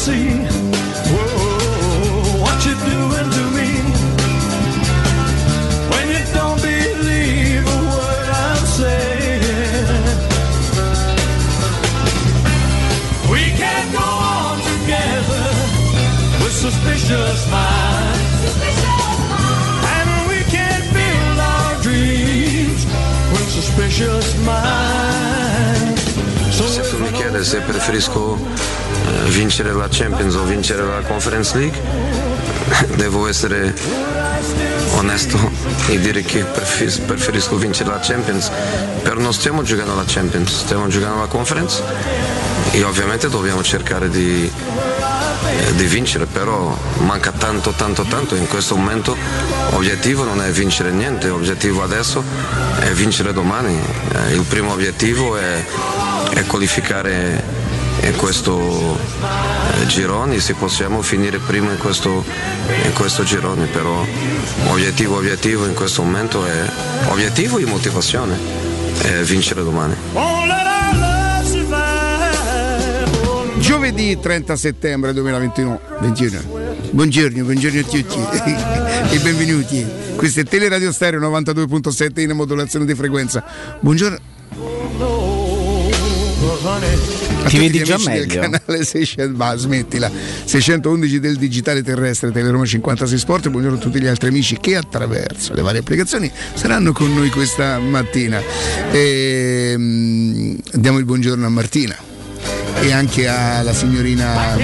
see whoa, what you're doing to me? When you don't believe a word I'm saying. We can't go on together with suspicious minds. And we can't build our dreams with suspicious minds. So Se tu mi vincere la Champions o vincere la Conference League, devo essere onesto e dire che preferis- preferisco vincere la Champions, però non stiamo giocando la Champions, stiamo giocando la Conference e ovviamente dobbiamo cercare di, eh, di vincere, però manca tanto tanto tanto. In questo momento l'obiettivo non è vincere niente, l'obiettivo adesso è vincere domani, Eh, il primo obiettivo è, è qualificare in questo eh, girone se possiamo finire prima in questo, in questo girone, però obiettivo obiettivo in questo momento è obiettivo e motivazione è vincere domani. Giovedì 30 settembre 2021. 21. Buongiorno, buongiorno a tutti e benvenuti. Questo è Teleradio Stereo 92.7 in modulazione di frequenza. Buongiorno. Ti vedi già meglio. canale 600, ma smettila, 611 del digitale terrestre Teleroma 56 Sport. Buongiorno a tutti gli altri amici che attraverso le varie applicazioni saranno con noi questa mattina. E, mm, diamo il buongiorno a Martina e anche alla signorina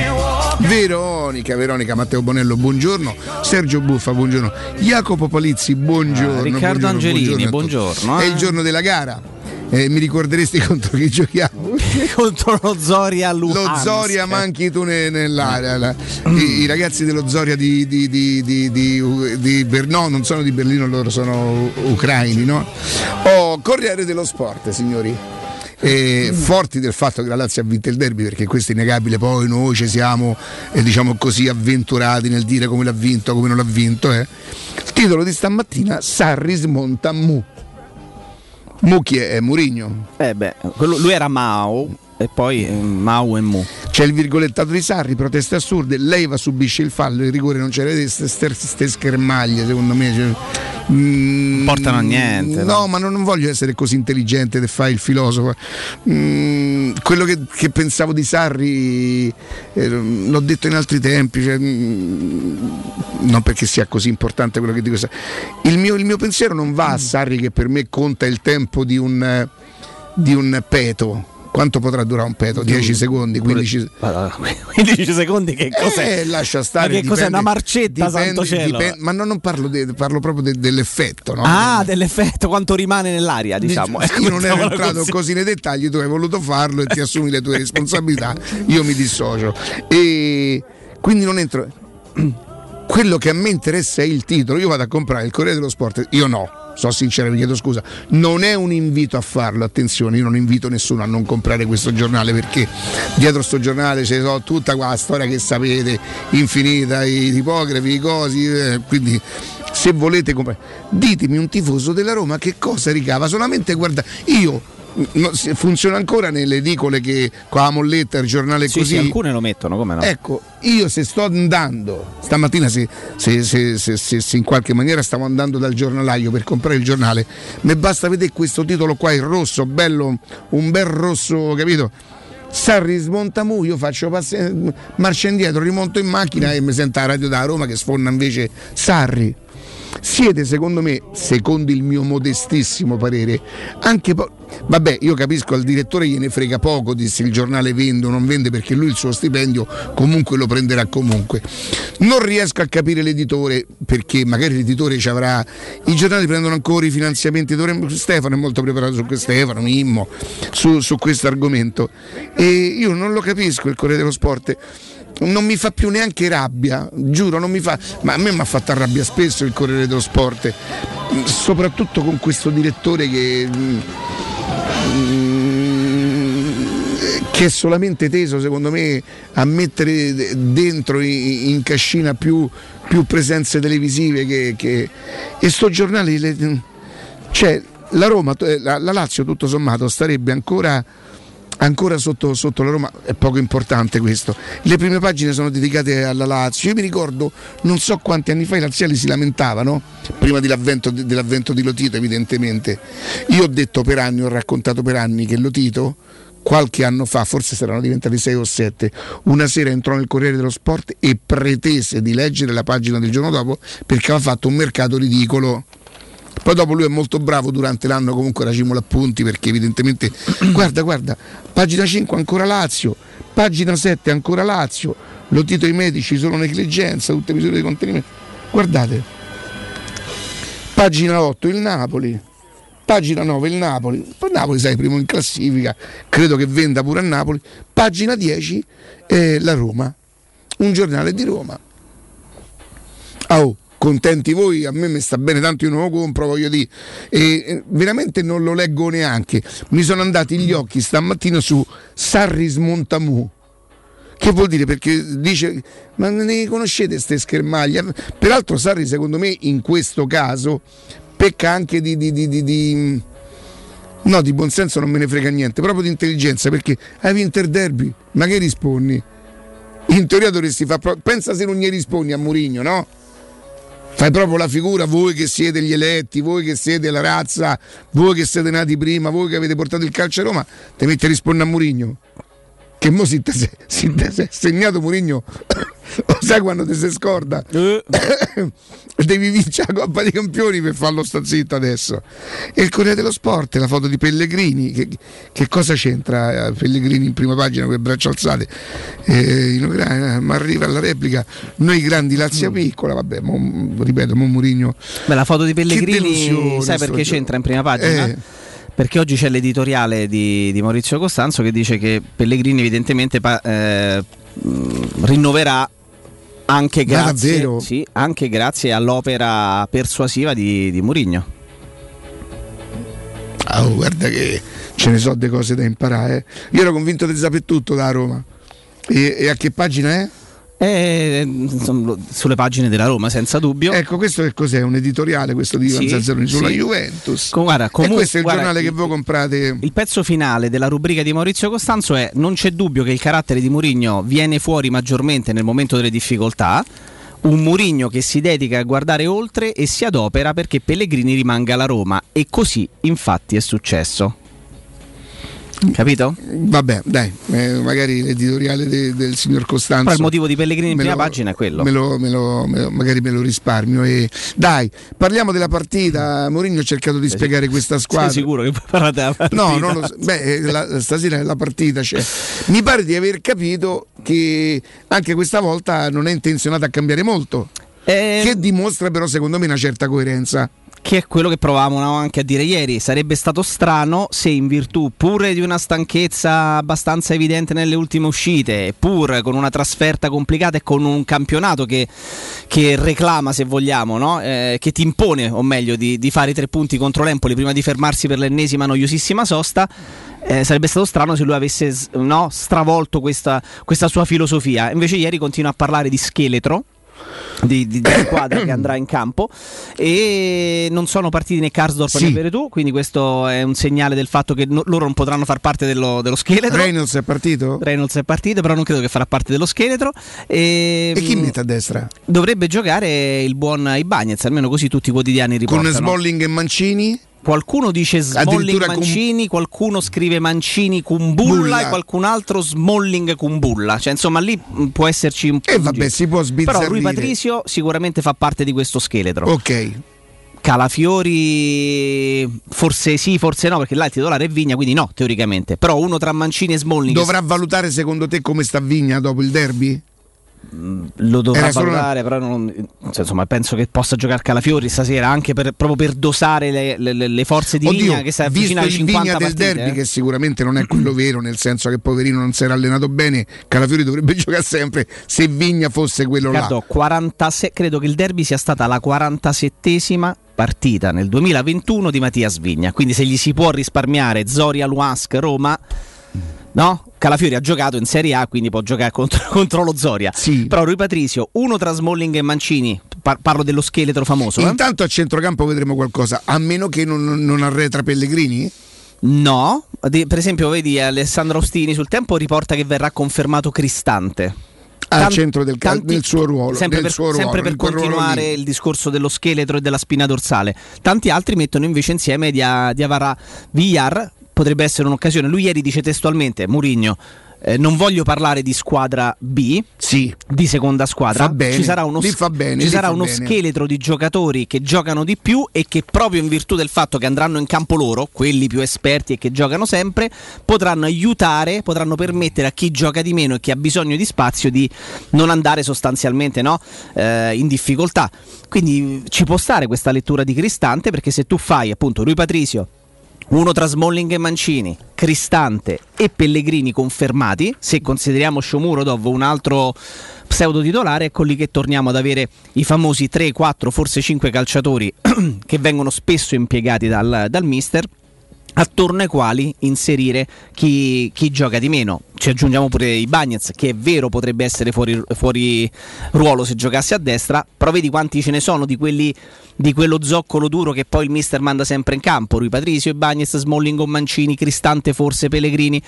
Veronica, Veronica Matteo Bonello, buongiorno, Sergio Buffa, buongiorno, Jacopo Palizzi, buongiorno, Ah, Riccardo buongiorno, Angelini, buongiorno, È eh. il giorno della gara. Eh, mi ricorderesti contro chi giochiamo? contro lo Zoria Lo Luhansk. Zoria manchi tu ne- nell'area. la- I, i ragazzi dello Zoria di, di, di, di, di- di Ber- no, non sono di Berlino, loro sono ucraini, no? Oh, Corriere dello Sport, signori. E forti del fatto che la Lazio ha vinto il derby perché questo è innegabile poi noi ci siamo eh, diciamo così avventurati nel dire come l'ha vinto come non l'ha vinto eh. il titolo di stamattina Sarri smonta Mu Mu chi è? È Murigno Eh beh, lui era Mao e poi eh, Mao e Mu. C'è il virgolettato di Sarri, proteste assurde, Leiva subisce il fallo, il rigore non c'era queste schermaglie secondo me. Cioè, mm, portano a niente, No, no? ma non, non voglio essere così intelligente che fai il filosofo. Mm, quello che, che pensavo di Sarri eh, l'ho detto in altri tempi, cioè, mm, non perché sia così importante quello che dico. Il mio, il mio pensiero non va a Sarri che per me conta il tempo di un, di un peto. Quanto potrà durare un peto? 10 secondi, 15 Allora, 15 secondi che cos'è? eh, lascia stare. Ma che cos'è, una marcetta, santo cielo? dipende- ma no, non parlo, de- parlo proprio de- dell'effetto. No? Ah, dell'effetto, quanto rimane nell'aria, diciamo. Dici, Io non ero Mettiamola entrato così. così nei dettagli, tu hai voluto farlo e ti assumi le tue responsabilità, io mi dissocio. E quindi non entro. Quello che a me interessa è il titolo. Io vado a comprare il Corriere dello Sport, io no. So sincero, vi chiedo scusa, non è un invito a farlo, attenzione, io non invito nessuno a non comprare questo giornale perché dietro sto giornale c'è tutta quella storia che sapete, infinita, i tipografi, i cosi, eh, quindi se volete comprare, ditemi un tifoso della Roma che cosa ricava, solamente guarda, io funziona ancora nelle edicole che con la molletta, il giornale Sì, così. sì, alcune lo mettono, come no? Ecco, io se sto andando, stamattina se, se- se- se- in qualche maniera stavo andando dal giornalaio per comprare il giornale, mi basta vedere questo titolo qua in rosso, bello, un bel rosso, capito? Sarri smonta mu, io faccio passe- marcia indietro, rimonto in macchina e mi sento la radio da Roma che sfonda invece Sarri. Siete secondo me, secondo il mio modestissimo parere, anche po- Vabbè, io capisco al direttore gliene frega poco di se il giornale vende o non vende perché lui il suo stipendio comunque lo prenderà comunque. Non riesco a capire l'editore perché magari l'editore ci avrà. I giornali prendono ancora i finanziamenti, dovremmo. Stefano è molto preparato su questo, Stefano, Mimmo, su, su questo argomento. E io non lo capisco il Corriere dello Sport non mi fa più neanche rabbia, giuro, non mi fa, ma a me mi ha fatto rabbia spesso il Corriere dello Sport, soprattutto con questo direttore che, mm, che è solamente teso secondo me a mettere dentro in, in cascina più, più presenze televisive che, che- e sto giornale le- cioè la Roma, la, la Lazio tutto sommato starebbe ancora ancora sotto, sotto la Roma è poco importante questo. Le prime pagine sono dedicate alla Lazio. Io mi ricordo, non so quanti anni fa i laziali si lamentavano, prima dell'avvento, dell'avvento di Lotito evidentemente. Io ho detto per anni, ho raccontato per anni che Lotito qualche anno fa, forse saranno diventati sei o sette, una sera entrò nel Corriere dello Sport e pretese di leggere la pagina del giorno dopo perché aveva fatto un mercato ridicolo. Poi dopo lui è molto bravo durante l'anno comunque racimolo appunti perché evidentemente guarda guarda pagina 5 ancora Lazio pagina 7 ancora Lazio lo titolo i medici solo negligenza tutte misure di contenimento. Guardate pagina 8 il Napoli pagina 9 il Napoli poi Napoli sai primo in classifica credo che venda pure a Napoli pagina 10 eh, la Roma un giornale di Roma. Oh contenti voi, a me mi sta bene tanto io non lo compro, voglio dire, e veramente non lo leggo neanche. Mi sono andati gli occhi stamattina su Sarri Smontamu. Che vuol dire? Perché dice, ma ne conoscete queste schermaglie? Peraltro Sarri secondo me in questo caso pecca anche di, di, di, di, no, di buonsenso non me ne frega niente, proprio di intelligenza, perché hai vinto il derby, ma che rispondi? In teoria dovresti fare, pensa se non gli rispondi a Murigno, no? Fai proprio la figura, voi che siete gli eletti, voi che siete la razza, voi che siete nati prima, voi che avete portato il calcio a Roma, ti metti a rispondere a Murigno. che mo si, te, te sei segnato Murigno lo sai quando ti si scorda Eh. devi vincere la Coppa dei Campioni per farlo sta zitto adesso e il Corriere dello Sport la foto di Pellegrini che, che cosa c'entra eh, Pellegrini in prima pagina con le braccia alzate eh, ma arriva alla replica noi grandi Mm. Lazio piccola vabbè mo, ripeto mo Murigno Beh, la foto di Pellegrini, sai perché c'entra in prima pagina? Eh. Perché oggi c'è l'editoriale di, di Maurizio Costanzo che dice che Pellegrini evidentemente pa- eh, rinnoverà anche grazie, sì, anche grazie all'opera persuasiva di, di Mourinho. Ah, oh, guarda che ce ne so delle cose da imparare. eh. Io ero convinto di sapere tutto da Roma. E, e a che pagina è? Eh, insomma, sulle pagine della Roma, senza dubbio. Ecco, questo che cos'è? Un editoriale questo di Ivan Sì, Zazzaroni sulla sì. Juventus. Com- guarda, e comunque- questo è il guarda, giornale che voi comprate. Il pezzo finale della rubrica di Maurizio Costanzo è non c'è dubbio che il carattere di Mourinho viene fuori maggiormente nel momento delle difficoltà. Un Mourinho che si dedica a guardare oltre e si adopera perché Pellegrini rimanga alla Roma e così infatti è successo. Capito? Vabbè, dai, eh, magari l'editoriale de- del signor Costanzo. Però il motivo di Pellegrini in prima lo- pagina è quello. me lo- me lo- me magari me lo risparmio. E... Dai, parliamo della partita. Mourinho ha cercato di spiegare questa squadra. Sei sicuro che parlate della partita? No, non lo so. Beh, eh, la- stasera la partita c'è. Mi pare di aver capito che anche questa volta non è intenzionato a cambiare molto. Eh, Che dimostra però secondo me una certa coerenza. Che è quello che provavamo anche a dire ieri. Sarebbe stato strano se in virtù pure di una stanchezza abbastanza evidente nelle ultime uscite, pur con una trasferta complicata e con un campionato che, che reclama, se vogliamo, no? Eh, che ti impone, o meglio, di, di fare i tre punti contro l'Empoli prima di fermarsi per l'ennesima noiosissima sosta. eh, sarebbe stato strano se lui avesse no, stravolto questa, questa sua filosofia. Invece, ieri continua a parlare di scheletro di, di- di squadra che andrà in campo e non sono partiti né Karsdorp Sì. né Veretù quindi questo è un segnale del fatto che no- loro non potranno far parte dello, dello scheletro Reynolds è partito? Reynolds è partito però non credo che farà parte dello scheletro e, E chi mette a destra? dovrebbe giocare il buon Ibagnez almeno così tutti i quotidiani Con riportano Smalling e Mancini? Qualcuno dice Smalling Addirittura cum- Mancini, qualcuno scrive Mancini Kumbulla Bulla. e qualcun altro Smalling Kumbulla. Cioè, insomma, lì può esserci un po' E di vabbè, si può Però sbizzarrire. Rui Patrizio sicuramente fa parte di questo scheletro. Ok. Calafiori forse sì, forse no, perché là il titolare è Vigna, quindi no, teoricamente. Però uno tra Mancini e Smalling Dovrà valutare secondo te come sta Vigna dopo il derby? Lo dovrà solo valutare, però non- cioè, insomma, penso che possa giocare Calafiori stasera anche per- proprio per dosare le, le- le forze di Vigna che si avvicina ai il 50 Vigna del partite. derby eh. che sicuramente non è quello vero, nel senso che poverino non si era allenato bene, Calafiori dovrebbe giocare sempre se Vigna fosse quello là. Riccardo, 46 credo che il derby sia stata la 47esima partita nel 2021 di Mattia Svigna. Quindi se gli si può risparmiare Zoria Luask Roma, no? Calafiori ha giocato in Serie A, quindi può giocare contro, contro lo Zoria. Sì. Però Rui Patrizio, uno tra Smalling e Mancini, par- parlo dello scheletro famoso. eh? Intanto a centrocampo vedremo qualcosa, a meno che non, non arretra Pellegrini? No, Di- per esempio, vedi Alessandro Ostini sul tempo riporta che verrà confermato Cristante. Al Tan- centro del cal- tanti- nel suo ruolo, Sempre nel per, ruolo, sempre per continuare il discorso dello scheletro e della spina dorsale. Tanti altri mettono invece insieme Dia- Diavara Villar. Potrebbe essere un'occasione. Lui ieri dice testualmente: Murigno. eh, non voglio parlare di squadra B, Sì. di seconda squadra. Bene, ci sarà uno, bene, ci sarà uno scheletro di giocatori che giocano di più e che proprio in virtù del fatto che andranno in campo loro, quelli più esperti e che giocano sempre, potranno aiutare, potranno permettere a chi gioca di meno e che ha bisogno di spazio di non andare sostanzialmente no, eh, in difficoltà. Quindi ci può stare questa lettura di Cristante perché se tu fai appunto Rui Patrizio uno tra Smalling e Mancini, Cristante e Pellegrini confermati, se consideriamo Shomurodov un altro pseudo titolare, ecco lì che torniamo ad avere i famosi 3, 4, forse 5 calciatori che vengono spesso impiegati dal, dal mister attorno ai quali inserire chi, chi gioca di meno. Ci aggiungiamo pure i Bagnets, che è vero potrebbe essere fuori, fuori ruolo se giocasse a destra, però vedi quanti ce ne sono di quelli di quello zoccolo duro che poi il mister manda sempre in campo. Rui Patrizio, Bagnets, Smalling o Mancini, Cristante forse, Pellegrini.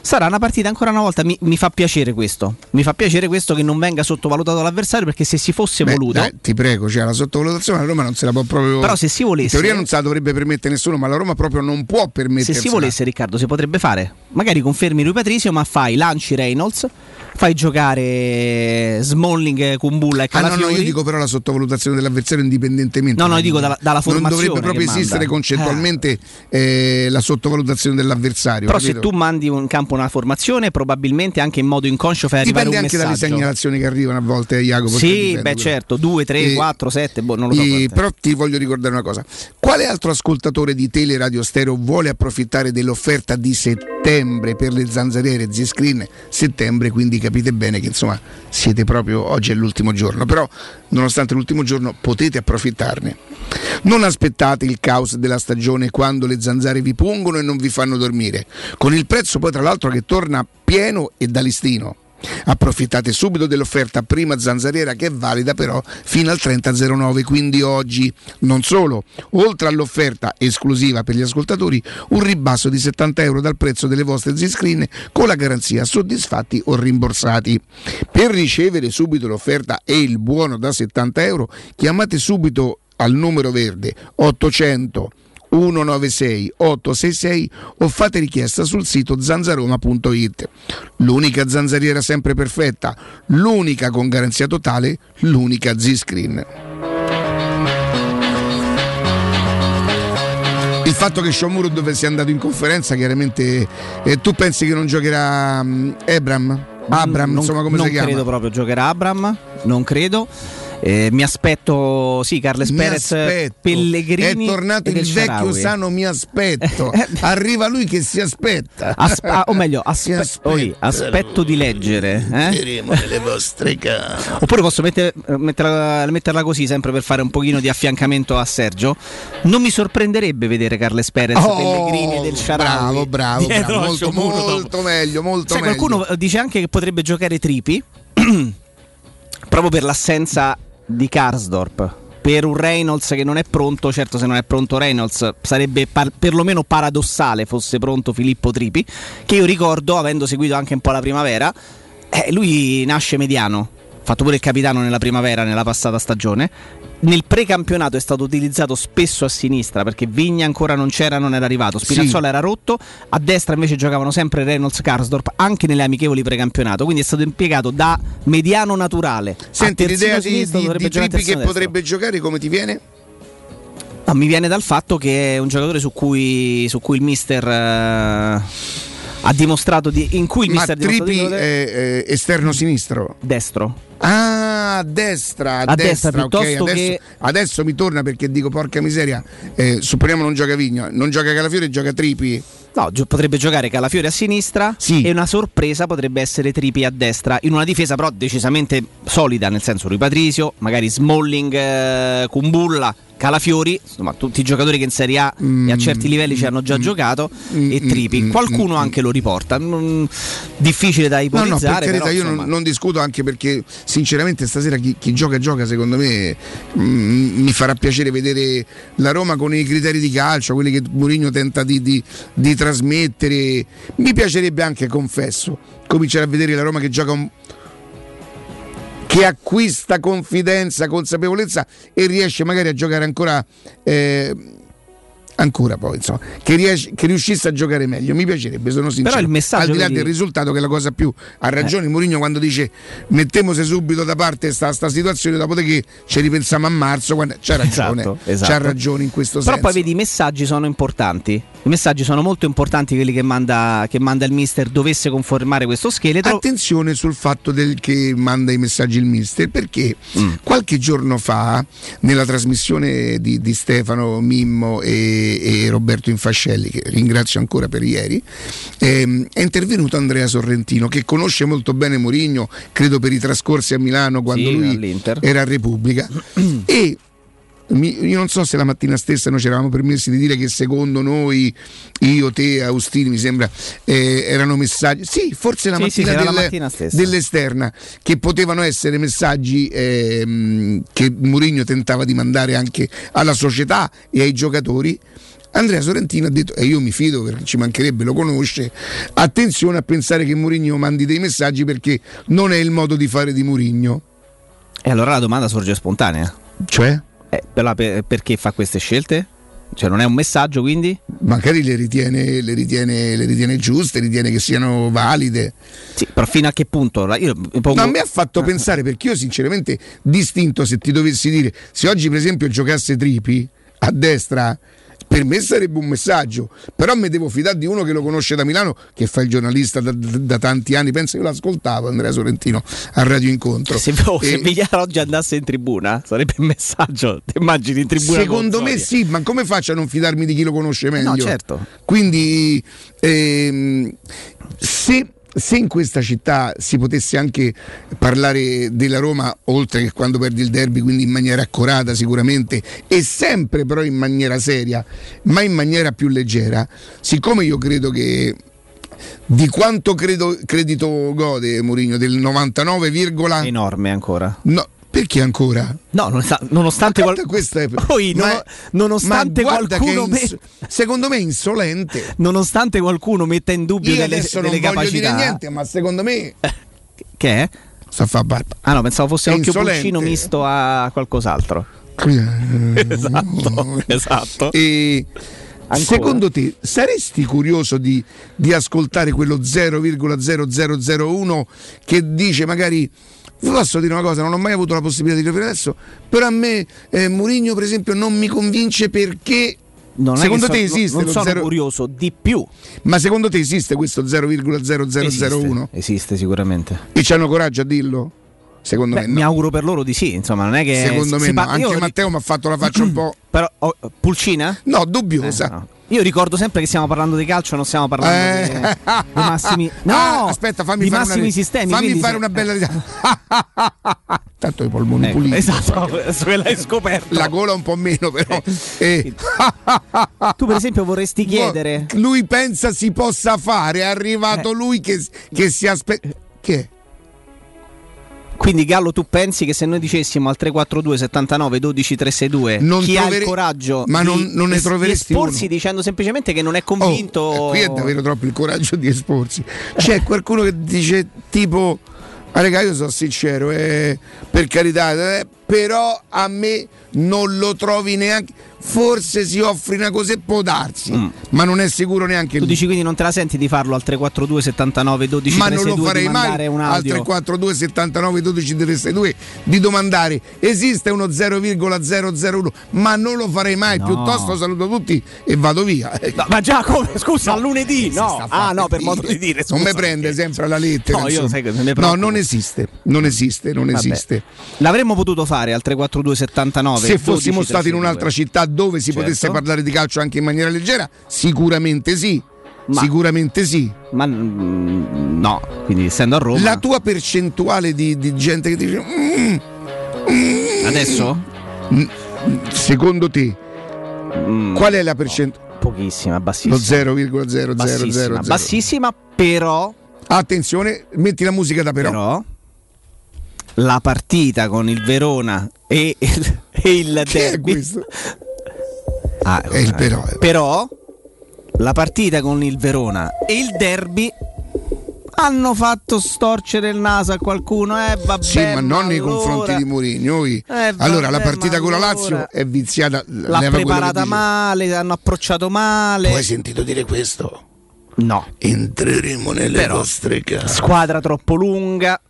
Sarà una partita ancora una volta, mi, mi fa piacere questo, mi fa piacere questo che non venga sottovalutato l'avversario perché se si fosse Beh, voluto... dai, ti prego, cioè, la sottovalutazione la Roma non se la può proprio. Però se si volesse- In teoria non se la dovrebbe permettere nessuno, ma la Roma proprio non può Se permettersi. si volesse, Riccardo, si potrebbe fare. Magari confermi lui Patrizio, ma fai lanci Reynolds, fai giocare Smalling, Kumbulla e Ah no, Calafiori. no, io dico però la sottovalutazione dell'avversario indipendentemente. No, no, dico dalla- dalla Non formazione dovrebbe proprio che esistere manda. concettualmente eh, la sottovalutazione dell'avversario. Però capito? se tu mandi in campo una formazione, probabilmente anche in modo inconscio fai arrivare Dipende un anche dalle messaggio. segnalazioni che arrivano a volte, eh, Jacopo. Sì, dipende, beh quello. certo, 2, 3, E- 4, 7, boh, non lo so. e- però ti voglio ricordare una cosa: quale altro ascoltatore di Tele Radio Stereo vuole approfittare dell'offerta di settembre per le zanzariere Z-Screen? Settembre, quindi capite bene che insomma siete proprio oggi è l'ultimo giorno, però nonostante l'ultimo giorno potete approfittarne. Non aspettate il caos della stagione quando le zanzare vi pungono e non vi fanno dormire, con il prezzo poi tra l'altro che torna pieno e da listino. Approfittate subito dell'offerta prima zanzariera che è valida però fino al 30.09, quindi oggi. Non solo, oltre all'offerta esclusiva per gli ascoltatori, un ribasso di 70 euro dal prezzo delle vostre Z-Screen con la garanzia soddisfatti o rimborsati. Per ricevere subito l'offerta e il buono da 70 euro, chiamate subito al numero verde 800 196 866 o fate richiesta sul sito zanzaroma.it. L'unica zanzariera sempre perfetta, l'unica con garanzia totale, l'unica Z-Screen. Il fatto che Shomuro dove sia andato in conferenza, chiaramente eh, tu pensi che non giocherà mm, Abram? Abram, non, insomma come non si chiama? credo proprio giocherà Abram, non credo. Eh, mi aspetto, sì, Carles Mi Perez, aspetto. Pellegrini. È tornato il vecchio Shaarawy. sano mi aspetto. Arriva lui che si aspetta. Asp- ah, o meglio, aspe- aspetta oi, aspetto di leggere. eh? Nelle vostre case. Oppure posso eh, metterla, metterla così, sempre per fare un pochino di affiancamento a Sergio. Non mi sorprenderebbe vedere Carles Perez, Pellegrini e del Sharawi. Oh, bravo, bravo, bravo. Molto, molto meglio, molto Sai, meglio. qualcuno dice anche che potrebbe giocare Tripi proprio per l'assenza di Karsdorp. Per un Reynolds che non è pronto, certo se non è pronto Reynolds sarebbe par- perlomeno paradossale fosse pronto Filippo Tripi, che io ricordo, avendo seguito anche un po' la primavera, eh, lui nasce mediano, ha fatto pure il capitano nella primavera, nella passata stagione. Nel precampionato è stato utilizzato spesso a sinistra perché Vigna ancora non c'era, non era arrivato. Spinazzola era rotto, a destra invece giocavano sempre Reynolds Karsdorp anche nelle amichevoli precampionato. Quindi è stato impiegato da mediano naturale. Senti l'idea di, di, di Trippi che potrebbe giocare come ti viene? No, mi viene dal fatto che è un giocatore su cui, su cui il mister eh, ha dimostrato di, in cui il Ma mister Trippi di è, è esterno sinistro. destro. Ah, a destra, a, A destra, destra, ok. piuttosto Adesso, che- adesso mi torna perché dico porca miseria. eh, supponiamo non gioca Vigno, non gioca Calafiore, gioca Tripi. No, potrebbe giocare Calafiore a sinistra Sì. e una sorpresa potrebbe essere Tripi a destra, in una difesa però decisamente solida, nel senso Rui Patrisio, magari Smalling, eh, Kumbulla, Calafiori, insomma tutti i giocatori che in Serie A e a certi livelli ci hanno già giocato e mm, Tripi. mm, Qualcuno mm, anche lo riporta, Mm, difficile da No, no, per ipotizzare. carità, però, io non, insomma, non discuto anche perché sinceramente stasera chi, chi gioca gioca secondo me mm, mi farà piacere vedere la Roma con i criteri di calcio, quelli che Mourinho tenta di, di- di trasmettere. Mi piacerebbe anche, confesso, cominciare a vedere la Roma che gioca un che acquista confidenza, consapevolezza e riesce magari a giocare ancora eh, ancora poi insomma che, riesce- che riuscisse a giocare meglio mi piacerebbe sono sincero il messaggio, al di là del risultato che è la cosa più ha ragione Mourinho quando dice mettemose subito da parte sta, sta situazione dopodiché ci ripensiamo a marzo quando... c'ha ragione Esatto, esatto. c'ha ragione in questo Però senso poi vedi i messaggi sono importanti. I messaggi sono molto importanti quelli che manda, che manda il mister dovesse confermare questo scheletro. Attenzione sul fatto del che manda i messaggi il mister, perché Mm. qualche giorno fa, nella trasmissione di, di Stefano Mimmo e, e Roberto Infascelli, che ringrazio ancora per ieri, ehm, è intervenuto Andrea Sorrentino, che conosce molto bene Mourinho, credo per i trascorsi a Milano quando Sì, lui all'Inter. era a Repubblica. e mi- io non so se la mattina stessa noi ci eravamo permessi di dire che secondo noi, io, te, Austini, mi sembra, eh, erano messaggi. Sì, forse la Sì, sì, mattina, la del- mattina stessa. dell'esterna, che potevano essere messaggi ehm, che Mourinho tentava di mandare anche alla società e ai giocatori. Andrea Sorrentino ha detto, e io mi fido perché ci mancherebbe, lo conosce, attenzione a pensare che Mourinho mandi dei messaggi perché non è il modo di fare di Mourinho. E allora la domanda sorge spontanea. Cioè? Eh, per- perché fa queste scelte? Cioè non è un messaggio quindi? Magari le ritiene, le ritiene, le ritiene giuste, ritiene che siano valide. Sì, però fino a che punto? Io pongo- No, a me ha fatto pensare perché io sinceramente distinto se ti dovessi dire se oggi per esempio giocasse Tripi a destra per me sarebbe un messaggio però mi devo fidare di uno che lo conosce da Milano che fa il giornalista da, da- da tanti anni penso io l'ascoltavo Andrea Sorrentino a Radio Incontro Se, oh, se E- Migliara oggi andasse in tribuna sarebbe un messaggio. Ti immagini in tribuna? Secondo con me sì, ma come faccio a non fidarmi di chi lo conosce meglio? no, certo. Quindi ehm, se, se in questa città si potesse anche parlare della Roma, oltre che quando perdi il derby, quindi in maniera accurata sicuramente, e sempre però in maniera seria, ma in maniera più leggera, siccome io credo che di quanto credo, credito gode Mourinho del 99, Enorme ancora. no, perché ancora? No, nonostante, qual- questo è- Poi, ma- no- nonostante qualcuno ins- me- secondo me è insolente. nonostante qualcuno metta in dubbio Io delle, adesso non delle voglio capacità. dire niente, ma secondo me Che è? sta a fa barba. Ah no, pensavo fosse È occhio insolente. pulcino misto a qualcos'altro. Esatto, esatto. E Ancora? secondo te saresti curioso di, di ascoltare quello 0,0001 che dice magari vi posso dire una cosa, non ho mai avuto la possibilità di dirlo adesso, però a me eh, Mourinho per esempio non mi convince perché Non secondo te so- esiste Non lo sono zero- curioso di più. Ma secondo te esiste questo 0,0001? Esiste, esiste sicuramente. E c'hanno coraggio a dirlo? Secondo Beh, me no. mi auguro per loro di sì, insomma, non è che Secondo me no. parla- Anche io Matteo mi ha fatto la faccia un po'. Però oh, Pulcina? No, Eh, dubbiosa. no. Io ricordo sempre che stiamo parlando di calcio, non stiamo parlando Eh. di, di massimi No, Ah, aspetta, fammi di fare massimi una, sistemi. Fammi fare se- una bella risata. Tanto i polmoni Ecco, puliti. esatto, che l'hai scoperto. La gola un po' meno, però. Eh. Tu per esempio vorresti chiedere Lui pensa si possa fare. È arrivato Eh. lui che, che si aspetta. Che? Quindi Gallo tu pensi che se noi dicessimo al 342 79 12 362 Non chi ha trovere- il coraggio ma di, non- non ne di- troveresti di esporsi uno. dicendo semplicemente che non è Oh, convinto qui è davvero troppo il coraggio di esporsi. C'è qualcuno che dice tipo. Ah, raga, io sono sincero, eh, per carità, eh, però a me non lo trovi neanche. Forse si offre una cosa e può darsi, Mm. ma non è sicuro neanche Tu lui. dici quindi non te la senti di farlo al 342 79 12 ma non 362 lo farei mai un al audio 342 79 12 362 di domandare esiste uno 0,001 ma non lo farei mai No. piuttosto saluto tutti e vado via No, ma già come? Scusa, a lunedì? No. Ah, no, per modo di dire. non scusa. mi prende sempre alla lettera No, io sai che me ne no non esiste non esiste non Vabbè. esiste L'avremmo potuto fare al 342 79 se fossimo 12 stati in 362. un'altra città dove si Certo. potesse parlare di calcio anche in maniera leggera? Sicuramente sì. Ma- sicuramente sì. Ma mm, no, quindi essendo a Roma la tua percentuale di, di gente che dice "Mm, adesso? secondo te Mm, qual è la percentuale pochissima, lo bassissima. 0,0000 Bassissima, bassissima, però attenzione metti la musica da però, però la partita con il Verona e il, e il derby questo? Ah, È il però. però la partita con il Verona e il derby hanno fatto storcere il naso a qualcuno eh vabbè Sì, ma non nei allora confronti di Mourinho. Eh, allora, la partita ma con la allora- Lazio è viziata. l'ha preparata male hanno approcciato male Tu hai sentito dire questo? no Entreremo nelle Però- vostre case. squadra troppo lunga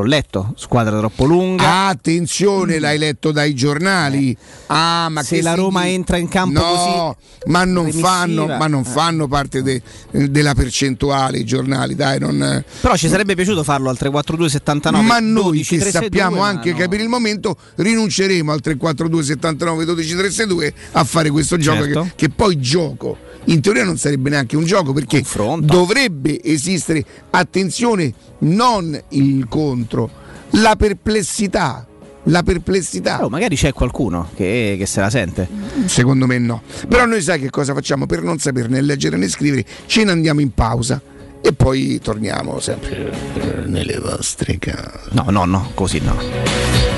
l'ho letto squadra troppo lunga Attenzione, l'hai letto dai giornali. Ah, ma Se che la Roma significa? entra in campo no, così ma non fanno, ma non eh. fanno parte de- della percentuale i giornali, dai, non, però ci sarebbe piaciuto farlo al 342 79 ma noi 12 che 362, sappiamo ma anche no. che per il momento rinunceremo al 342 79 12 362 a fare questo gioco Certo. che, che poi gioco in teoria non sarebbe neanche un gioco perché Confronta. dovrebbe esistere attenzione non il contro la perplessità la perplessità. Oh, magari c'è qualcuno che, che se la sente. Secondo me no. Però noi sai che cosa facciamo? Per non saper né leggere né scrivere ce ne andiamo in pausa e poi torniamo sempre nelle vostre case. No no no così no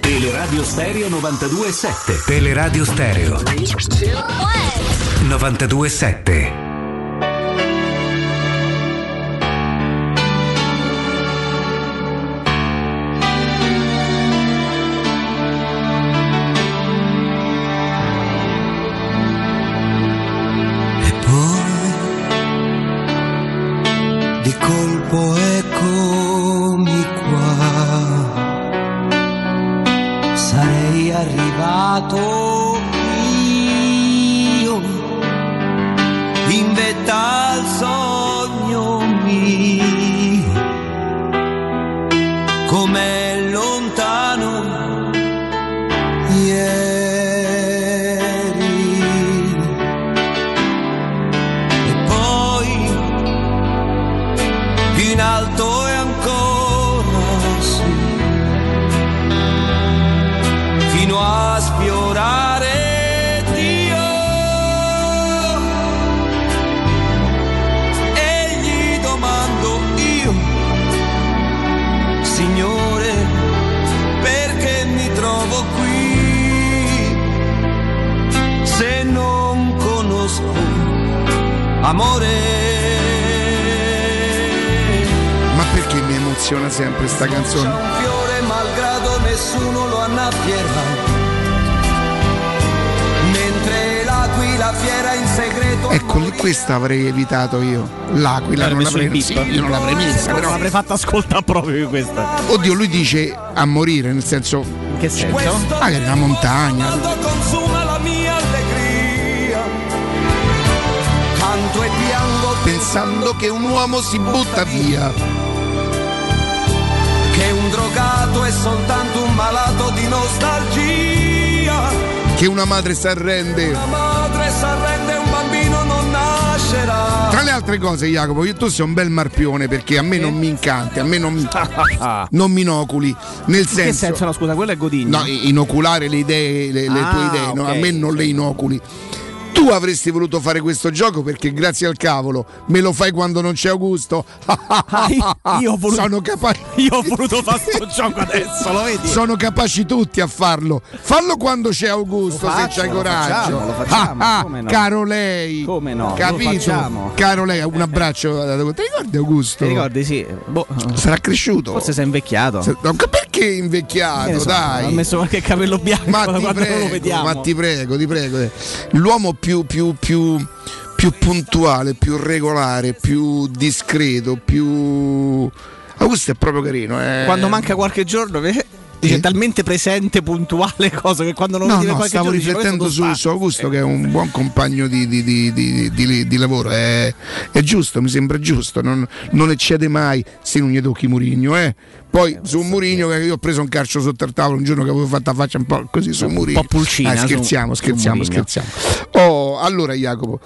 Teleradio Stereo 92.7 Teleradio Stereo. 92.7 Di colpo eccomi sempre sta canzone? un fiore malgrado nessuno lo annabbierà mentre l'aquila fiera in segreto Ecco, lì questa avrei evitato io. L'Aquila non l'avrei messa. Io non l'avrei messa, però. Non l'avrei fatta ascoltare proprio questa. Oddio, lui dice a morire, nel senso. In che senso? Magari la montagna. consuma la mia allegria canto e piango per pensando che un uomo si butta via. Che un drogato è soltanto un malato di nostalgia. Che una madre si arrende. La madre s'arrende un bambino non nascerà. Tra le altre cose, Jacopo, io tu sei un bel marpione perché a me non mi incanti, a me non mi, non mi inoculi. Nel In che senso, senso? No, scusa, quello è Godinho. no, inoculare le idee, le, le Ah, tue idee, no, a me non ok. le inoculi. Tu avresti voluto fare questo gioco perché grazie al cavolo me lo fai quando non c'è Augusto. io ho voluto- Sono capaci. Io ho voluto fare questo gioco adesso, lo vedi? Sono capaci tutti a farlo. Fallo quando c'è Augusto, Lo se faccio, c'hai lo coraggio. facciamo, lo facciamo, Ah, ah, come no? Caro lei. Come no? Lo Capito? facciamo. Caro lei, un abbraccio. Ti ricordi Augusto? Ti ricordi? Sì. Boh, Sarà cresciuto. forse sei invecchiato. Perché invecchiato? so, dai. Ha messo qualche capello bianco Ma ti, lo prego, vediamo. ma ti prego, ti prego. L'uomo più, più, più, più puntuale, più regolare, più discreto, più. Augusto è proprio carino. Eh. Quando manca qualche giorno, dice talmente presente, puntuale, cosa che quando non No, no, stavo giorno dice, riflettendo "Questo su, su Augusto che è un buon compagno di, di- di- di- lavoro, è, è giusto, mi sembra giusto, non, non eccede mai se non gli tocchi Murigno. Eh. Poi su Murigno che io ho preso un calcio sotto il tavolo un giorno che avevo fatto la faccia un po' così su Murigno. po' pulcina Ah, su- scherziamo, su scherziamo, Mourinho. scherziamo. Oh, allora Jacopo,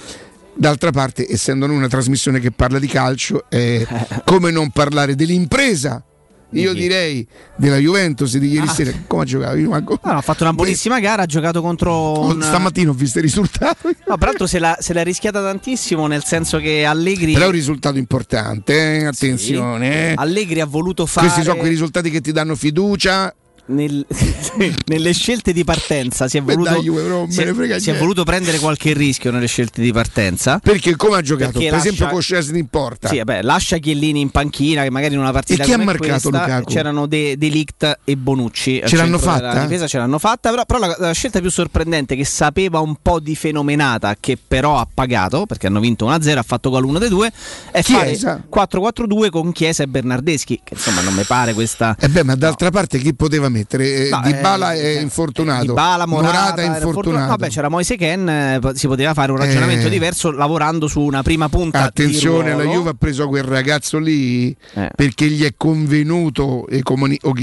d'altra parte, essendo noi una trasmissione che parla di calcio, eh, come non parlare dell'impresa? Io direi della Juventus di ieri Ah. sera. Come giocavi? Ma co- Ah, no, ha fatto una buonissima gara, ha giocato contro Oh, un... Stamattina ho visto i risultati. No, peraltro se l'ha, se l'ha rischiata tantissimo, nel senso che Allegri... Però è un risultato importante, eh, attenzione. eh. Allegri ha voluto fare... Questi sono quei risultati che ti danno fiducia. Nel- nelle scelte di partenza si è Beh, voluto, dai, Juve, si è, si è voluto prendere qualche rischio nelle scelte di partenza. Perché come ha giocato? Perché per esempio lascia- con Scesni in porta. Sì, vabbè, lascia Chiellini in panchina, che magari in una partita E chi ha marcato questa Lukaku? c'erano De, De Ligt e Bonucci. Ce l'hanno fatta? difesa ce l'hanno fatta, però, però la, la scelta più sorprendente che sapeva un po' di fenomenata, che però ha pagato, perché hanno vinto 1-0, ha fatto gol uno dei due, è Chiesa. fare 4-4-2 con Chiesa e Bernardeschi, che insomma non mi pare questa... E beh, ma d'altra parte chi poteva mettere? Eh, No, Dybala eh, è infortunato. Dybala, Morata, è era infortunato. Vabbè, c'era Moise Ken, eh, si poteva fare un ragionamento Eh. diverso lavorando su una prima punta. di Attenzione, la. Juve ha preso quel ragazzo lì Eh. perché gli è convenuto o-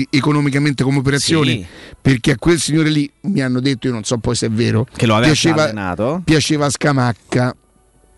economicamente come operazione. Sì. Perché a quel signore lì mi hanno detto, io non so poi se è vero, Che lo aveva piaceva, allenato. piaceva Scamacca.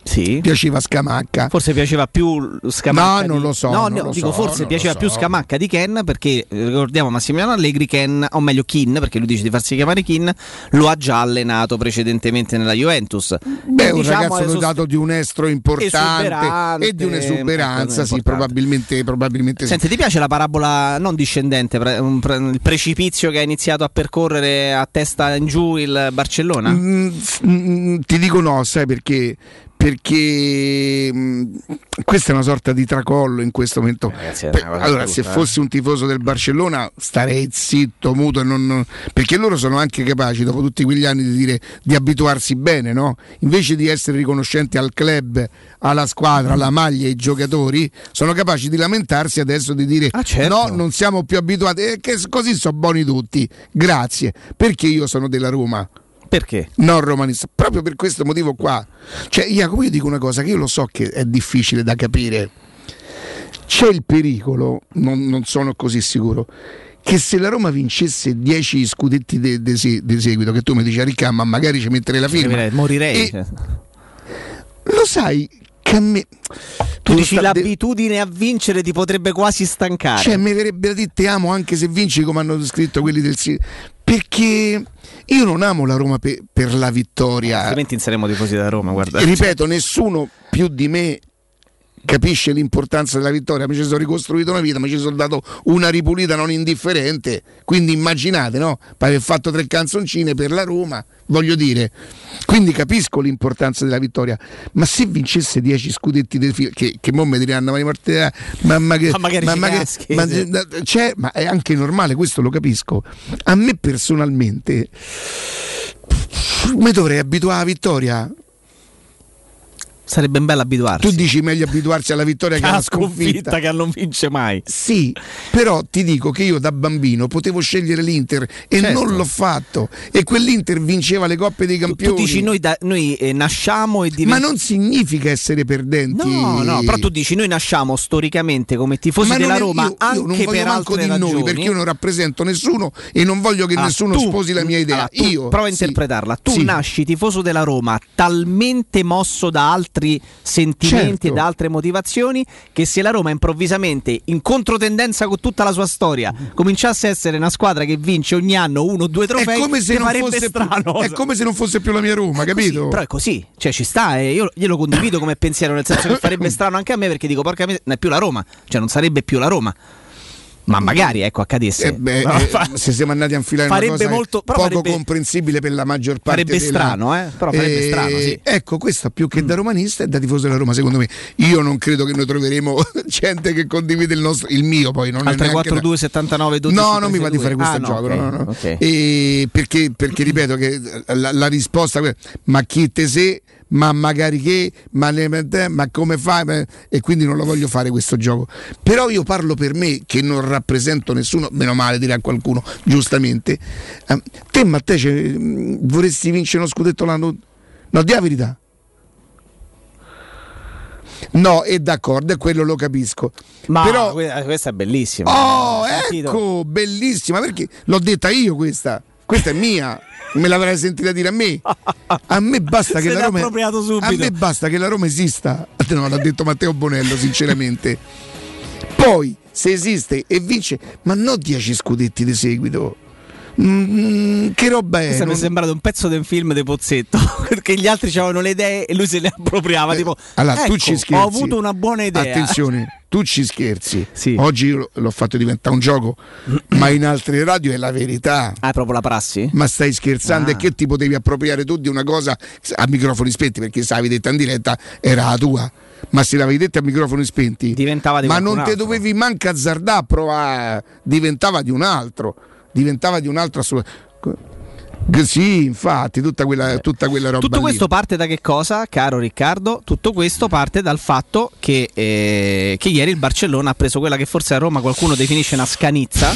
Sì. Piaceva Scamacca. Forse piaceva più Scamacca. No, non di- lo so, No, non no, lo dico so, forse non piaceva lo più so. Scamacca di Ken perché eh, ricordiamo Massimiliano Allegri Ken, o meglio Kin, perché lui dice di farsi chiamare Kin, lo ha già allenato precedentemente nella Juventus. Beh, un Diciamo, ragazzo è sost- dotato di un estro importante e di un'esuberanza, ecco, sì, probabilmente, probabilmente sì. Senti, ti piace la parabola non discendente, il precipizio che ha iniziato a percorrere a testa in giù il Barcellona? Mm, f- mm, ti dico no, sai perché? Perché mm, questa è una sorta di tracollo in questo momento. ragazzi, Per- cosa allora, brutta, se eh. fossi un tifoso del Barcellona starei zitto, muto, non- non- perché loro sono anche capaci, dopo tutti quegli anni, di, dire, di abituarsi bene, no? invece di essere riconoscenti al club, alla squadra, alla maglia, ai giocatori, sono capaci di lamentarsi adesso di dire Ah, certo. no, non siamo più abituati, e che così sono buoni tutti, grazie, perché io sono della Roma Perché? non romanista, proprio per questo motivo qua. Cioè, Jacopo, io dico una cosa che io lo so che è difficile da capire. C'è il pericolo, non, non sono così sicuro, che se la Roma vincesse 10 scudetti di seguito, che tu mi dici a Ricca, ma magari ci metterei la firma. Morirei. morirei, E- cioè. Lo sai che a me... Tu dici de- l'abitudine a vincere ti potrebbe quasi stancare. Cioè, mi verrebbe da dire amo anche se vinci, come hanno scritto quelli del sito. Perché io non amo la Roma pe- per la vittoria. Altrimenti inseremo tifosi da Roma, guarda. E ripeto, nessuno più di me capisce l'importanza della vittoria. Mi ci sono ricostruito una vita, mi ci sono dato una ripulita non indifferente. Quindi immaginate, no? Per aver fatto tre canzoncine per la Roma, voglio dire. Quindi capisco l'importanza della vittoria. Ma se vincesse 10 scudetti del filo, che, che mo mi diranno, ma, Martina, mamma che, Ma magari ci che- caschi, ma- c'è, ma è anche normale, questo lo capisco. A me personalmente mi dovrei abituare alla vittoria. Sarebbe bello abituarsi. Tu dici meglio abituarsi alla vittoria che alla sconfitta. che non vince mai. Sì, però ti dico che io da bambino potevo scegliere l'Inter e Certo. non l'ho fatto. E quell'Inter vinceva le coppe dei Tu campioni. dici noi, da- noi, eh, nasciamo e Ma diventiamo. non significa essere perdenti. No, no, però tu dici noi nasciamo storicamente come tifosi Ma della è- Roma io, io anche non voglio per manco di ragioni. noi perché io non rappresento nessuno e non voglio che Ah, nessuno tu- sposi la mia idea. allora, tu io prova a sì. interpretarla. Tu Sì. nasci tifoso della Roma talmente mosso da altri sentimenti Certo. e da altre motivazioni che se la Roma improvvisamente in controtendenza con tutta la sua storia cominciasse a essere una squadra che vince ogni anno uno o due trofei è come se non fosse più, è come se non fosse più la mia Roma, capito? Sì, però è così, cioè ci sta, e io glielo condivido come pensiero, nel senso che farebbe strano anche a me perché dico porca miseria, non è più la Roma, cioè non sarebbe più la Roma. Ma magari ecco accadesse. Eh beh, No, eh, fa- se siamo andati a infilare farebbe molto- poco farebbe- comprensibile per la maggior parte farebbe della- strano, eh? Però farebbe strano, sì. Ecco, questo più che da romanista è da tifoso della Roma, secondo me. Io non credo che noi troveremo gente che condivide il nostro il mio poi non Al è neanche 342 79 12 No, non mi va di fare questo Ah, no, gioco, ok, no, no, no. ok. E perché, perché ripeto che la, la risposta ma chi te sei, ma magari che, ma, ma come fai? E quindi non lo voglio fare questo gioco. Però io parlo per me che non rappresento nessuno, meno male dirà qualcuno, giustamente. Eh, te Matteo cioè, mh, vorresti vincere uno scudetto l'anno... No, di la verità. No, è d'accordo, e quello lo capisco. Ma Però que- questa è bellissima. Oh, ecco, bellissima, perché l'ho detta io questa. Questa è mia. Me l'avrai sentita dire a me. A me basta che la Roma. A me basta che la Roma esista. No, l'ha detto Matteo Bonello, sinceramente. Poi se esiste e vince, ma non 10 scudetti di seguito. Mm, che roba è? Questo mi è Non- sembrato un pezzo un film di Pozzetto perché gli altri avevano le idee e lui se le appropriava. tipo, Allora, tu "Ecco, ci scherzi. Ho avuto una buona idea. Attenzione, tu ci scherzi. Sì. Oggi l'ho fatto diventare un gioco, ma in altre radio è la verità. Ah, è proprio la prassi? Ma stai scherzando? Ah. E che ti potevi appropriare tu di una cosa a microfoni spenti? Perché se l'avevi detta in diretta era la tua. Ma se l'avevi detta a microfoni spenti, Diventava di ma non te dovevi manca azzardare a provare, diventava di un altro, diventava di un altro assolutamente. Sì, infatti, tutta quella, tutta quella roba. Tutto lì. questo parte da che cosa, caro Riccardo? Tutto questo parte dal fatto che, eh, che ieri il Barcellona ha preso quella che forse a Roma qualcuno definisce una scanizza,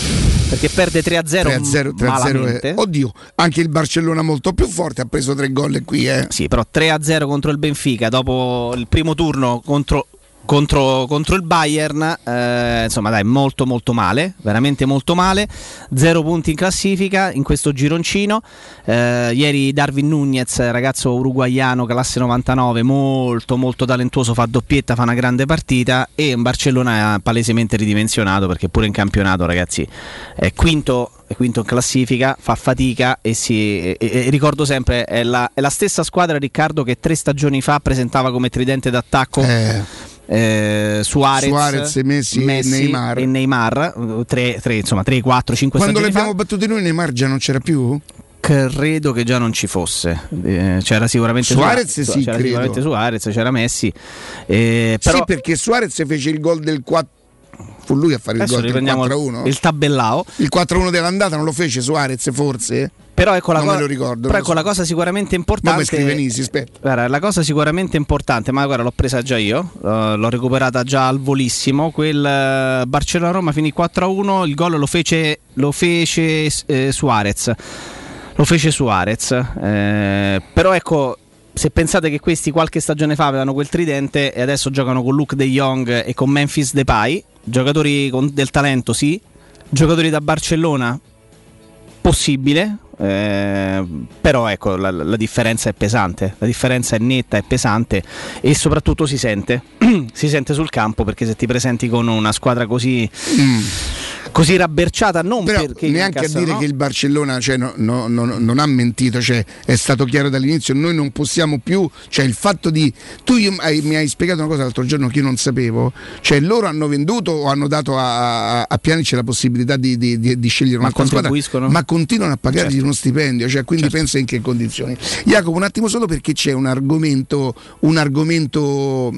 perché perde 3-0, 3-0, 3-0 malamente. è- Oddio, anche il Barcellona molto più forte ha preso tre gol qui, eh. Sì, però 3-0 contro il Benfica dopo il primo turno contro, contro, contro il Bayern, eh, insomma dai, molto molto male, veramente molto male, zero punti in classifica in questo gironcino, Eh, ieri Darwin Nunez, ragazzo uruguaiano, classe 99, molto molto talentuoso, fa doppietta, fa una grande partita e in Barcellona palesemente ridimensionato perché pure in campionato ragazzi è quinto quinto in classifica, fa fatica e, si, e- e ricordo sempre, è la, è la stessa squadra Riccardo che tre stagioni fa presentava come tridente d'attacco. Eh, eh, Suarez, Suarez, Messi e Neymar. e Neymar, eh, tre, tre, insomma 3, 4, 5 Quando stagioni l'abbiamo battuti noi Neymar già non c'era più? Credo che già non ci fosse, Eh, c'era sicuramente Suarez Suarez, sì, c'era sicuramente Suarez, c'era Messi, eh, però Sì, perché Suarez fece il gol del 4 fu lui a fare il adesso gol del riprendiamo 4-1. il tabellao. Il 4-1 dell'andata non lo fece Suarez forse? Però ecco la, Non co- me lo ricordo, però ecco so. la cosa sicuramente importante. mi scrive Nisi, aspetta. Guarda, la cosa sicuramente importante, ma guarda, l'ho presa già io, eh, l'ho recuperata già al volissimo. Quel eh, Barcellona-Roma finì 4-1, il gol lo fece, lo fece eh, Suarez. Lo fece Suarez. eh, però ecco, se pensate che questi qualche stagione fa avevano quel tridente e adesso giocano con Luke De Jong e con Memphis Depay, giocatori con del talento sì, giocatori da Barcellona? Possibile, eh, però ecco la, la differenza è pesante, la differenza è netta, è pesante e soprattutto si sente, si sente sul campo perché se ti presenti con una squadra così, così rabberciata, non. Però perché neanche a incassano, dire no? che il Barcellona cioè, no- no- no- non ha mentito, cioè, è stato chiaro dall'inizio, noi non possiamo più, cioè il fatto di... Tu io- hai- mi hai spiegato una cosa l'altro giorno che io non sapevo, cioè loro hanno venduto o hanno dato a, a, a Pjanic la possibilità di, di- di- di scegliere Ma un'altra squadra, ma continuano a pagargli Certo. uno stipendio, cioè, quindi pensa in che condizioni. Jacopo, un attimo solo perché c'è un argomento, un argomento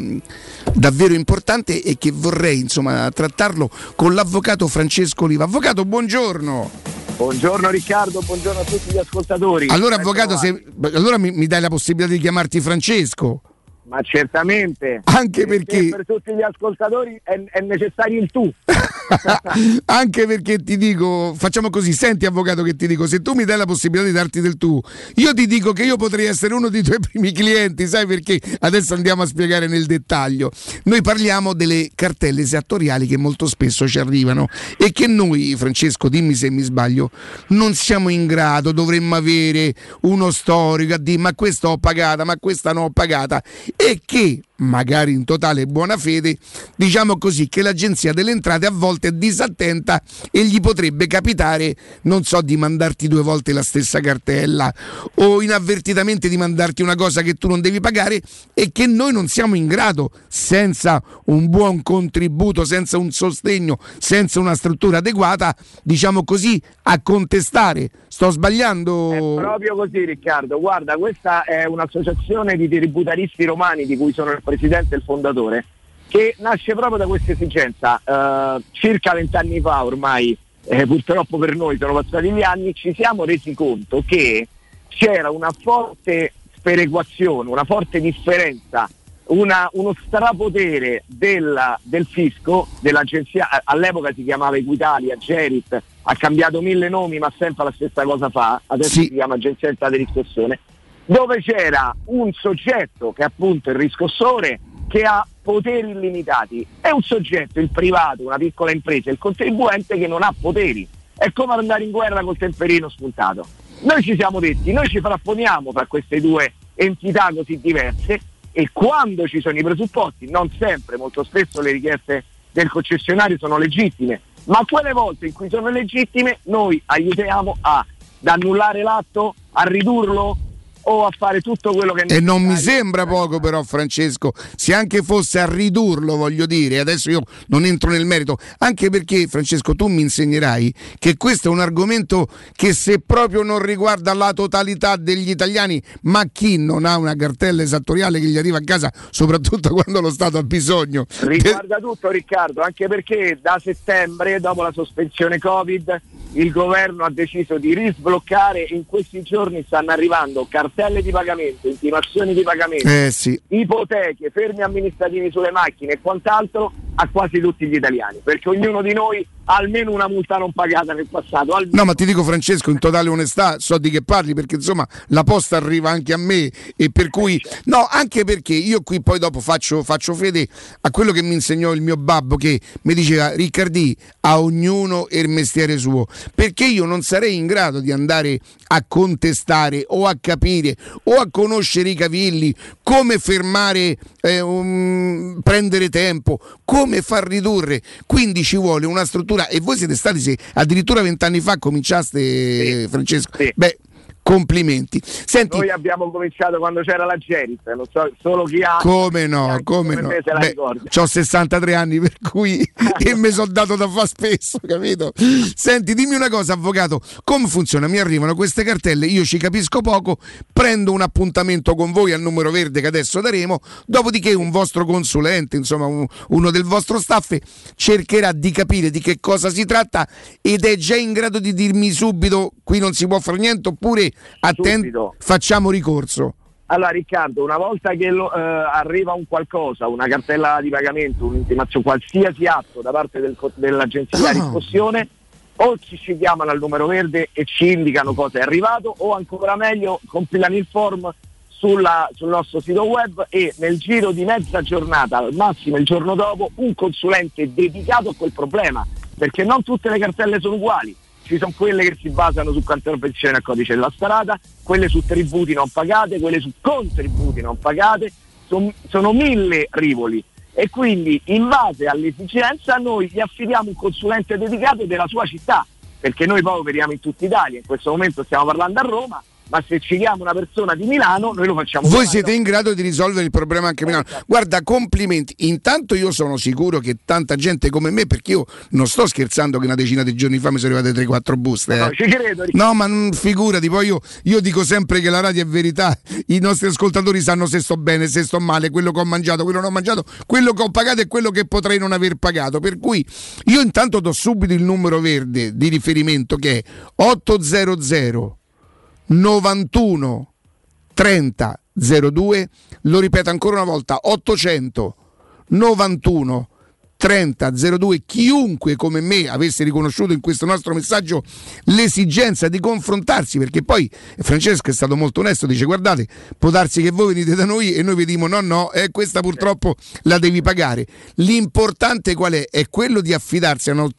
davvero importante e che vorrei insomma trattarlo con l'avvocato Francesco Oliva. Avvocato, buongiorno. Buongiorno Riccardo, buongiorno a tutti gli ascoltatori. Allora, avvocato, trovati. se, allora mi, mi dai la possibilità di chiamarti Francesco. Ma certamente. Anche perché- per tutti gli ascoltatori è, è necessario il tu. Anche perché ti dico, facciamo così, senti avvocato che ti dico, se tu mi dai la possibilità di darti del tu, io ti dico che io potrei essere uno dei tuoi primi clienti, sai perché? Adesso andiamo a spiegare nel dettaglio. Noi parliamo delle cartelle esattoriali che molto spesso ci arrivano e che noi, Francesco, dimmi se mi sbaglio, non siamo in grado, dovremmo avere uno storico a dire ma questa ho pagata, ma questa non ho pagata e che magari in totale buona fede, diciamo così che l'agenzia delle entrate a volte è disattenta e gli potrebbe capitare, non so, di mandarti due volte la stessa cartella o inavvertitamente di mandarti una cosa che tu non devi pagare e che noi non siamo in grado, senza un buon contributo, senza un sostegno, senza una struttura adeguata, diciamo così, a contestare. Sto sbagliando? Proprio così Riccardo, guarda questa è un'associazione di tributaristi romani di cui sono il presidente e il fondatore che nasce proprio da questa esigenza. Eh, circa vent'anni fa ormai, eh, purtroppo per noi sono passati gli anni, ci siamo resi conto che c'era una forte sperequazione, una forte differenza, una- uno strapotere della- del fisco, dell'agenzia, all'epoca si chiamava Equitalia, Gerit, ha cambiato mille nomi ma sempre la stessa cosa fa, adesso Sì. si chiama Agenzia di Entrate e Riscossione, dove c'era un soggetto che è appunto il riscossore che ha poteri illimitati e un soggetto, il privato, una piccola impresa, il contribuente che non ha poteri. È come andare in guerra col temperino spuntato. Noi ci siamo detti, noi ci frapponiamo tra queste due entità così diverse e quando ci sono i presupposti, non sempre, molto spesso le richieste del concessionario sono legittime, ma quelle volte in cui sono legittime noi aiutiamo ad annullare l'atto, a ridurlo o a fare tutto quello che E non mi sembra poco però Francesco, se anche fosse a ridurlo voglio dire, adesso io non entro nel merito, anche perché Francesco tu mi insegnerai che questo è un argomento che se proprio non riguarda la totalità degli italiani, ma chi non ha una cartella esattoriale che gli arriva a casa, soprattutto quando lo Stato ha bisogno. Riguarda tutto Riccardo, anche perché da settembre, dopo la sospensione Covid, il governo ha deciso di risbloccare in questi giorni stanno arrivando cartelle di pagamento, intimazioni di pagamento, Eh sì. ipoteche, fermi amministrativi sulle macchine e quant'altro a quasi tutti gli italiani, perché ognuno di noi ha almeno una multa non pagata nel passato. almeno. No, ma ti dico Francesco, in totale onestà, so di che parli perché insomma la posta arriva anche a me e per cui no, anche perché io qui poi dopo faccio, faccio fede a quello che mi insegnò il mio babbo che mi diceva Riccardi, a ognuno il mestiere suo, perché io non sarei in grado di andare a contestare o a capire o a conoscere i cavilli, come fermare, eh, un- prendere tempo, come far ridurre. Quindi ci vuole una struttura e voi siete stati se addirittura vent'anni fa cominciaste Francesco. Beh, complimenti. Senti, Noi abbiamo cominciato quando c'era la Gerit, non so, solo chi ha... come no, come come no. me se la Beh, ho 63 anni per cui e mi sono dato da fa spesso, capito? Senti, dimmi una cosa, avvocato, come funziona? Mi arrivano queste cartelle, io ci capisco poco, prendo un appuntamento con voi al numero verde che adesso daremo, dopodiché un vostro consulente, insomma un- uno del vostro staff cercherà di capire di che cosa si tratta ed è già in grado di dirmi subito qui non si può fare niente oppure Subito. facciamo ricorso. Allora Riccardo, una volta che lo- eh, arriva un qualcosa, una cartella di pagamento, un'intimazione, qualsiasi atto da parte del dell'agenzia di riscossione, o ci, ci chiamano al numero verde e ci indicano cosa è arrivato, o ancora meglio compilano il form sulla- sul nostro sito web e nel giro di mezza giornata, al massimo il giorno dopo, un consulente dedicato a quel problema, perché non tutte le cartelle sono uguali. Ci sono quelle che si basano su contravvenzione a codice della strada, quelle su tributi non pagate, quelle su contributi non pagate, son- sono mille rivoli. E quindi in base all'esigenza noi gli affidiamo un consulente dedicato della sua città, perché noi poi operiamo in tutta Italia, in questo momento stiamo parlando a Roma, ma se ci chiama una persona di Milano noi lo facciamo Voi siete in grado di risolvere il problema anche a Milano. Guarda, complimenti. Intanto io sono sicuro che tanta gente come me, perché io non sto scherzando che una decina di giorni fa mi sono arrivate 3-4 buste. No, eh. ci credo, No, ma non figurati, poi io, io dico sempre che la radio è verità. I nostri ascoltatori sanno se sto bene, se sto male, quello che ho mangiato, quello che non ho mangiato, quello che ho pagato e quello che potrei non aver pagato. Per cui io intanto do subito il numero verde di riferimento che è 800 91 30 02, lo ripeto ancora una volta, 800 91 30 02 chiunque come me avesse riconosciuto in questo nostro messaggio l'esigenza di confrontarsi perché poi Francesco è stato molto onesto dice guardate può darsi che voi venite da noi e noi vediamo no no eh, questa purtroppo la devi pagare l'importante qual è? è quello di affidarsi a, uno,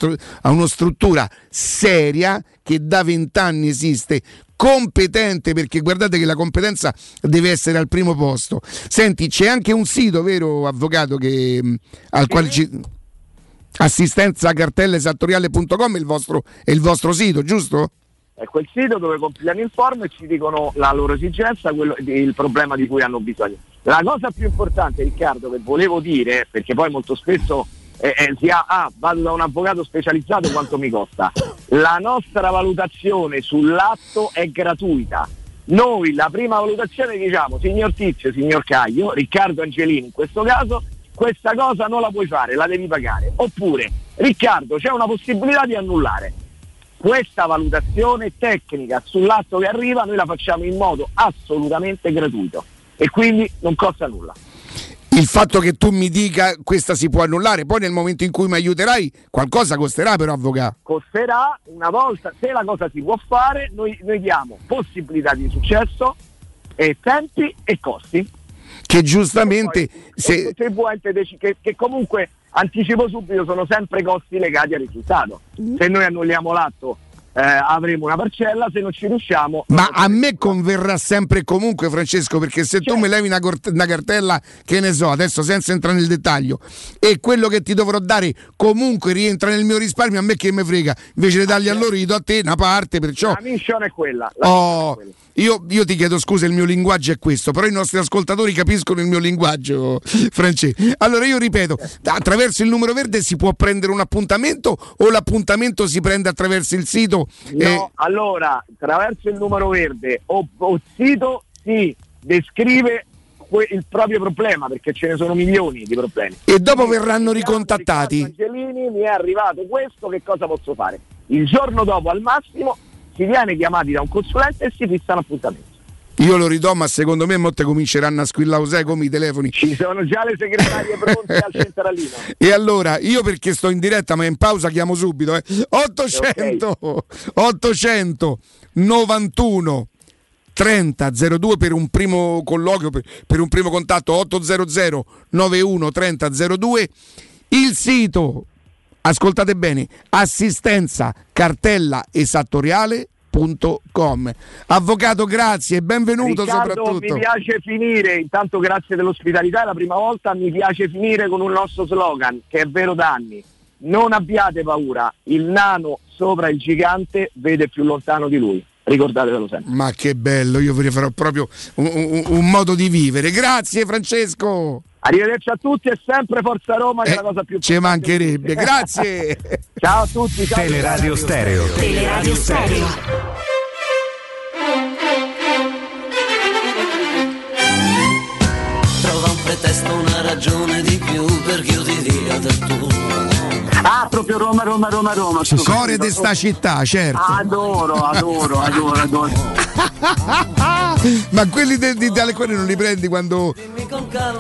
a una struttura seria che da vent'anni esiste competente perché guardate che la competenza deve essere al primo posto. Senti, c'è anche un sito, vero avvocato, che, mh, al quale ci... assistenzacartellesattoriale.com è il, vostro, è il vostro sito, giusto? È quel sito dove compilano il form e ci dicono la loro esigenza, quello, il problema di cui hanno bisogno. La cosa più importante, Riccardo, che volevo dire, perché poi molto spesso eh, eh, si ha, ah, vado da un avvocato specializzato quanto mi costa. La nostra valutazione sull'atto è gratuita. Noi la prima valutazione diciamo, signor Tizio, signor Caglio, Riccardo Angelini in questo caso, questa cosa non la puoi fare, la devi pagare. Oppure, Riccardo, c'è una possibilità di annullare. Questa valutazione tecnica sull'atto che arriva noi la facciamo in modo assolutamente gratuito e quindi non costa nulla il fatto che tu mi dica questa si può annullare, poi nel momento in cui mi aiuterai qualcosa costerà però avvocato. Costerà una volta, se la cosa si può fare, noi, noi diamo possibilità di successo, e tempi e costi. Che giustamente... Poi, se... che, che comunque anticipo subito sono sempre costi legati al risultato. Se noi annulliamo l'atto eh, avremo una parcella, se non ci riusciamo... Ma a me converrà sempre e comunque Francesco, perché se tu mi levi una, cort- una, cartella, che ne so, adesso senza entrare nel dettaglio, e quello che ti dovrò dare comunque rientra nel mio risparmio, a me che mi frega, invece di dargli a loro gli do a te una parte, perciò... La mission è quella. La oh, è quella. Io, io, ti chiedo scusa, il mio linguaggio è questo, però i nostri ascoltatori capiscono il mio linguaggio, Francesco. Allora io ripeto, attraverso il numero verde si può prendere un appuntamento o l'appuntamento si prende attraverso il sito? No, eh... allora, attraverso il numero verde o, o sito si descrive il proprio problema perché ce ne sono milioni di problemi. E dopo verranno ricontattati. Angelini, mi è arrivato questo, che cosa posso fare? Il giorno dopo al massimo si viene chiamati da un consulente e si fissa un appuntamento. Io lo ridò, ma secondo me molte cominceranno a squillare come i telefoni. Ci sono già le segretarie pronte al centralino. E allora, io perché sto in diretta, ma in pausa chiamo subito, eh. 800 okay. 800 91 30 02 per un primo colloquio, per, per un primo contatto 800 91 30 02. Il sito ascoltate bene, assistenza cartella esattoriale Avvocato, grazie e benvenuto Riccardo, soprattutto. Mi piace finire, intanto grazie dell'ospitalità, è la prima volta mi piace finire con un nostro slogan che è vero da anni. Non abbiate paura, il nano sopra il gigante vede più lontano di lui. Ricordatevelo sempre. Ma che bello, io vi farò proprio un, un, un modo di vivere. Grazie Francesco. Arrivederci a tutti e sempre Forza Roma che eh, è la cosa più Ci mancherebbe, grazie. ciao a tutti. Ciao Teleradio Stereo. Teleradio Stereo. Trova un pretesto, una ragione di più perché io ti dia del tuo. Ah, proprio Roma, Roma, Roma, Roma. Cuore di sta città, certo. Adoro, adoro, adoro, adoro. Ma quelli di, di cuore non li prendi quando.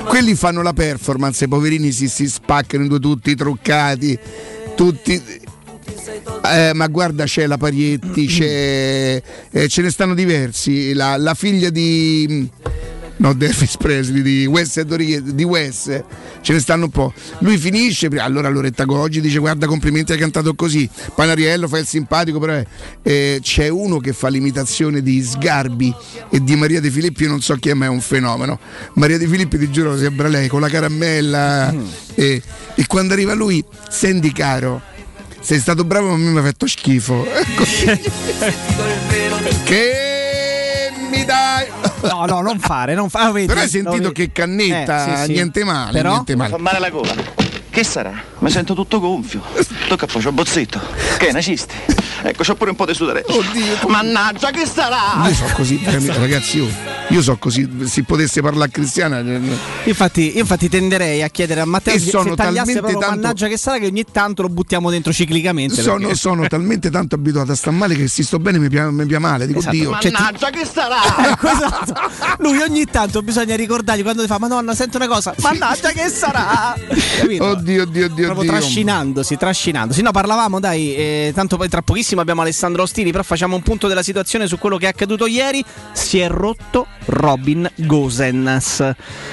Quelli fanno la performance, i poverini si, si spaccano tutti truccati, tutti. Eh, ma guarda c'è la Parietti, c'è, eh, ce ne stanno diversi. La, la figlia di no, Elvis Presley di Wes di Wes ce ne stanno un po'. Lui finisce, allora Loretta Goggi dice guarda complimenti hai cantato così, Panariello fa il simpatico, però è, eh, c'è uno che fa l'imitazione di Sgarbi e di Maria De Filippi, io non so chi è ma è un fenomeno. Maria De Filippi ti giuro sembra lei con la caramella mm. e, e quando arriva lui, senti caro sei stato bravo ma a me mi ha fatto schifo che mi dai No, no, non fare, non fare. Vedi, Però hai sentito no, che cannetta, eh, sì, sì. niente male, Però? niente male. Mi fa male la gola. Che sarà? Mi sento tutto gonfio. Tocca poi, c'ho bozzetto. Che è una cisti? Ecco, c'ho pure un po' di sudore. Oddio. Mannaggia, che sarà? Io so così, ragazzi, io Io so così, se potesse parlare cristiana. eh, Infatti, io infatti tenderei a chiedere a Matteo se sono tagliasse talmente proprio tanto- mannaggia che sarà che ogni tanto lo buttiamo dentro ciclicamente. Sono, perché- sono talmente tanto abituato a star male che se sto bene mi pia, mi pia male. Dico Esatto. Dio. Cioè, ti- Mannaggia che sarà! Ecco, esatto. Lui ogni tanto bisogna ricordargli quando ti fa Madonna, sento una cosa, mannaggia che sarà! Capito? Oddio, oddio, oddio, Proprio oddio. trascinandosi, trascinandosi. No, parlavamo, dai, eh, tanto poi tra pochissimo abbiamo Alessandro Ostini, però facciamo un punto della situazione su quello che è accaduto ieri. Si è rotto Robin Gosens.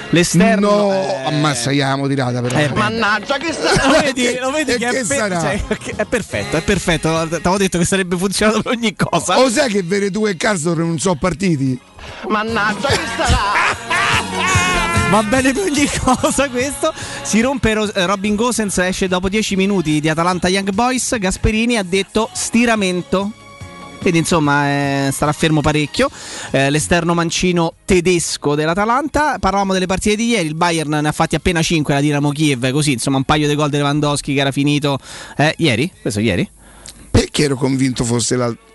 L'esterno... No, eh, ammazza, gli amo tirata però. eh. Mannaggia che sarà! Lo vedi, lo vedi che, che è, per- sarà? cioè, che è perfetto, è perfetto. Ti avevo detto che sarebbe funzionato per ogni cosa. O sai che Veretù e Castro non sono partiti? Mannaggia che sarà! Va bene per ogni cosa questo. Si rompe Ro- eh, Robin Gosens, esce dopo 10 minuti di Atalanta Young Boys. Gasperini ha detto stiramento. Quindi insomma eh, starà fermo parecchio. Eh, l'esterno mancino tedesco dell'Atalanta. Parlavamo delle partite di ieri. Il Bayern ne ha fatti appena 5 la Dinamo Kiev. Così insomma un paio di gol di Lewandowski che era finito eh, ieri. Questo ieri? Perché ero convinto fosse l'altro.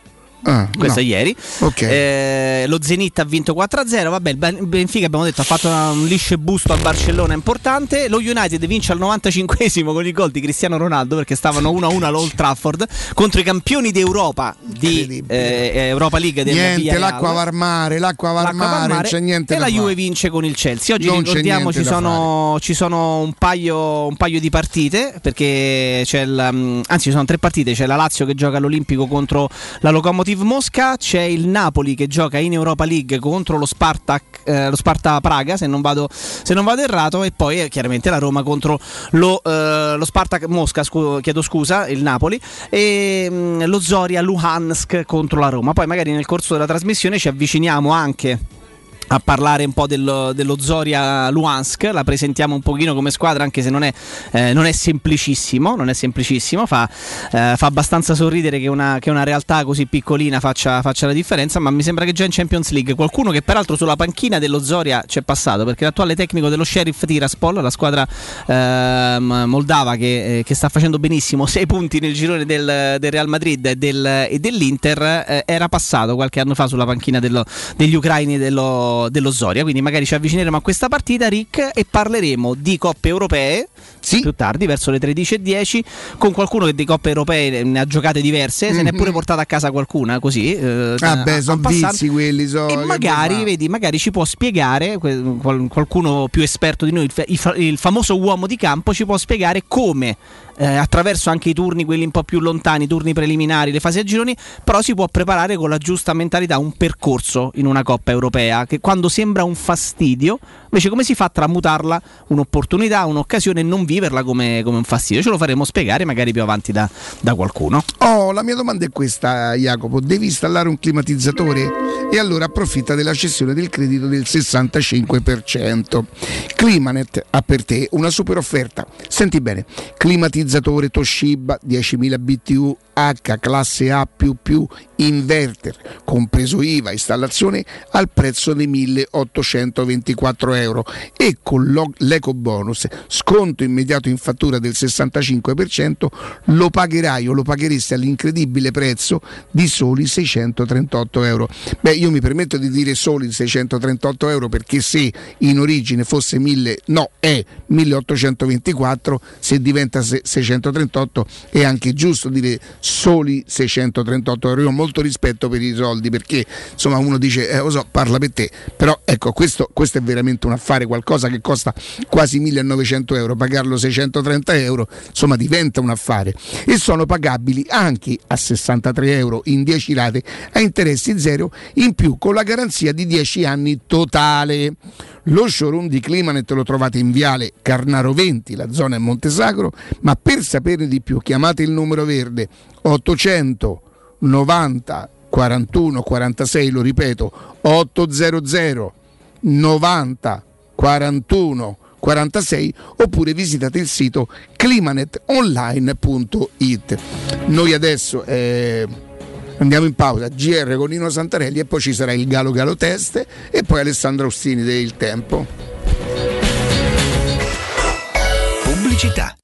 Ah, Questo no. è ieri. Ok. Eh, lo Zenit ha vinto 4-0. Vabbè, il Ben- Benfica abbiamo detto ha fatto una- un liscio busto al Barcellona importante. Lo United vince al 95esimo con il gol di Cristiano Ronaldo perché stavano 1-1 all'Old Trafford contro i campioni d'Europa di eh, Europa League del Niente, l'acqua va al mare, l'acqua va al mare, non c'è niente e la. Juve vince con il Chelsea. Oggi Non ricordiamo ci sono, ci sono un, paio, un paio di partite perché c'è il, um, anzi ci sono tre partite, c'è la Lazio che gioca all'Olimpico contro la Lokomotiv Mosca, c'è il Napoli che gioca in Europa League contro lo Spartak, eh, lo Sparta Praga se non, vado, se non vado errato e poi eh, chiaramente la Roma contro lo, eh, lo Spartak Mosca, scu- chiedo scusa, il Napoli e mm, lo Zoria Luhansk contro la Roma. Poi magari nel corso della trasmissione ci avviciniamo anche a parlare un po' dello, dello Zoria Luhansk, la presentiamo un pochino come squadra anche se non è, eh, non è semplicissimo, non è semplicissimo. Fa, eh, fa abbastanza sorridere che una, che una realtà così piccolina faccia, faccia la differenza, ma mi sembra che già in Champions League qualcuno che peraltro sulla panchina dello Zoria c'è passato, perché l'attuale tecnico dello Sheriff Tiraspol, la squadra ehm, moldava che, eh, che sta facendo benissimo, 6 punti nel girone del, del Real Madrid e, del- e dell'Inter, eh, era passato qualche anno fa sulla panchina dello- degli ucraini dello, dello Zoria, quindi magari ci avvicineremo a questa partita, Rick, e parleremo di coppe europee più tardi, verso le 13.10, con qualcuno che di coppe europee ne ha giocate diverse, se ne è pure portata a casa qualcuna, così. eh, Vabbè, a- sono vizi quelli. So, E magari, vedi, magari ci può spiegare, qualcuno più esperto di noi, il fa- il famoso uomo di campo, ci può spiegare come, eh, attraverso anche i turni, quelli un po' più lontani, i turni preliminari, le fasi a gironi, però si può preparare con la giusta mentalità un percorso in una Coppa Europea, che quando sembra un fastidio, invece come si fa a tramutarla un'opportunità, un'occasione e non viverla come, come un fastidio? Ce lo faremo spiegare magari più avanti da, da qualcuno. Oh, la mia domanda è questa, Jacopo. Devi installare un climatizzatore? E allora approfitta della cessione del credito del 65%. Climanet ha per te una super offerta. Senti bene, climatizzatore Toshiba 10.000 BTU H classe A++ inverter, compreso IVA, installazione al prezzo di 1.824 euro e con l'eco bonus, sconto immediato in fattura del 65%, lo pagherai o lo pagheresti all'incredibile prezzo di soli 638 euro. Beh, io mi permetto di dire soli 638 euro perché se in origine fosse 1000, no, è 1824, se diventa se- 638 è anche giusto dire soli 638 euro. Io ho molto rispetto per i soldi perché insomma uno dice, eh, lo so, parla per te, però ecco, questo, questo è veramente un affare, qualcosa che costa quasi 1900 euro, pagarlo 630 euro, insomma diventa un affare e sono pagabili anche a 63 euro in 10 rate a interessi zero, in più con la garanzia di 10 anni totale. Lo showroom di Climanet lo trovate in viale Carnaro 20, la zona è Montesacro, ma per saperne di più chiamate il numero verde 890 41 46, lo ripeto, 800 90 41 46 oppure visitate il sito climanetonline.it. Noi adesso eh, andiamo in pausa, GR con Nino Santarelli e poi ci sarà il Galo Galo Teste e poi Alessandro Ostini del Tempo. Pubblicità.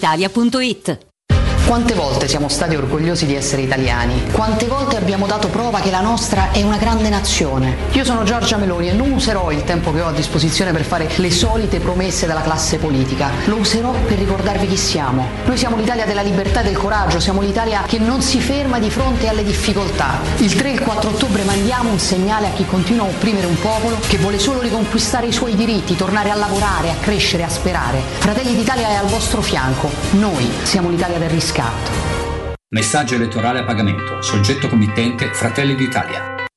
brispalitalia.it. Quante volte siamo stati orgogliosi di essere italiani? Quante volte abbiamo dato prova che la nostra è una grande nazione? Io sono Giorgia Meloni e non userò il tempo che ho a disposizione per fare le solite promesse della classe politica. Lo userò per ricordarvi chi siamo. Noi siamo l'Italia della libertà e del coraggio, siamo l'Italia che non si ferma di fronte alle difficoltà. Il 3 e il 4 ottobre mandiamo un segnale a chi continua a opprimere un popolo che vuole solo riconquistare i suoi diritti, tornare a lavorare, a crescere, a sperare. Fratelli d'Italia è al vostro fianco. Noi siamo l'Italia del riscatto. Messaggio elettorale a pagamento. Soggetto committente Fratelli d'Italia.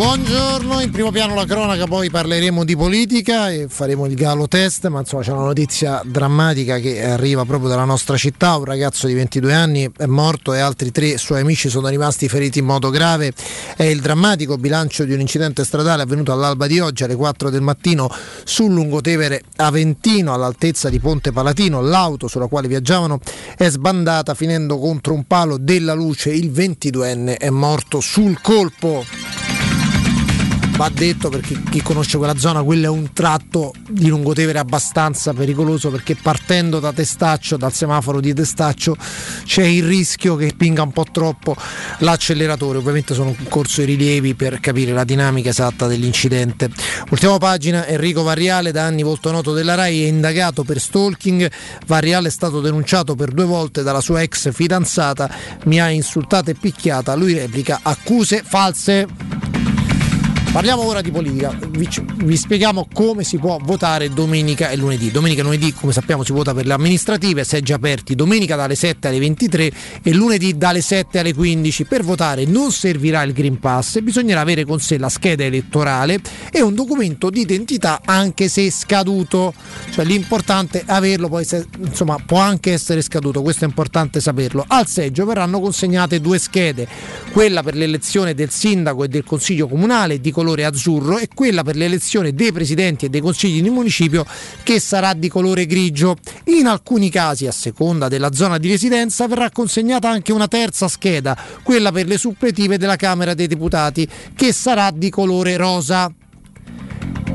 Buongiorno, in primo piano la cronaca, poi parleremo di politica e faremo il galo test, ma insomma c'è una notizia drammatica che arriva proprio dalla nostra città, un ragazzo di 22 anni è morto e altri tre suoi amici sono rimasti feriti in modo grave, è il drammatico bilancio di un incidente stradale avvenuto all'alba di oggi alle 4 del mattino sul lungotevere Aventino all'altezza di Ponte Palatino, l'auto sulla quale viaggiavano è sbandata finendo contro un palo della luce, il 22enne è morto sul colpo. Va detto perché chi conosce quella zona, quello è un tratto di lungotevere abbastanza pericoloso perché partendo da Testaccio, dal semaforo di Testaccio, c'è il rischio che pinga un po' troppo l'acceleratore. Ovviamente sono in corso i rilievi per capire la dinamica esatta dell'incidente. Ultima pagina, Enrico Varriale, da anni volto noto della RAI, è indagato per stalking. Varriale è stato denunciato per due volte dalla sua ex fidanzata, mi ha insultata e picchiata, lui replica accuse false. Parliamo ora di politica, vi, vi, spieghiamo come si può votare domenica e lunedì. Domenica e lunedì, come sappiamo, si vota per le amministrative, seggi aperti domenica dalle 7 alle 23 e lunedì dalle 7 alle 15. Per votare non servirà il Green Pass, bisognerà avere con sé la scheda elettorale e un documento di identità anche se scaduto. Cioè l'importante è averlo, poi se, insomma può anche essere scaduto, questo è importante saperlo. Al seggio verranno consegnate due schede, quella per l'elezione del sindaco e del consiglio comunale di colore azzurro e quella per l'elezione dei presidenti e dei consigli di municipio che sarà di colore grigio. In alcuni casi, a seconda della zona di residenza, verrà consegnata anche una terza scheda, quella per le suppletive della Camera dei Deputati, che sarà di colore rosa.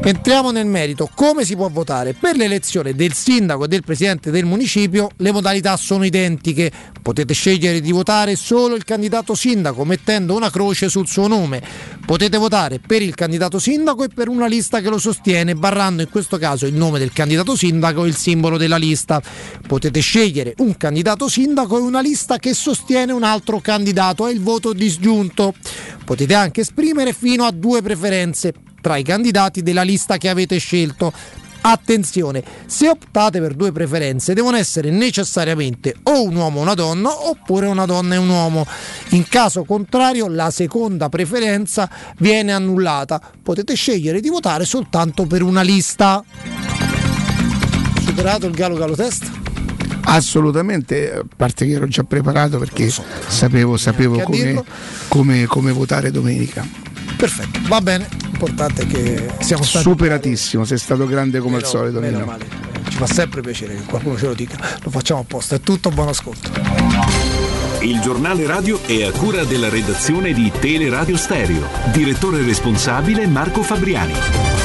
Entriamo nel merito, come si può votare? Per l'elezione del sindaco e del presidente del municipio le modalità sono identiche, potete scegliere di votare solo il candidato sindaco mettendo una croce sul suo nome, potete votare per il candidato sindaco e per una lista che lo sostiene, barrando in questo caso il nome del candidato sindaco e il simbolo della lista, potete scegliere un candidato sindaco e una lista che sostiene un altro candidato, è il voto disgiunto, potete anche esprimere fino a due preferenze tra i candidati della lista che avete scelto. Attenzione, se optate per due preferenze devono essere necessariamente o un uomo e una donna oppure una donna e un uomo. In caso contrario la seconda preferenza viene annullata. Potete scegliere di votare soltanto per una lista. Superato il Galo Galo Test? Assolutamente, a parte che ero già preparato perché so. sapevo, sapevo come, come, come votare domenica. Perfetto, va bene. L'importante è che siamo stati. Superatissimo, sei stato grande come meno, al solito. Meno male. Ci fa sempre piacere che qualcuno ce lo dica. Lo facciamo apposta. È tutto, buon ascolto. Il giornale radio è a cura della redazione di Teleradio Stereo. Direttore responsabile Marco Fabriani.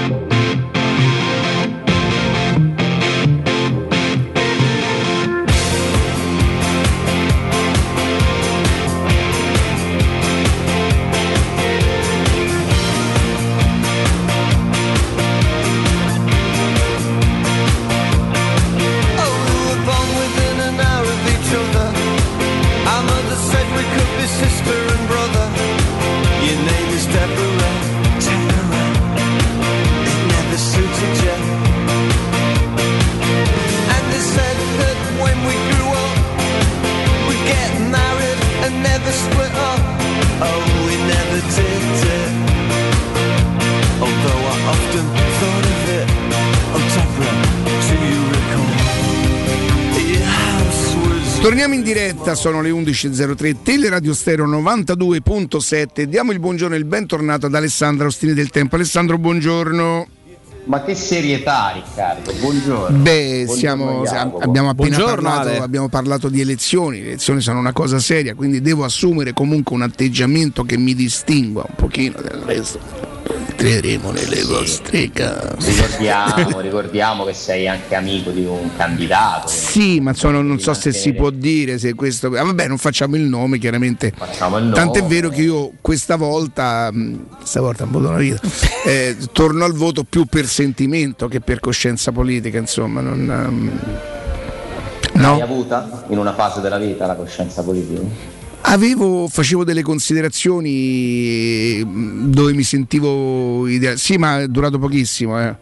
Torniamo in diretta, sono le 11.03, Teleradio Stereo 92.7. Diamo il buongiorno e il bentornato ad Alessandro Ostini del Tempo. Alessandro, buongiorno. Ma che serietà, Riccardo? Buongiorno. Beh, Buongiorno siamo, abbiamo appena parlato, abbiamo parlato, di elezioni. Le elezioni sono una cosa seria, quindi devo assumere comunque un atteggiamento che mi distingua un pochino dal resto entreremo nelle vostre case. Ricordiamo, ricordiamo, che sei anche amico di un candidato. Sì, ma insomma, non so se si può dire se questo. Ah, vabbè, non facciamo il nome, chiaramente. Facciamo il nome. Tant'è vero che io questa volta, stavolta un po' una vita, eh, torno al voto più per sentimento che per coscienza politica, insomma. Non, um, no? Hai avuta in una fase della vita la coscienza politica? Avevo, facevo delle considerazioni mm, dove mi sentivo ideale. Sì, ma è durato pochissimo, eh.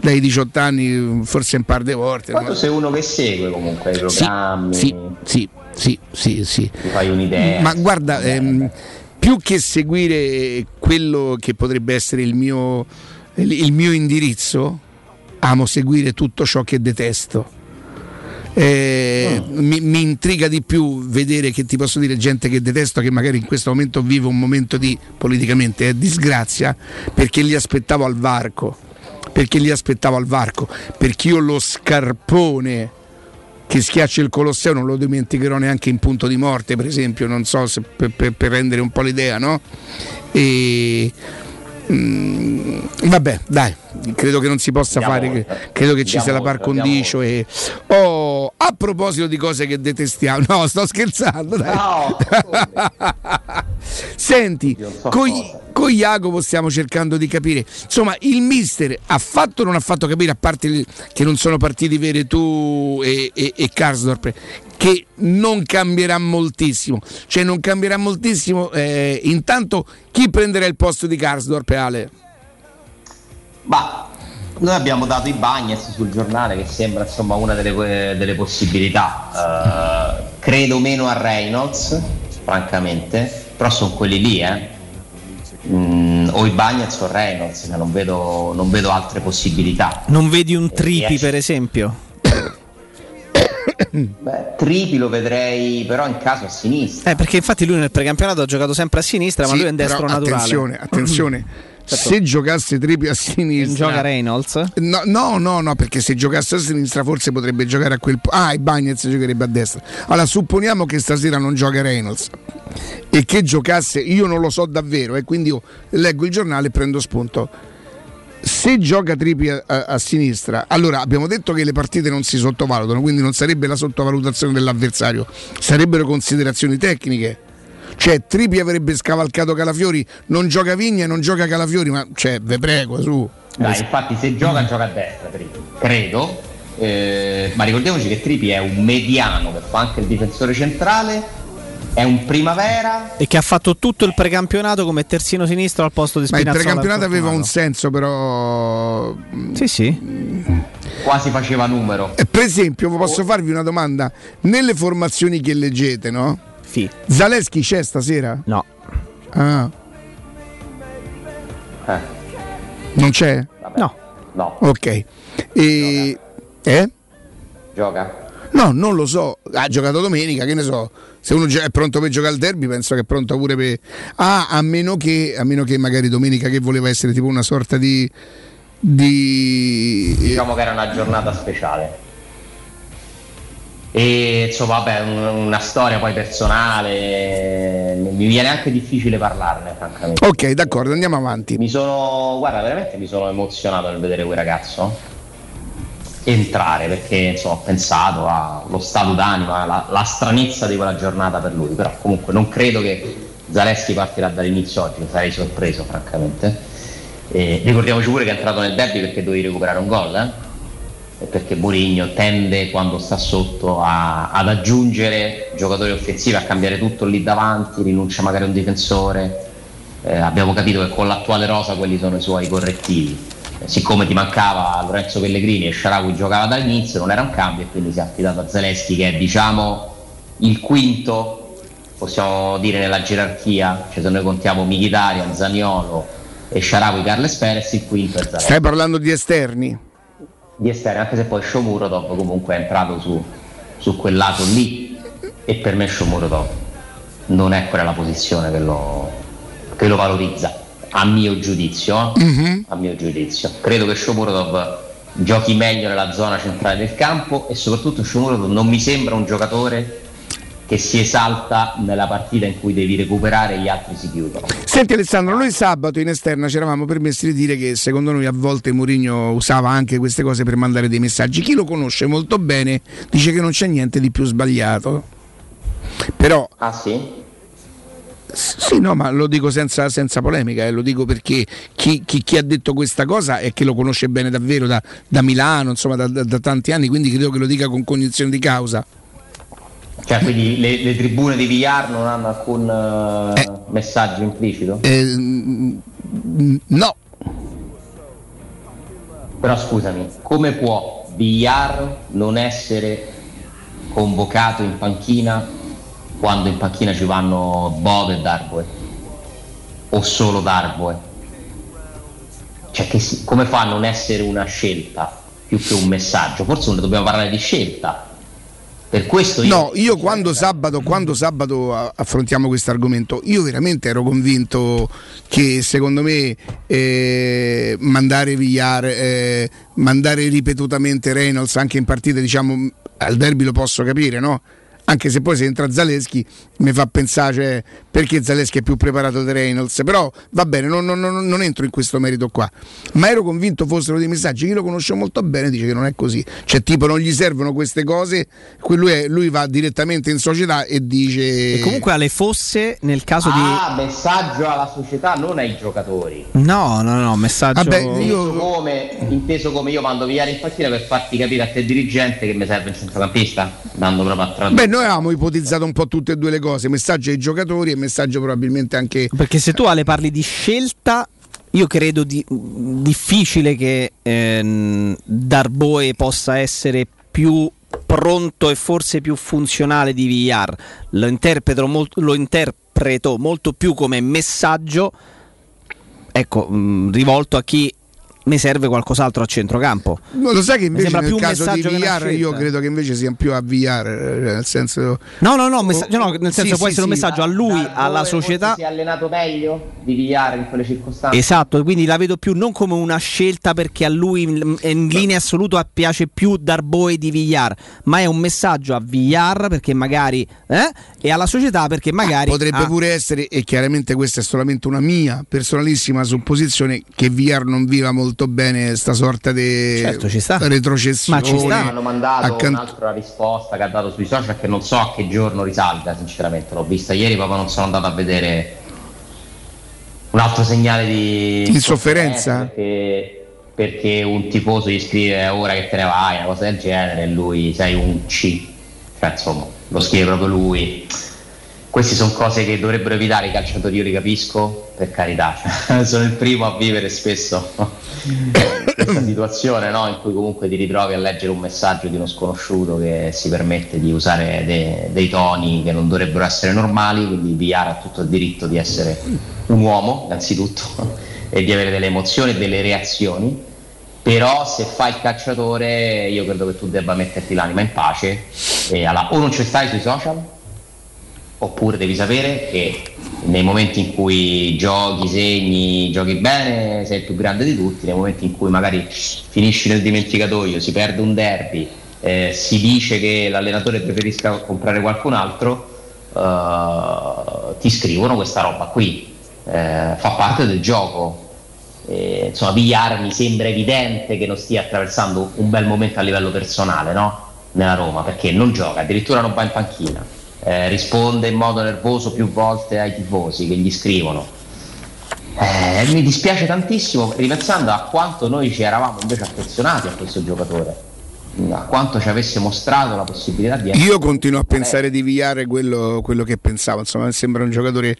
Dai 18 anni, forse un par di volte. Quanto sei uno che segue comunque i programmi? Sì, sì, sì, sì, sì. Ti fai un'idea. Ma guarda, ehm, più che seguire quello che potrebbe essere il mio, il mio indirizzo, amo seguire tutto ciò che detesto Eh, mi, mi intriga di più vedere che ti posso dire gente che detesto che magari in questo momento vive un momento di politicamente eh, disgrazia perché li aspettavo al varco perché li aspettavo al varco perché io lo scarpone che schiaccia il Colosseo non lo dimenticherò neanche in punto di morte per esempio non so se per, per- per rendere un po' l'idea no? e mm, vabbè dai credo che non si possa Andiamo fare oltre. credo che ci sia la par condicio e oh, a proposito di cose che detestiamo no sto scherzando dai. Senti, con, con Jacopo stiamo cercando di capire. Insomma, il mister ha fatto o non ha fatto capire, a parte che non sono partiti veri tu e, e, e Karsdorp, che non cambierà moltissimo. Cioè, non cambierà moltissimo. eh, intanto, chi prenderà il posto di Karsdorp, Ale? Ma noi abbiamo dato i Bagnets sul giornale che sembra insomma una delle, delle possibilità. Eh, credo meno a Reynolds, francamente, però sono quelli lì, eh. Mm, o i Bagnets o Reynolds, cioè non vedo, non vedo altre possibilità. Non vedi un tripi, per esempio? Beh, Tripi lo vedrei però in caso a sinistra. Eh, perché infatti lui nel precampionato ha giocato sempre a sinistra, ma Sì, lui è un destro però naturale. Attenzione, attenzione. Certo. Se giocasse Tripi a sinistra, Gioca Reynolds? No, no, no, no, perché se giocasse a sinistra forse potrebbe giocare a quel. po- Ah, i Bagnets giocherebbe a destra. Allora, supponiamo che stasera non gioca Reynolds e che giocasse, io non lo so davvero, e quindi io leggo il giornale e prendo spunto. Se gioca Tripi a, a- a sinistra, allora abbiamo detto che le partite non si sottovalutano, quindi non sarebbe la sottovalutazione dell'avversario, sarebbero considerazioni tecniche. Cioè, Tripi avrebbe scavalcato Calafiori, non gioca Vigna, non gioca Calafiori, ma cioè, ve prego, su. Dai, infatti se gioca gioca a destra Tripi, credo. Eh, ma ricordiamoci che Tripi è un mediano che fa anche il difensore centrale, è un primavera. E che ha fatto tutto il precampionato come terzino sinistro al posto di Ma il Spinazzola. precampionato aveva un senso, però. Sì, sì. Quasi faceva numero. Eh, Per esempio, posso farvi una domanda? Nelle formazioni che leggete, no? Sì. Zaleschi c'è stasera? No. Ah, Eh, non c'è? No. no, Ok. E... Eh? gioca. No, non lo so. Ha giocato domenica, che ne so. Se uno è pronto per giocare al derby, penso che è pronto pure per. Ah, a meno che, a meno che magari domenica che voleva essere tipo una sorta di. di. Diciamo che era una giornata speciale. E insomma, vabbè, un- una storia poi personale, mi viene anche difficile parlarne, francamente. Ok, d'accordo, andiamo avanti. Mi sono, guarda, veramente mi sono emozionato nel vedere quel ragazzo entrare perché insomma ho pensato allo stato d'anima, la, la stranezza di quella giornata per lui, però comunque non credo che Zaleschi partirà dall'inizio oggi, sarei sorpreso francamente. E ricordiamoci pure che è entrato nel derby perché dovevi recuperare un gol, eh? Perché Mourinho tende quando sta sotto a- ad aggiungere giocatori offensivi, a cambiare tutto lì davanti, rinuncia magari a un difensore. Eh, abbiamo capito che con l'attuale rosa quelli sono i suoi correttivi. Siccome ti mancava Lorenzo Pellegrini e Sharawi giocava dall'inizio, non era un cambio e quindi si è affidato a Zelensky che è diciamo il quinto, possiamo dire nella gerarchia, cioè se noi contiamo Mkhitaryan, Zaniolo e Sharawi, Carles Perez, il quinto è Zelensky Stai parlando di esterni? di esterni, anche se poi Shomurodov comunque è entrato su, su quel lato lì. E per me Shomurodov non è quella la posizione che lo, che lo valorizza, a mio giudizio. Mhm. A mio giudizio. Credo che Shomurodov giochi meglio nella zona centrale del campo e soprattutto Shomurodov non mi sembra un giocatore che si esalta nella partita in cui devi recuperare e gli altri si chiudono. Senti Alessandro, noi sabato in esterna ci eravamo permessi di dire che secondo noi a volte Mourinho usava anche queste cose per mandare dei messaggi. Chi lo conosce molto bene dice che non c'è niente di più sbagliato. Però Ah sì? Sì, no, ma lo dico senza, senza polemica, eh, lo dico perché chi, chi- chi ha detto questa cosa è che lo conosce bene davvero da, da Milano, insomma da, da- da tanti anni, quindi credo che lo dica con cognizione di causa. Cioè, quindi le, le tribune di Villar non hanno alcun eh, messaggio implicito? Eh, no, Però scusami, come può Villar non essere convocato in panchina quando in panchina ci vanno Bove e Darboe? O solo Darboe? Cioè, che si- come fa a non essere una scelta più che un messaggio? Forse non dobbiamo parlare di scelta, Per questo io No, io quando sabato, quando sabato affrontiamo questo argomento, io veramente ero convinto che secondo me eh, mandare Villar, eh, mandare ripetutamente Reynolds anche in partite, diciamo, al derby lo posso capire, no? Anche se poi se entra Zaleschi mi fa pensare cioè, perché Zaleschi è più preparato di Reynolds, però va bene, non, non- non- non entro in questo merito qua. Ma ero convinto fossero dei messaggi, chi lo conosce molto bene dice che non è così. Cioè tipo non gli servono queste cose, lui, è- lui va direttamente in società e dice... E comunque alle fosse nel caso Ah, messaggio alla società, non ai giocatori. di. No, no, no, messaggio. Inteso, come, inteso come io mando via in panchina per farti capire a te dirigente che mi serve il centrocampista, dando proprio a tradurre. Beh, noi avevamo ipotizzato un po' tutte e due le cose, messaggio ai giocatori e messaggio probabilmente anche... Perché se tu Ale parli di scelta, io credo di- difficile che ehm, Darboe possa essere più pronto e forse più funzionale di Villar. Lo interpreto, mol- lo interpreto molto più come messaggio ecco, mh, rivolto a chi mi serve qualcos'altro a centrocampo. No, lo sai che invece sembra nel più un caso di VR io credo che invece sia più a VR, eh, nel senso... No, no, no, messaggio- no, nel senso Sì, può sì, essere un sì. messaggio a lui, alla società. Si è allenato meglio di Vigliare in quelle circostanze. Esatto, quindi la vedo più non come una scelta perché a lui in, in linea assoluta piace più Darboe di Villar, ma è un messaggio a Villar perché magari eh? e alla società perché magari Potrebbe ah, pure essere, e chiaramente questa è solamente una mia personalissima supposizione, che VR non viva molto bene sta sorta di Certo, ci sta. retrocessione. Ma ci sta. Mi hanno mandato accan- un'altra risposta che ha dato sui social che non so a che giorno risalga, sinceramente. L'ho vista ieri, proprio non sono andato a vedere un altro segnale di Insofferenza? Perché, perché un tifoso gli scrive "È ora che te ne vai, una cosa del genere, e lui sei un C. Cioè, insomma, lo scrive proprio lui. Queste sono cose che dovrebbero evitare i calciatori, io li capisco, per carità. Sono il primo a vivere spesso questa situazione no? in cui comunque ti ritrovi a leggere un messaggio di uno sconosciuto che si permette di usare de- dei toni che non dovrebbero essere normali, quindi Villar ha tutto il diritto di essere un uomo, innanzitutto, e di avere delle emozioni e delle reazioni. Però se fai il calciatore io credo che tu debba metterti l'anima in pace e alla- o non ci stai sui social oppure devi sapere che nei momenti in cui giochi, segni, giochi bene, sei il più grande di tutti, nei momenti in cui magari finisci nel dimenticatoio, si perde un derby, eh, si dice che l'allenatore preferisca comprare qualcun altro, eh, ti scrivono questa roba qui, Eh, fa parte del gioco. Eh, insomma, Villar mi sembra evidente che non stia attraversando un bel momento a livello personale, no? Nella Roma, perché non gioca, addirittura non va in panchina, eh, risponde in modo nervoso più volte ai tifosi che gli scrivono. Eh, mi dispiace tantissimo ripensando a quanto noi ci eravamo invece affezionati a questo giocatore, a quanto ci avesse mostrato la possibilità di Io continuo a pensare di VR quello, quello che pensavo, insomma, mi sembra un giocatore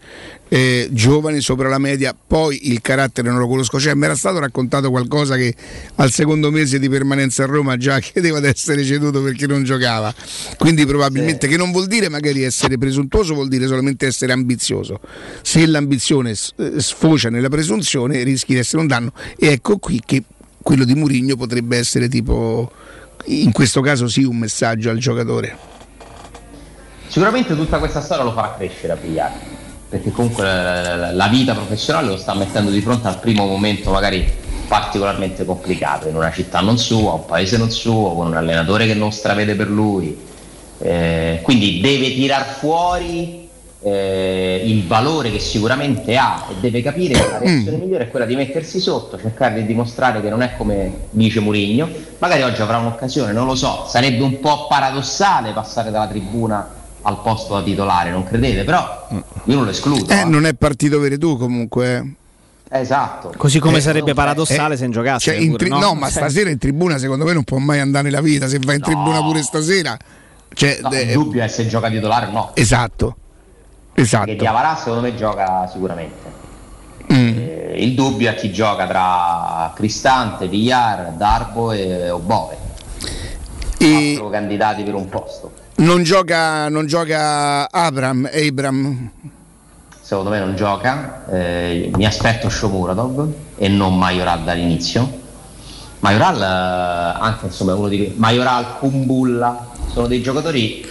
eh, giovane, sopra la media, poi il carattere non lo conosco, cioè mi era stato raccontato qualcosa che al secondo mese di permanenza a Roma già chiedeva di essere ceduto perché non giocava, quindi probabilmente che non vuol dire magari essere presuntuoso, vuol dire solamente essere ambizioso, se l'ambizione eh, sfocia nella presunzione rischi di essere un danno. E ecco qui che quello di Murigno potrebbe essere tipo in questo caso sì un messaggio al giocatore. Sicuramente tutta questa storia lo farà crescere a Villar, perché comunque la vita professionale lo sta mettendo di fronte al primo momento magari particolarmente complicato, in una città non sua, un paese non suo, con un allenatore che non stravede per lui. Eh, quindi deve tirar fuori eh, il valore che sicuramente ha e deve capire che la reazione migliore è quella di mettersi sotto, cercare di dimostrare che non è come dice Murigno. Magari oggi avrà un'occasione, non lo so, sarebbe un po' paradossale passare dalla tribuna al posto da titolare, non credete? Però io non lo escludo. Eh, non è partito vero tu comunque. eh. Esatto. Così come Eh, sarebbe paradossale Eh, se non giocasse. cioè, in pure, tri- no? no, ma stasera in tribuna secondo me non può mai andare nella vita, se va in tribuna pure stasera. Cioè, No, eh, il dubbio è se gioca titolare o no. esatto. Perché Esatto. Diavarà secondo me gioca sicuramente. Mm. Eh, il dubbio è chi gioca tra Cristante, Villar, Darbo e Obove. E Quattro candidati per un posto. non gioca, non gioca Abram, Abram. Secondo me non gioca. Eh, mi aspetto Shomuradov e non Majoral dall'inizio. Majoral eh, anche insomma uno di Majoral Kumbulla sono dei giocatori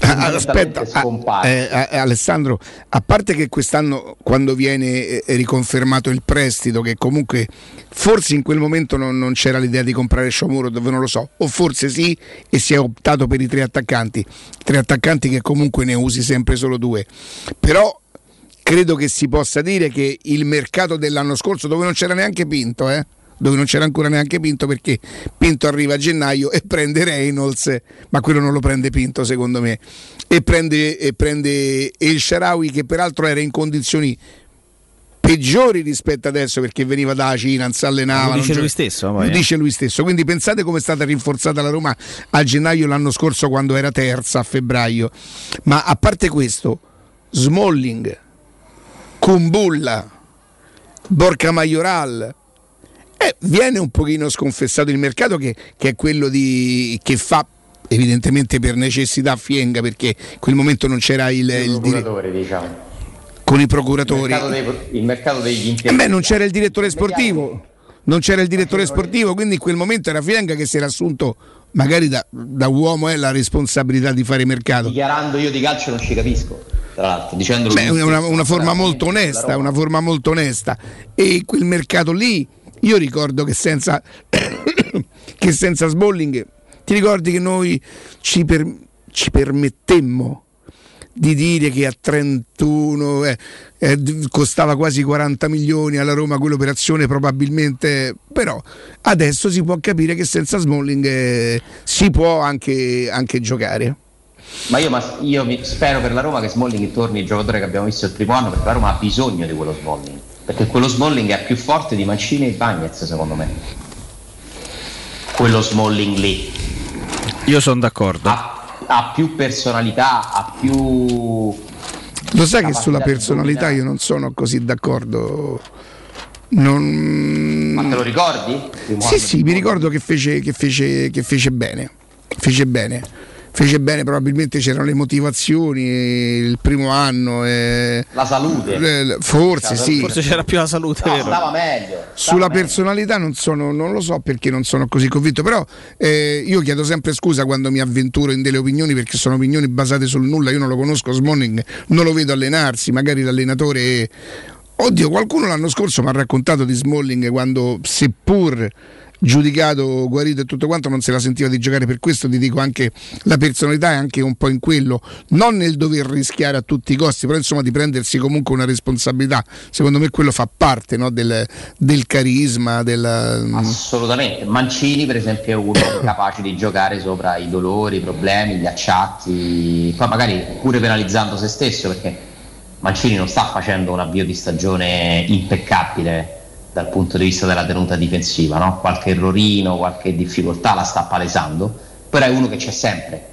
Ah, Aspetta, ah, scomparsi. eh, eh, Alessandro, a parte che quest'anno quando viene eh, riconfermato il prestito, che comunque forse in quel momento non, non c'era l'idea di comprare Sciomuro, dove non lo so, o forse sì e si è optato per i tre attaccanti, tre attaccanti che comunque ne usi sempre solo due, però credo che si possa dire che il mercato dell'anno scorso, dove non c'era neanche Pinto, eh? Dove non c'era ancora neanche Pinto perché Pinto arriva a gennaio e prende Reynolds, ma quello non lo prende Pinto secondo me, e prende, e prende El Sharawi che peraltro era in condizioni peggiori rispetto adesso perché veniva dalla Cina, non si allenava. Lo dice lui stesso, poi, Lo eh. dice lui stesso. Quindi pensate come è stata rinforzata la Roma a gennaio l'anno scorso quando era terza a febbraio. Ma a parte questo, Smalling, Kumbulla, Borca Majoral, eh, viene un pochino sconfessato il mercato che, che è quello di, che fa evidentemente per necessità Fienga perché in quel momento non c'era il, il procuratore, diciamo. con i Il procuratori. mercato, dei- il mercato degli Eh interni. beh, non c'era il direttore sportivo, non c'era il direttore sportivo, quindi in quel momento era Fienga che si era assunto, magari da, da uomo, eh, la responsabilità di fare mercato. Dichiarando io di calcio non ci capisco, tra l'altro, dicendolo Beh, è una, una forma molto onesta, una forma molto onesta. E quel mercato lì, io ricordo che senza, che senza Smalling, ti ricordi che noi ci, per- ci permettemmo di dire che a 31 eh, eh, costava quasi 40 milioni alla Roma quell'operazione probabilmente però adesso si può capire che senza Smalling eh, si può anche, anche giocare Ma io, ma io spero per la Roma che Smalling torni il giocatore che abbiamo visto il primo anno perché la Roma ha bisogno di quello Smalling. Perché quello Smalling è più forte di Mancini e Bagnez secondo me. Quello Smalling lì. Io sono d'accordo. Ha, ha più personalità, ha più... Lo sai che sulla personalità io non sono così d'accordo. Non... Ma te lo ricordi? Sì, sì, mi ricordo che fece, che fece, che fece bene. Fece bene. Fece bene, probabilmente c'erano le motivazioni, il primo anno. eh, La salute. eh, forse Cioè, sì. Forse c'era più la salute, No, vero? stava meglio. Sulla personalità non, sono, non lo so perché non sono così convinto, però eh, io chiedo sempre scusa quando mi avventuro in delle opinioni perché sono opinioni basate sul nulla, io non lo conosco Smalling, non lo vedo allenarsi, magari l'allenatore... Oddio, qualcuno l'anno scorso mi ha raccontato di Smalling quando seppur giudicato, guarito e tutto quanto non se la sentiva di giocare per questo ti dico anche la personalità è anche un po' in quello. Non nel dover rischiare a tutti i costi però insomma di prendersi comunque una responsabilità secondo me quello fa parte no, del, del carisma del, Assolutamente. Mancini, per esempio, è uno capace di giocare sopra i dolori, i problemi, gli acciatti, poi magari pure penalizzando se stesso, perché Mancini non sta facendo un avvio di stagione impeccabile dal punto di vista della tenuta difensiva, no? qualche errorino, qualche difficoltà la sta palesando, però è uno che c'è sempre,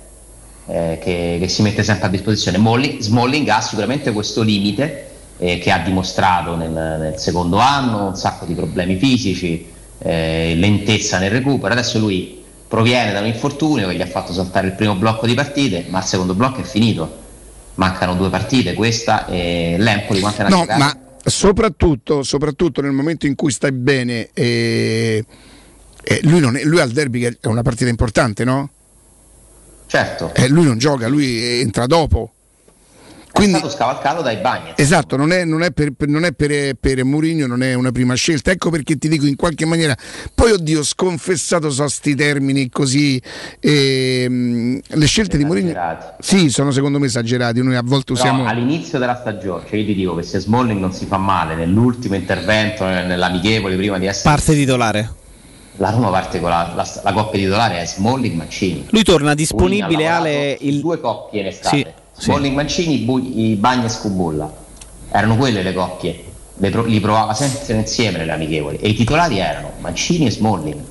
eh, che, che si mette sempre a disposizione. Molli- Smalling ha sicuramente questo limite eh, che ha dimostrato nel, nel secondo anno, un sacco di problemi fisici, eh, lentezza nel recupero. Adesso lui proviene da un infortunio che gli ha fatto saltare il primo blocco di partite, ma il secondo blocco è finito. Mancano due partite, questa e l'Empoli quante no ma soprattutto, soprattutto nel momento in cui stai bene eh, eh, lui, non è- lui al derby che è una partita importante no? Certo. Eh, lui non gioca lui entra dopo Quindi, è stato scavalcato dai bagni. Esatto, non è, non è per, per- non è per, per Mourinho, non è una prima scelta. Ecco perché ti dico in qualche maniera. Poi, oddio, sconfessato so sti termini così. ehm, le scelte di Mourinho. Sì, sono secondo me esagerati. Noi a volte Però usiamo. all'inizio della stagione, cioè io ti dico che se Smalling non si fa male nell'ultimo intervento eh, nell'amichevole prima di essere Parte titolare. la Roma parte con la, la, la coppia titolare è Smalling Mancini. Lui torna disponibile Ale il due coppie in estate. Sì, sì. Smalling Mancini, Bu- i Bagni e Scubulla. Erano quelle le coppie. Le pro- li provava sempre insieme nelle amichevoli. E i titolari erano Mancini e Smalling.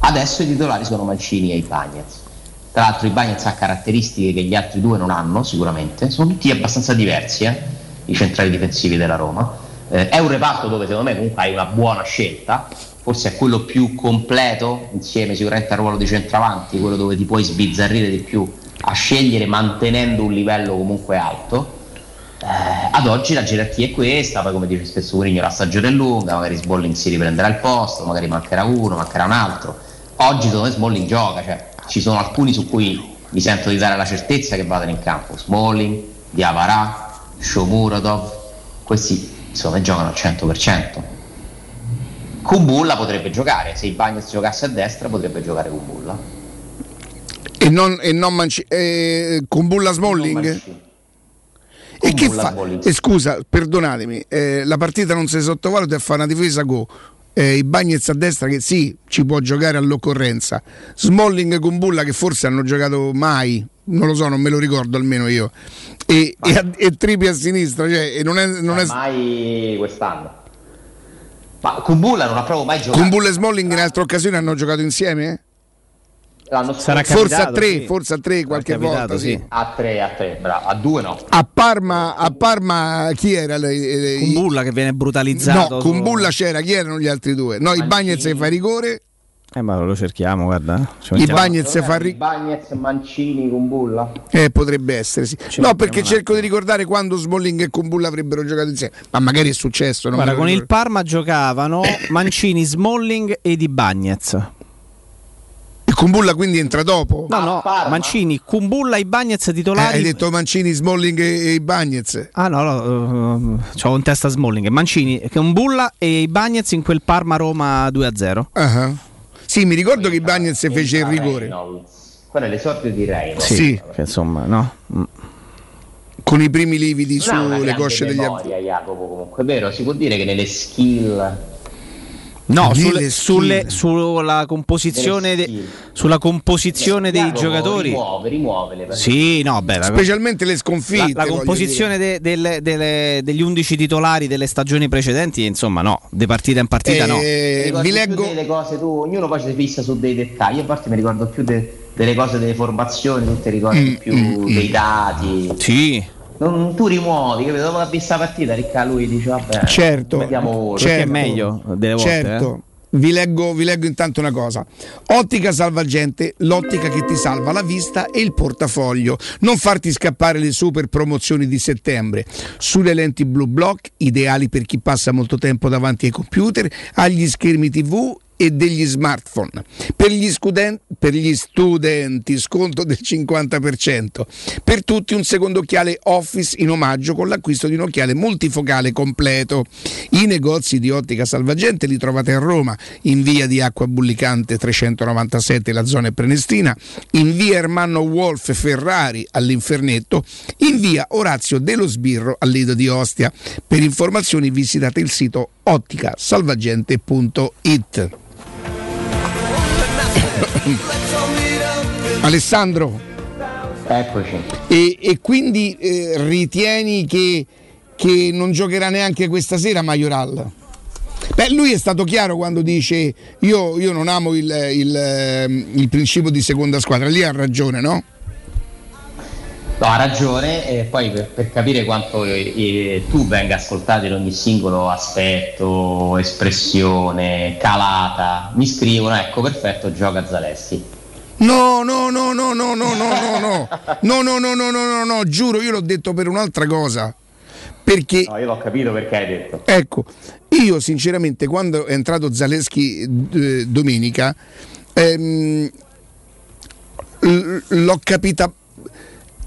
Adesso i titolari sono Mancini e i Bagnets. Tra l'altro i Bagnets ha caratteristiche che gli altri due non hanno sicuramente. Sono tutti abbastanza diversi, eh, i centrali difensivi della Roma. Eh, è un reparto dove secondo me comunque hai una buona scelta. Forse è quello più completo, insieme sicuramente al ruolo di centravanti, quello dove ti puoi sbizzarrire di più a scegliere mantenendo un livello comunque alto. Eh, ad oggi la gerarchia è questa, poi come dice spesso Mourinho la stagione è lunga, magari Smalling si riprenderà il posto, magari mancherà uno, mancherà un altro. Oggi secondo me Smalling gioca, cioè ci sono alcuni su cui mi sento di dare la certezza che vadano in campo Smalling, Diavarà, Shomurodov, questi insomma giocano al 100%. Kubulla potrebbe giocare, se i Bagnets giocasse a destra potrebbe giocare Kubulla. E non, e non Manci- eh, con Bulla Smalling? E che Bulla fa? E scusa, perdonatemi, eh, la partita non si sottovaluta e fa una difesa go. Eh, I Bagnets a destra che sì, ci può giocare all'occorrenza. Smalling con Bulla che forse hanno giocato mai, non lo so, non me lo ricordo almeno io. E, e, a- e Tripi a sinistra, cioè, e non è, non è Mai quest'anno. Ma Kubulla non ha proprio mai giocato. con Bulla e Smalling in altre occasioni hanno giocato insieme? L'anno Sarà scorso Forse a tre, sì. forse a tre qualche capitato, volta, sì. a 3, a 3, bravo, a 2 no. A Parma, a Parma chi era? le- le- Con Bulla che viene brutalizzato. No, con su- Bulla c'era, chi erano gli altri due? No, i Bagnets fa rigore, Eh, ma lo cerchiamo, guarda. eh. I Bagnets fa rigore. Bagnets, Mancini con Bulla. Eh, potrebbe essere, sì. Ci No, perché cerco di ricordare quando Smalling e Kumbulla avrebbero giocato insieme. Ma magari è successo, non Guarda, con il. Parma giocavano Mancini, Smalling e Di Bagnez. E Kumbulla quindi entra dopo? No, no, Mancini, Kumbulla, i Bagnez Eh, titolari. hai detto Mancini, Smalling e, i Bagnets. Ah no, no uh, c'ho in testa Smalling, Mancini, Kumbulla e i Bagnez in quel Parma-Roma 2-0. Ah, Sì, mi ricordo che i Bagnets fece il rigore. Quello è l'esordio di Reynolds. Sì. Che insomma, no. Mm. Con i primi lividi sulle cosce degli avversari. memoria, Jacopo, comunque, è vero, si può dire che nelle skill No, sulle- sulle- sulla composizione, de- sulla composizione dei giocatori. rimuove, rimuove le Sì, no, beh, la, Specialmente le la- sconfitte. la voglio composizione de- delle- delle- degli 11 titolari delle stagioni precedenti, insomma, no, di partita in partita no. Eh, Ricordi vi leggo. delle cose tu, ognuno poi si fissa su dei dettagli, io a parte mi ricordo più de- delle cose delle formazioni, tu ti ricordi Mm, più dei dati. Sì. Non, tu rimuovi, capito? Dopo aver visto la partita, Ricca lui dice vabbè, Certo, vediamo ora. Perché è certo. meglio delle volte. Certo. eh. Vi leggo, vi leggo intanto una cosa. Ottica salvagente, l'ottica che ti salva la vista e il portafoglio. Non farti scappare le super promozioni di settembre. Sulle lenti Blue Block, ideali per chi passa molto tempo davanti ai computer, agli schermi TV e degli smartphone. Per gli, scuden- per gli studenti sconto del 50%. Per tutti un secondo occhiale Office in omaggio con l'acquisto di un occhiale multifocale completo. I negozi di Ottica Salvagente li trovate a Roma, in via di Acqua Bullicante 397, la zona è Prenestina, in via Ermanno Wolf Ferrari all'Infernetto, in via Orazio dello Sbirro al Lido di Ostia. Per informazioni visitate il sito otticasalvagente.it. Alessandro, Eccoci. e, e quindi eh, ritieni che, che non giocherà neanche questa sera Majoral? Beh, lui è stato chiaro quando dice io, io non amo il, il, ehm, il principio di seconda squadra, lì ha ragione, no? No, ha ragione, e poi per, per capire quanto eh, eh, tu venga ascoltato in ogni singolo aspetto, espressione, calata, mi scrivono, ecco, perfetto, gioca Zaleschi. No, no, no, no, no, no, no, no, no, no, no, no, no, no, no, no, giuro, io l'ho detto per un'altra cosa. Perché No, io l'ho capito perché hai detto. Ecco, io sinceramente quando è entrato Zaleschi eh, domenica ehm, l- l'ho capita,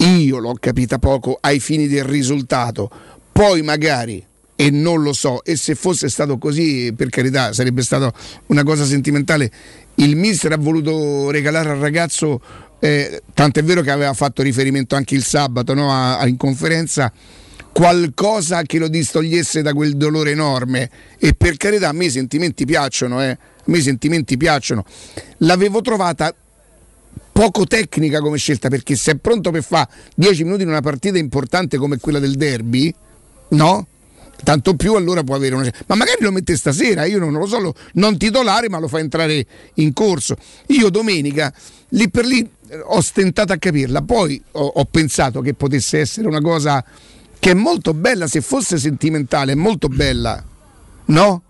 io l'ho capita poco ai fini del risultato, poi magari, e non lo so, e se fosse stato così, per carità, sarebbe stata una cosa sentimentale, il mister ha voluto regalare al ragazzo, eh, tant'è vero che aveva fatto riferimento anche il sabato no, a- a- in conferenza, qualcosa che lo distogliesse da quel dolore enorme e per carità a me i sentimenti piacciono, eh. a me i sentimenti piacciono. L'avevo trovata poco tecnica come scelta perché se è pronto per fare 10 minuti in una partita importante come quella del derby, no? Tanto più allora può avere una. Ma magari lo mette stasera, io non lo so, lo- non titolare, ma lo fa entrare in corso. Io domenica lì per lì eh, ho stentato a capirla, poi ho, ho pensato che potesse essere una cosa che è molto bella, se fosse sentimentale, è molto bella, no?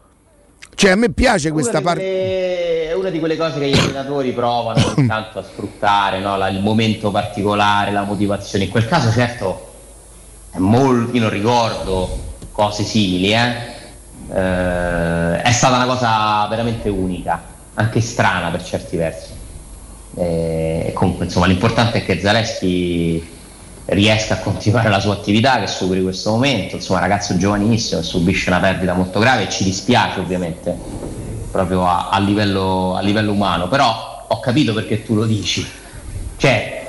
Cioè a me piace questa una di parte. quelle- È una di quelle cose che gli allenatori provano ogni tanto a sfruttare, no? La- il momento particolare, la motivazione. In quel caso, certo, è molto, io non ricordo cose simili, eh? Eh, è stata una cosa veramente unica, anche strana per certi versi. E comunque insomma l'importante è che Zaleschi riesca a continuare la sua attività, che superi questo momento, insomma ragazzo giovanissimo che subisce una perdita molto grave e ci dispiace ovviamente proprio a, a livello, a livello umano, però ho capito perché tu lo dici. Cioè,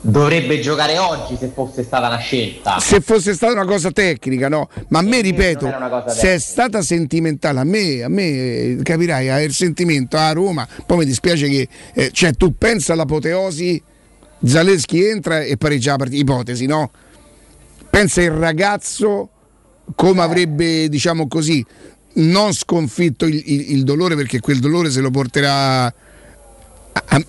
dovrebbe giocare oggi se fosse stata una scelta. Se fosse stata una cosa tecnica, no? Ma a me, ripeto, se è stata sentimentale, a me, a me capirai, il sentimento a Roma, poi mi dispiace che, eh, cioè tu pensa all'apoteosi, Zaleschi entra e pareggia la partita, ipotesi, no? Pensa il ragazzo come avrebbe, diciamo così, non sconfitto il, il- il dolore perché quel dolore se lo porterà a,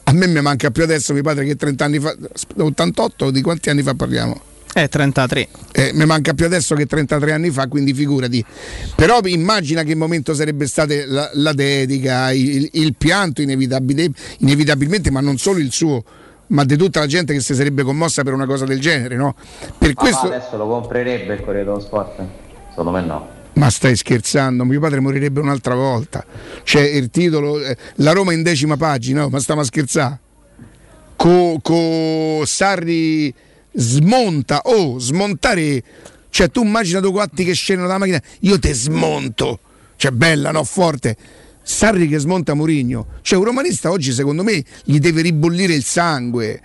a me mi manca più adesso mio padre che 30 anni fa 88 di quanti anni fa parliamo? Eh, 33. Eh, mi manca più adesso che 33 anni fa, quindi figurati. Però immagina che momento sarebbe stata la, la dedica, il, il pianto inevitabile- inevitabilmente, ma non solo il suo, ma di tutta la gente che si sarebbe commossa per una cosa del genere, no? Per Papà questo... adesso lo comprerebbe il Corriere dello Sport? Secondo me no. Ma stai scherzando? Mio padre morirebbe un'altra volta. C'è il titolo, eh, la Roma in decima pagina, ma stiamo a scherzare. Co, co Sarri smonta, oh, smontare. Cioè, tu immagina due quatti che scendono dalla macchina, io te smonto. Cioè, bella, no? Forte. Sarri che smonta Murigno. Cioè, un romanista oggi, secondo me, gli deve ribollire il sangue.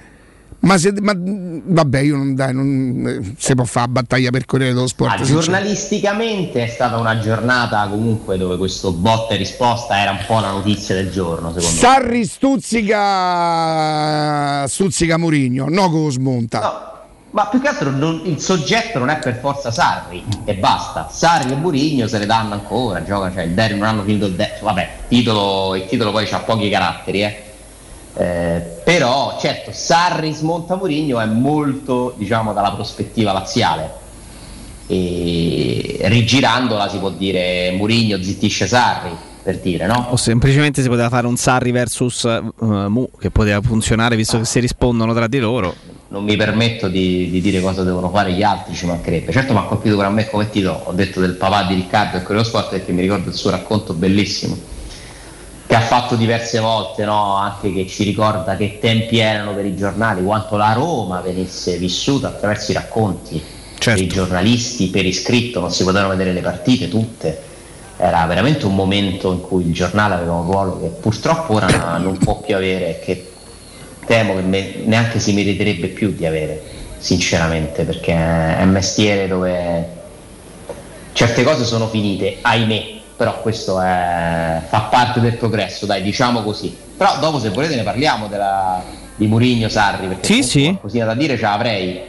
Ma se. Ma, vabbè, io non dai, non eh, si può fare battaglia per Corriere dello Sport. Ah, sinceramente. giornalisticamente è stata una giornata comunque dove questo botta e risposta era un po' la notizia del giorno, secondo me. Sarri stuzzica stuzzica Murigno, no che lo smonta. Ma più che altro non- il soggetto non è per forza Sarri e basta. Sarri e Murigno se le danno ancora, gioca, cioè il derby non hanno finito il derby. Vabbè, titolo- il titolo poi ha pochi caratteri, eh. Eh, però certo Sarri smonta Murigno è molto diciamo dalla prospettiva laziale e rigirandola si può dire Murigno zittisce Sarri per dire no? O semplicemente si poteva fare un Sarri versus eh, Mu che poteva funzionare visto che si rispondono tra di loro. non mi permetto di, di dire cosa devono fare gli altri, ci mancherebbe. Certo mi ha colpito pure a me come titolo, ho detto del papà di Riccardo e quello sport perché mi ricordo il suo racconto bellissimo che ha fatto diverse volte, no? anche che ci ricorda che tempi erano per i giornali, quanto la Roma venisse vissuta attraverso i racconti Certo. dei giornalisti per iscritto, non si potevano vedere le partite tutte. Era veramente un momento in cui il giornale aveva un ruolo che purtroppo ora non può più avere e che temo che me- neanche si meriterebbe più di avere, sinceramente, perché è un mestiere dove certe cose sono finite, ahimè, però questo è- fa parte del progresso, dai, diciamo così. Però dopo se volete ne parliamo della- di Murigno Sarri, perché Sì, sì. qualcosina da dire ce l'avrei.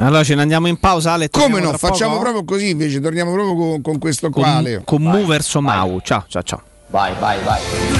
Allora ce ne andiamo in pausa, Ale. Come no? Facciamo poco? proprio così invece, torniamo proprio con, con questo con, qua. Leo. con Mu verso Mau. Ciao, ciao, ciao. Vai, vai, vai.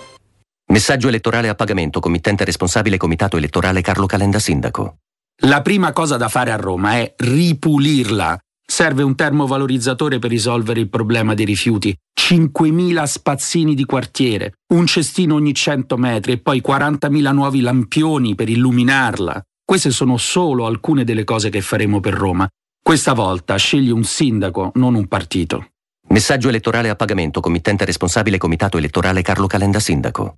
Messaggio elettorale a pagamento, committente responsabile Comitato elettorale Carlo Calenda Sindaco. La prima cosa da fare a Roma è ripulirla. Serve un termovalorizzatore per risolvere il problema dei rifiuti, 5.000 spazzini di quartiere, un cestino ogni 100 metri e poi 40.000 nuovi lampioni per illuminarla. Queste sono solo alcune delle cose che faremo per Roma. Questa volta scegli un sindaco, non un partito. Messaggio elettorale a pagamento, committente responsabile Comitato elettorale Carlo Calenda Sindaco.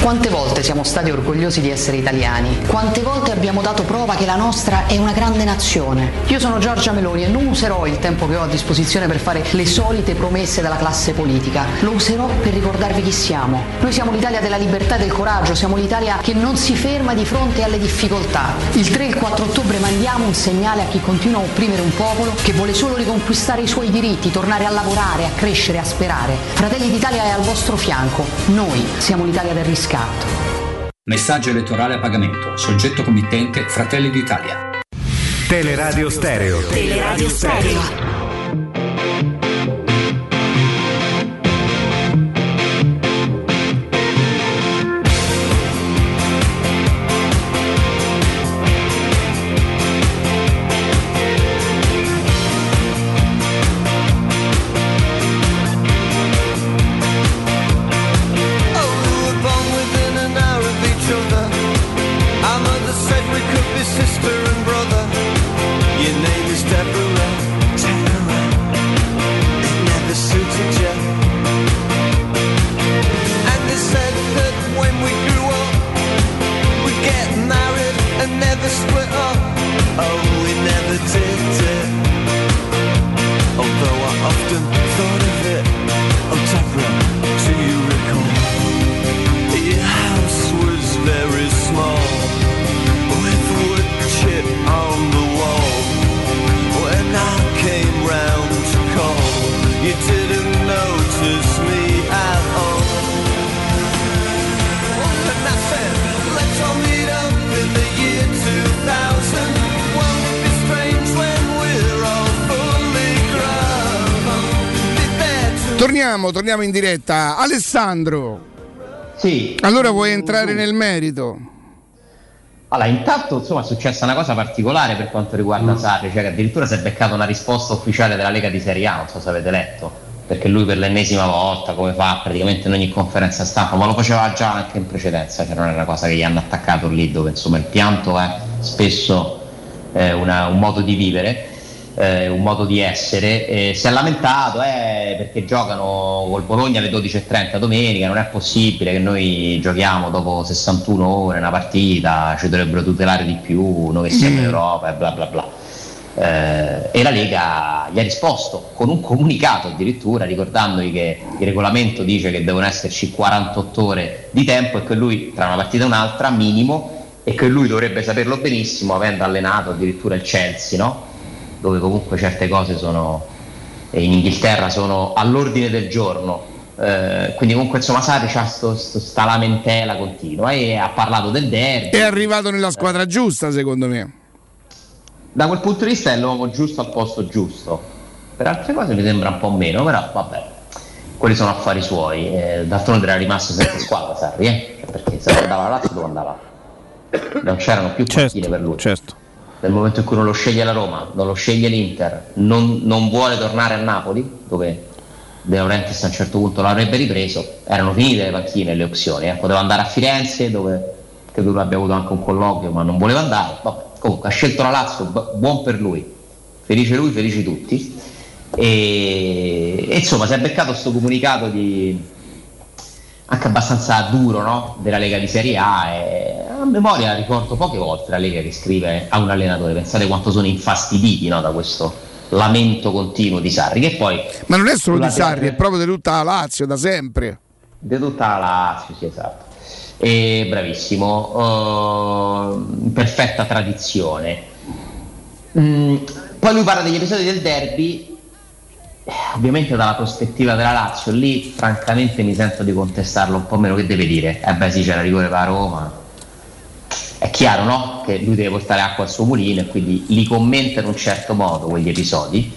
Quante volte siamo stati orgogliosi di essere italiani? Quante volte abbiamo dato prova che la nostra è una grande nazione? Io sono Giorgia Meloni e non userò il tempo che ho a disposizione per fare le solite promesse della classe politica. Lo userò per ricordarvi chi siamo. Noi siamo l'Italia della libertà e del coraggio, siamo l'Italia che non si ferma di fronte alle difficoltà. Il 3 e il 4 ottobre mandiamo un segnale a chi continua a opprimere un popolo che vuole solo riconquistare i suoi diritti, tornare a lavorare, a crescere, a sperare. Fratelli d'Italia è al vostro fianco. Noi siamo l'Italia del riscatto. Messaggio elettorale a pagamento. Soggetto committente Fratelli d'Italia. Teleradio Stereo. Teleradio Stereo. Torniamo, torniamo in diretta. Alessandro. Sì. Allora vuoi entrare nel merito? Allora, intanto insomma è successa una cosa particolare per quanto riguarda Sarri, cioè che addirittura si è beccato una risposta ufficiale della Lega di Serie A, non so se avete letto, perché lui per l'ennesima volta, come fa praticamente in ogni conferenza stampa, ma lo faceva già anche in precedenza, cioè non è una cosa che gli hanno attaccato lì dove insomma il pianto è spesso eh, una- un modo di vivere, eh, un modo di essere, eh, si è lamentato eh, perché giocano col Bologna alle 12.30 domenica, non è possibile che noi giochiamo dopo 61 ore una partita, ci dovrebbero tutelare di più, noi che siamo in Europa e bla bla bla. Eh, e la Lega gli ha risposto con un comunicato addirittura ricordandogli che il regolamento dice che devono esserci 48 ore di tempo e che lui tra una partita e un'altra minimo e che lui dovrebbe saperlo benissimo avendo allenato addirittura il Chelsea no? Dove comunque certe cose sono eh, in Inghilterra sono all'ordine del giorno Eh, quindi comunque insomma Sarri c'ha sto, sto- sta lamentela continua e ha parlato del derby. È arrivato nella squadra giusta, secondo me. Da quel punto di vista è l'uomo giusto al posto giusto. Per altre cose mi sembra un po' meno, però vabbè, quelli sono affari suoi. Eh, d'altronde era rimasto sempre squadra Sarri, eh? perché se non andava la Lazio dove andava? Non c'erano più panchine per lui. Nel momento in cui non lo sceglie la Roma, non lo sceglie l'Inter, non, non vuole tornare a Napoli, dove De Laurentiis a un certo punto l'avrebbe ripreso, erano finite le panchine le opzioni. eh. Poteva andare a Firenze, dove credo abbia avuto anche un colloquio, ma non voleva andare. Vabbè, comunque ha scelto la Lazio, bu- buon per lui. Felice lui, felici tutti. E, e insomma si è beccato questo comunicato di, anche abbastanza duro no? della Lega di Serie A e a memoria ricordo poche volte la Lega che scrive a un allenatore pensate quanto sono infastiditi no, da questo lamento continuo di Sarri che poi Ma non è solo di Sarri, teoria- è proprio di tutta la Lazio, da sempre. di tutta la Lazio, sì, esatto. E bravissimo, in perfetta tradizione. Mm, poi lui parla degli episodi del derby, ovviamente dalla prospettiva della Lazio, lì francamente mi sento di contestarlo un po' meno che deve dire. Eh beh sì, c'era rigore per la Roma. È chiaro, no? Che lui deve portare acqua al suo mulino e quindi li commenta in un certo modo quegli episodi.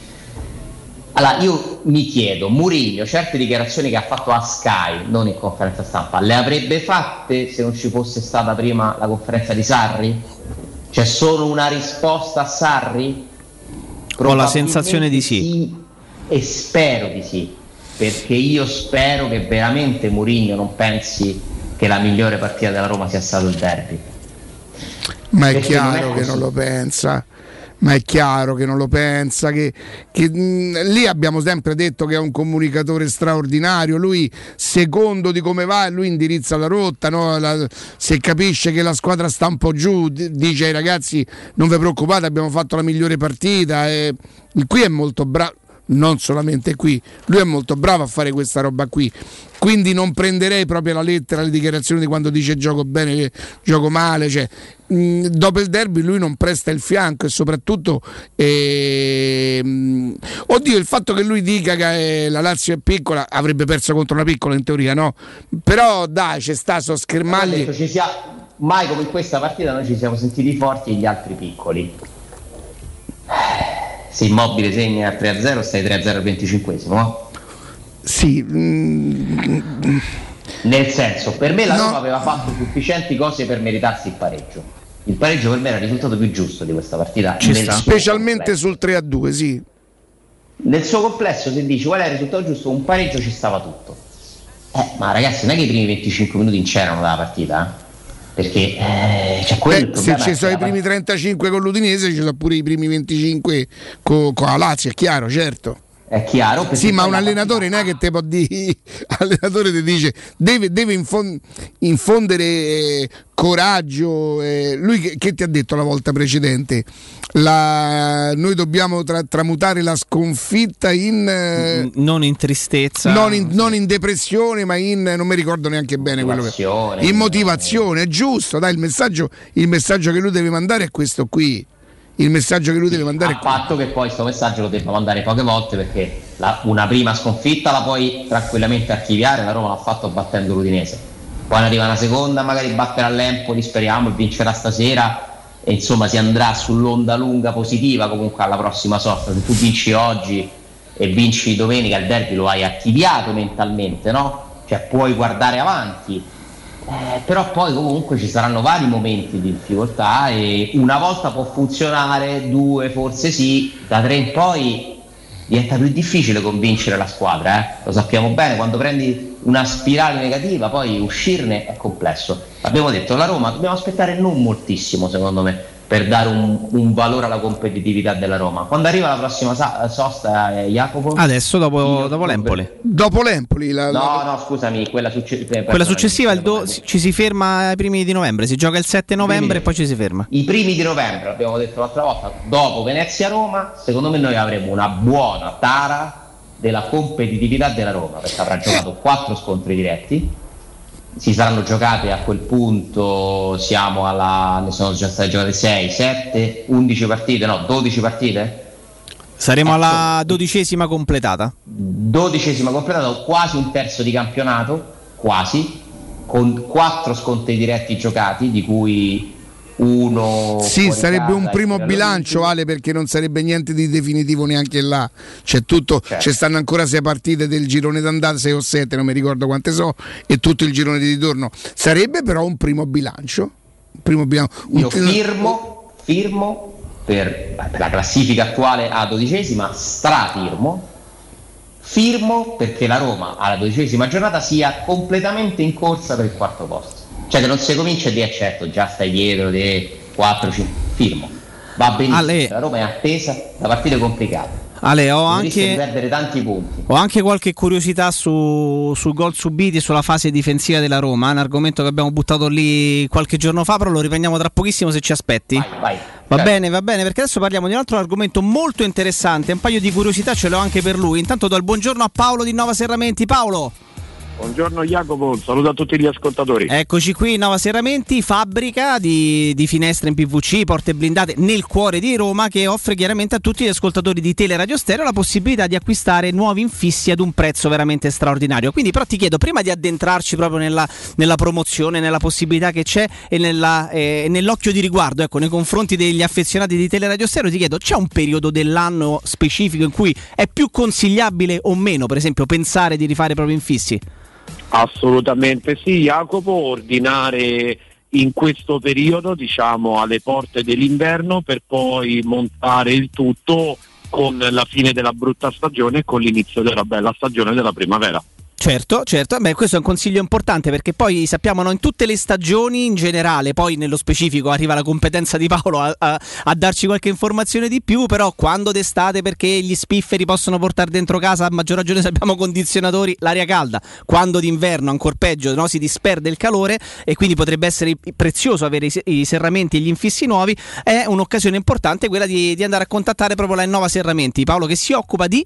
Allora, io mi chiedo, Mourinho, certe dichiarazioni che ha fatto a Sky, non in conferenza stampa, le avrebbe fatte se non ci fosse stata prima la conferenza di Sarri? C'è solo una risposta a Sarri? Ho la sensazione di sì. E spero di sì, perché io spero che veramente Mourinho non pensi che la migliore partita della Roma sia stato il derby. Ma è Perché non è chiaro che non lo pensa. Ma è chiaro che non lo pensa, che, che, mh, lì abbiamo sempre detto che è un comunicatore straordinario, lui secondo di come va, lui indirizza la rotta, no? La- se capisce che la squadra sta un po' giù, dice ai ragazzi non vi preoccupate, abbiamo fatto la migliore partita, e qui è molto bravo, non solamente qui, lui è molto bravo a fare questa roba qui. Quindi non prenderei proprio alla lettera le dichiarazioni di quando dice gioco bene, gioco male. Cioè, mh, dopo il derby lui non presta il fianco e soprattutto ehm, oddio il fatto che lui dica che eh, la Lazio è piccola avrebbe perso contro una piccola in teoria no però dai c'è sta so schermagli sia- mai come in questa partita noi ci siamo sentiti forti e gli altri piccoli. Se Immobile segna 3-0 stai 3-0 al 25 no? sì mm, Nel senso, per me la No. Roma aveva fatto sufficienti cose per meritarsi il pareggio. Il pareggio per me era il risultato più giusto di questa partita. specialmente complesso. sul 3 a 2 sì Nel suo complesso, se dici qual è il risultato giusto, un pareggio ci stava tutto. Eh, ma ragazzi, non è che i primi 25 minuti c'erano dalla partita? eh? Perché eh, il Beh, se ci sono i la primi 35 con l'Udinese ci sono pure i primi 25 con, con la Lazio è chiaro certo È chiaro. Sì, ma un allenatore non è che te può dire, allenatore ti dice, deve, deve infon- infondere eh, coraggio. eh, lui che, che ti ha detto la volta precedente? La- noi dobbiamo tra- tramutare la sconfitta in... eh, non in tristezza. non in, non in depressione, ma in non mi ricordo neanche bene quello che. Motivazione. In motivazione, è giusto, dai, il messaggio, il messaggio che lui deve mandare è questo qui. Il messaggio che lui deve mandare è a patto che poi questo messaggio lo debba mandare poche volte perché la- una prima sconfitta la puoi tranquillamente archiviare, la Roma l'ha fatto battendo l'Udinese. Poi ne arriva una seconda, magari batterà l'Empoli, speriamo, e vincerà stasera e insomma si andrà sull'onda lunga positiva comunque alla prossima sorta. Se tu vinci oggi e vinci domenica il derby lo hai archiviato mentalmente, no? Cioè puoi guardare avanti. Eh, però poi comunque ci saranno vari momenti di difficoltà e una volta può funzionare, due forse sì, da tre in poi diventa più difficile convincere la squadra, eh? lo sappiamo bene, quando prendi una spirale negativa poi uscirne è complesso. Abbiamo detto la Roma, dobbiamo aspettare non moltissimo secondo me per dare un, un valore alla competitività della Roma. Quando arriva la prossima sa- sosta, eh, Jacopo? Adesso dopo, dopo l'Empoli. Dopo l'Empoli, la, No, no, scusami, quella, succe- eh, Quella successiva il do- ci si ferma ai primi di novembre, si gioca il 7 novembre e poi ci si ferma. I primi di novembre, abbiamo detto l'altra volta, dopo Venezia-Roma, secondo me noi avremo una buona tara della competitività della Roma, perché avrà giocato quattro scontri diretti, si saranno giocate a quel punto, siamo alla, ne sono già state giocate 6, 7, 11 partite, no, 12 partite? Saremo alla dodicesima completata. Dodicesima completata, quasi un terzo di campionato, quasi, con quattro scontri diretti giocati, di cui uno... Sì, sarebbe casa un primo bilancio, Ale, perché non sarebbe niente di definitivo neanche là. C'è tutto, Certo. ci stanno ancora sei partite del girone d'andata, sei o sette, non mi ricordo quante so, e tutto il girone di ritorno. Sarebbe però un primo bilancio. Un primo bilancio. un- Io firmo, firmo per, per la classifica attuale a dodicesima, strafirmo, firmo perché la Roma alla dodicesima giornata sia completamente in corsa per il quarto posto. Cioè che non si comincia a dire certo, già stai dietro di 4, 5, firmo. Va benissimo, Ale. la Roma è attesa da partite complicate. Ale, ho anche, ho anche qualche curiosità su, su gol subiti e sulla fase difensiva della Roma. È un argomento che abbiamo buttato lì qualche giorno fa, però lo riprendiamo tra pochissimo se ci aspetti. Vai, Va certo. bene, va bene, perché adesso parliamo di un altro argomento molto interessante. Un paio di curiosità ce l'ho anche per lui. Intanto do il buongiorno a Paolo di Nova Serramenti. Paolo. Buongiorno Jacopo, un saluto a tutti gli ascoltatori. Eccoci qui, Nova Serramenti, fabbrica di, di finestre in PVC, porte blindate nel cuore di Roma che offre chiaramente a tutti gli ascoltatori di Teleradio Stereo la possibilità di acquistare nuovi infissi ad un prezzo veramente straordinario. Quindi però ti chiedo, prima di addentrarci proprio nella, nella promozione, nella possibilità che c'è e nella, eh, nell'occhio di riguardo ecco, nei confronti degli affezionati di Teleradio Stereo, ti chiedo, c'è un periodo dell'anno specifico in cui è più consigliabile o meno, per esempio, pensare di rifare proprio infissi? Assolutamente sì, Jacopo, ordinare in questo periodo, diciamo alle porte dell'inverno, per poi montare il tutto con la fine della brutta stagione e con l'inizio della bella stagione della primavera. Certo, certo, beh, questo è un consiglio importante perché poi sappiamo no, in tutte le stagioni in generale, poi nello specifico arriva la competenza di Paolo a, a- a darci qualche informazione di più, però quando d'estate perché gli spifferi possono portare dentro casa, a maggior ragione se abbiamo condizionatori, l'aria calda, quando d'inverno ancora peggio no, si disperde il calore e quindi potrebbe essere prezioso avere i, i serramenti e gli infissi nuovi, è un'occasione importante quella di, di andare a contattare proprio la Innova Serramenti, Paolo che si occupa di...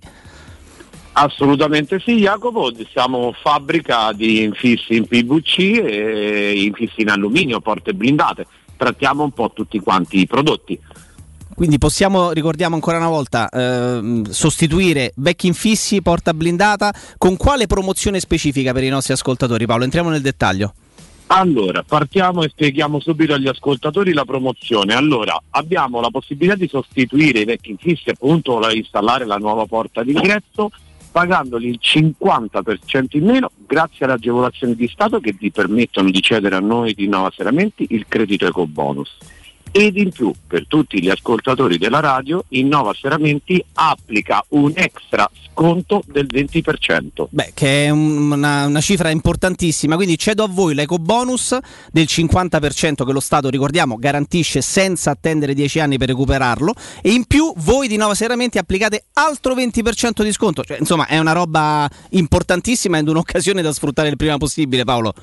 Assolutamente sì, Jacopo, siamo fabbrica di infissi in PVC e infissi in alluminio, porte blindate. Trattiamo un po' tutti quanti i prodotti. Quindi possiamo, ricordiamo ancora una volta, ehm, sostituire vecchi infissi, porta blindata, con quale promozione specifica per i nostri ascoltatori? Paolo, entriamo nel dettaglio. Allora, partiamo e spieghiamo subito agli ascoltatori la promozione. Allora, abbiamo la possibilità di sostituire i vecchi infissi, appunto, la- installare la nuova porta d'ingresso, pagandoli il 50% in meno grazie alle agevolazioni di Stato che vi permettono di cedere a noi di Nova Seramenti il credito eco bonus. Ed in più, per tutti gli ascoltatori della radio, Innova Seramenti applica un extra sconto del 20%. Beh, che è un- una, una cifra importantissima, quindi cedo a voi l'eco bonus del 50% che lo Stato, ricordiamo, garantisce senza attendere 10 anni per recuperarlo e in più voi di Nova Seramenti applicate altro 20% di sconto, cioè, insomma è una roba importantissima ed un'occasione da sfruttare il prima possibile Paolo.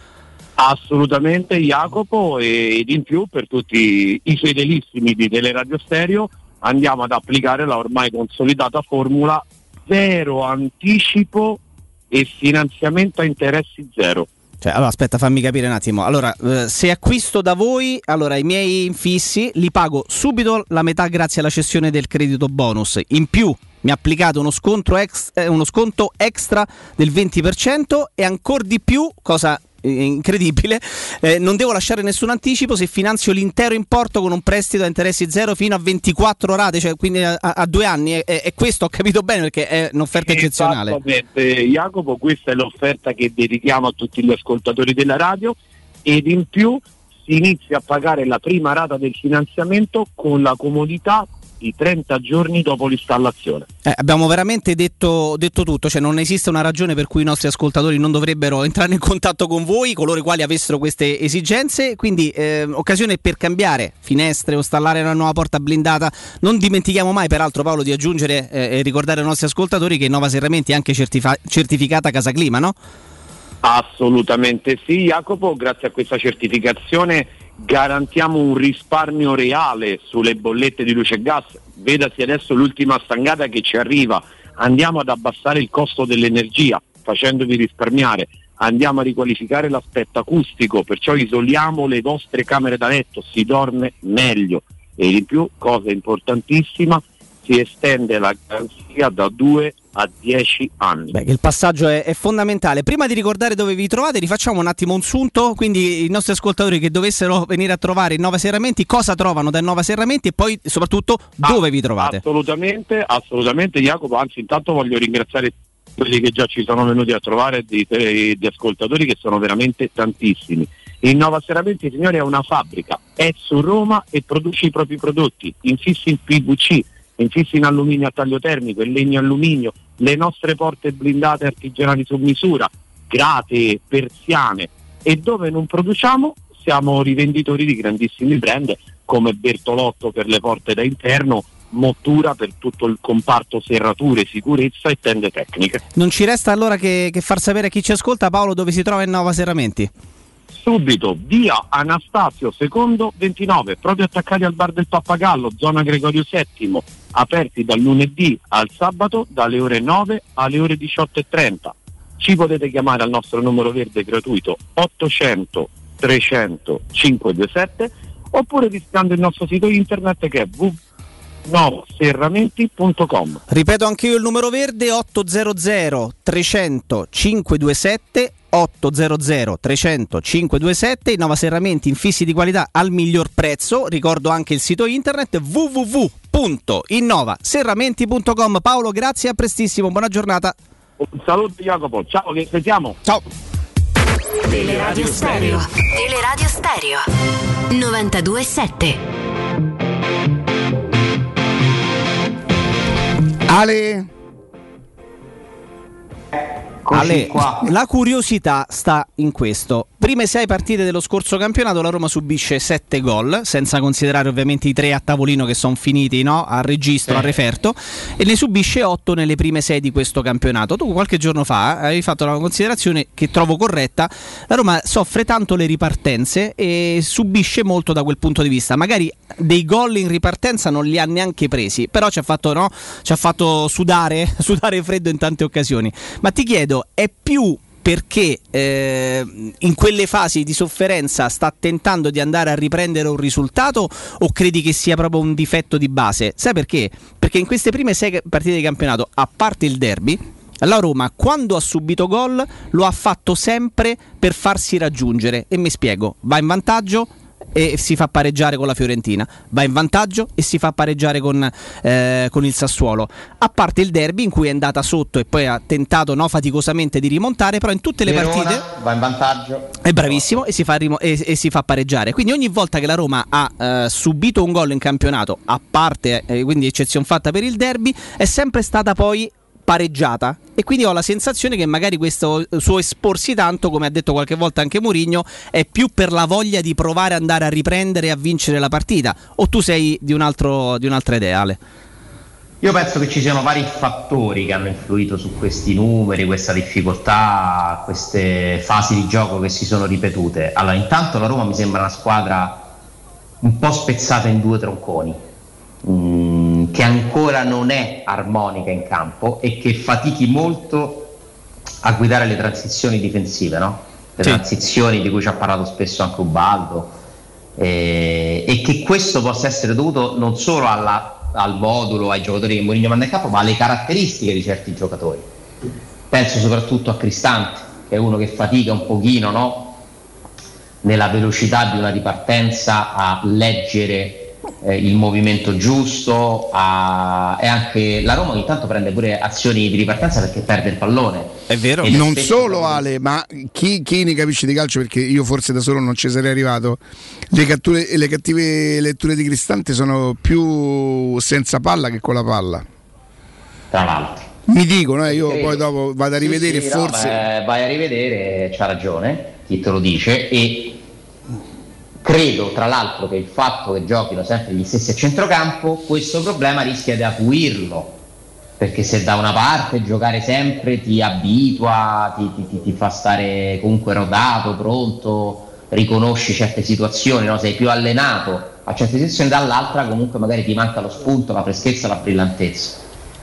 Assolutamente Jacopo ed in più per tutti i fedelissimi di Teleradio Stereo andiamo ad applicare la ormai consolidata formula zero anticipo e finanziamento a interessi zero. Cioè, allora aspetta, fammi capire un attimo. Allora, eh, se acquisto da voi, allora i miei infissi li pago subito la metà grazie alla cessione del credito bonus. In più mi applicate uno, ex- eh, uno sconto extra del 20% e ancora di più, cosa incredibile, eh, non devo lasciare nessun anticipo se finanzio l'intero importo con un prestito a interessi zero fino a 24 rate, cioè quindi a, a- due anni. E, e questo ho capito bene perché è un'offerta eccezionale. Esattamente, Jacopo, questa è l'offerta che dedichiamo a tutti gli ascoltatori della radio ed in più si inizia a pagare la prima rata del finanziamento con la comodità di 30 giorni dopo l'installazione. Eh, abbiamo veramente detto, detto tutto, cioè non esiste una ragione per cui i nostri ascoltatori non dovrebbero entrare in contatto con voi, coloro i quali avessero queste esigenze, quindi eh, occasione per cambiare finestre o installare una nuova porta blindata. Non dimentichiamo mai peraltro Paolo di aggiungere eh, e ricordare ai nostri ascoltatori che Nova Serramenti è anche certifa- certificata Casa Clima, no? Assolutamente sì, Jacopo, grazie a questa certificazione garantiamo un risparmio reale sulle bollette di luce e gas. Vedasi adesso l'ultima stangata che ci arriva, andiamo ad abbassare il costo dell'energia facendovi risparmiare, andiamo a riqualificare l'aspetto acustico, perciò isoliamo le vostre camere da letto, si dorme meglio e in più, cosa importantissima, si estende la garanzia da 2 a 10 anni. Beh, il passaggio è, è, fondamentale. Prima di ricordare dove vi trovate, rifacciamo un attimo un sunto. Quindi i nostri ascoltatori che dovessero venire a trovare Innova Serramenti, cosa trovano da Innova Serramenti e poi soprattutto dove ah, vi trovate? Assolutamente, assolutamente Jacopo. Anzi, intanto voglio ringraziare quelli che già ci sono venuti a trovare di, di ascoltatori che sono veramente tantissimi. Innova Serramenti, signori, è una fabbrica, è su Roma e produce i propri prodotti, infissi in PVC, infissi in alluminio a taglio termico, in legno alluminio, le nostre porte blindate artigianali su misura, grate, persiane. E dove non produciamo? Siamo rivenditori di grandissimi brand come Bertolotto per le porte da interno, Mottura per tutto il comparto serrature, sicurezza e tende tecniche. Non ci resta allora che, che far sapere a chi ci ascolta Paolo dove si trova in Nova Serramenti subito via Anastasio II 29, proprio attaccati al bar del Pappagallo, zona Gregorio VII, aperti dal lunedì al sabato dalle ore 9 alle ore 18.30. Ci potete chiamare al nostro numero verde gratuito 800 300 527 oppure visitando il nostro sito internet che è www.serramenti.com Ripeto anche io il numero verde 800 300 527 800 300 527 Innova Serramenti infissi di qualità al miglior prezzo. Ricordo anche il sito internet www.innovaserramenti.com Paolo grazie a prestissimo buona giornata. Un saluto Jacopo. Ciao che aspettiamo ciao. Teleradio Stereo. Teleradio Stereo. 927 Ale Ale, la curiosità sta in questo. Prime sei partite dello scorso campionato la Roma subisce sette gol, senza considerare ovviamente i tre a tavolino che sono finiti no? a registro, sì. a referto, e ne subisce otto nelle prime sei di questo campionato. Tu qualche giorno fa avevi fatto una considerazione che trovo corretta, la Roma soffre tanto le ripartenze e subisce molto da quel punto di vista. Magari dei gol in ripartenza non li ha neanche presi, però ci ha fatto, no? ci ha fatto sudare, sudare freddo in tante occasioni. Ma ti chiedo, è più perché eh, in quelle fasi di sofferenza sta tentando di andare a riprendere un risultato o credi che sia proprio un difetto di base? Sai perché? Perché in queste prime sei partite di campionato, a parte il derby, la Roma quando ha subito gol lo ha fatto sempre per farsi raggiungere e mi spiego, va in vantaggio, e si fa pareggiare con la Fiorentina, va in vantaggio e si fa pareggiare con, eh, con, il Sassuolo. A parte il derby in cui è andata sotto e poi ha tentato no, faticosamente di rimontare, però in tutte le Verona partite va in vantaggio. È bravissimo e si, fa rimo- e, e si fa pareggiare. Quindi ogni volta che la Roma ha eh, subito un gol in campionato, a parte eh, quindi eccezione fatta per il derby, è sempre stata poi pareggiata e quindi ho la sensazione che magari questo suo esporsi tanto, come ha detto qualche volta anche Mourinho, è più per la voglia di provare ad andare a riprendere e a vincere la partita o tu sei di, un altro, di un'altra idea Ale? Io penso che ci siano vari fattori che hanno influito su questi numeri, questa difficoltà, queste fasi di gioco che si sono ripetute. Allora, intanto la Roma mi sembra una squadra un po' spezzata in due tronconi. Mm che ancora non è armonica in campo e che fatichi molto a guidare le transizioni difensive, no? le sì. transizioni di cui ci ha parlato spesso anche Ubaldo, eh, e che questo possa essere dovuto non solo alla, al modulo, ai giocatori che Mourinho manda in campo, ma alle caratteristiche di certi giocatori. Penso soprattutto a Cristante, che è uno che fatica un pochino no? nella velocità di una ripartenza a leggere eh, il movimento giusto a... e anche la Roma ogni tanto prende pure azioni di ripartenza perché perde il pallone. È vero, non solo Ale, ma chi, chi, ne capisce di calcio perché io forse da solo non ci sarei arrivato, le, catture, le cattive letture di Cristante sono più senza palla che con la palla. Tra l'altro. Mi dicono, eh, io sì. poi dopo vado a rivedere sì, sì, forse... No, vai a rivedere, c'ha ragione, chi te lo dice, e Credo tra l'altro che il fatto che giochino sempre gli stessi a centrocampo, questo problema rischia di acuirlo, perché se da una parte giocare sempre ti abitua, ti, ti, ti, ti fa stare comunque rodato, pronto, riconosci certe situazioni, no? sei più allenato a certe situazioni, dall'altra comunque magari ti manca lo spunto, la freschezza, la brillantezza.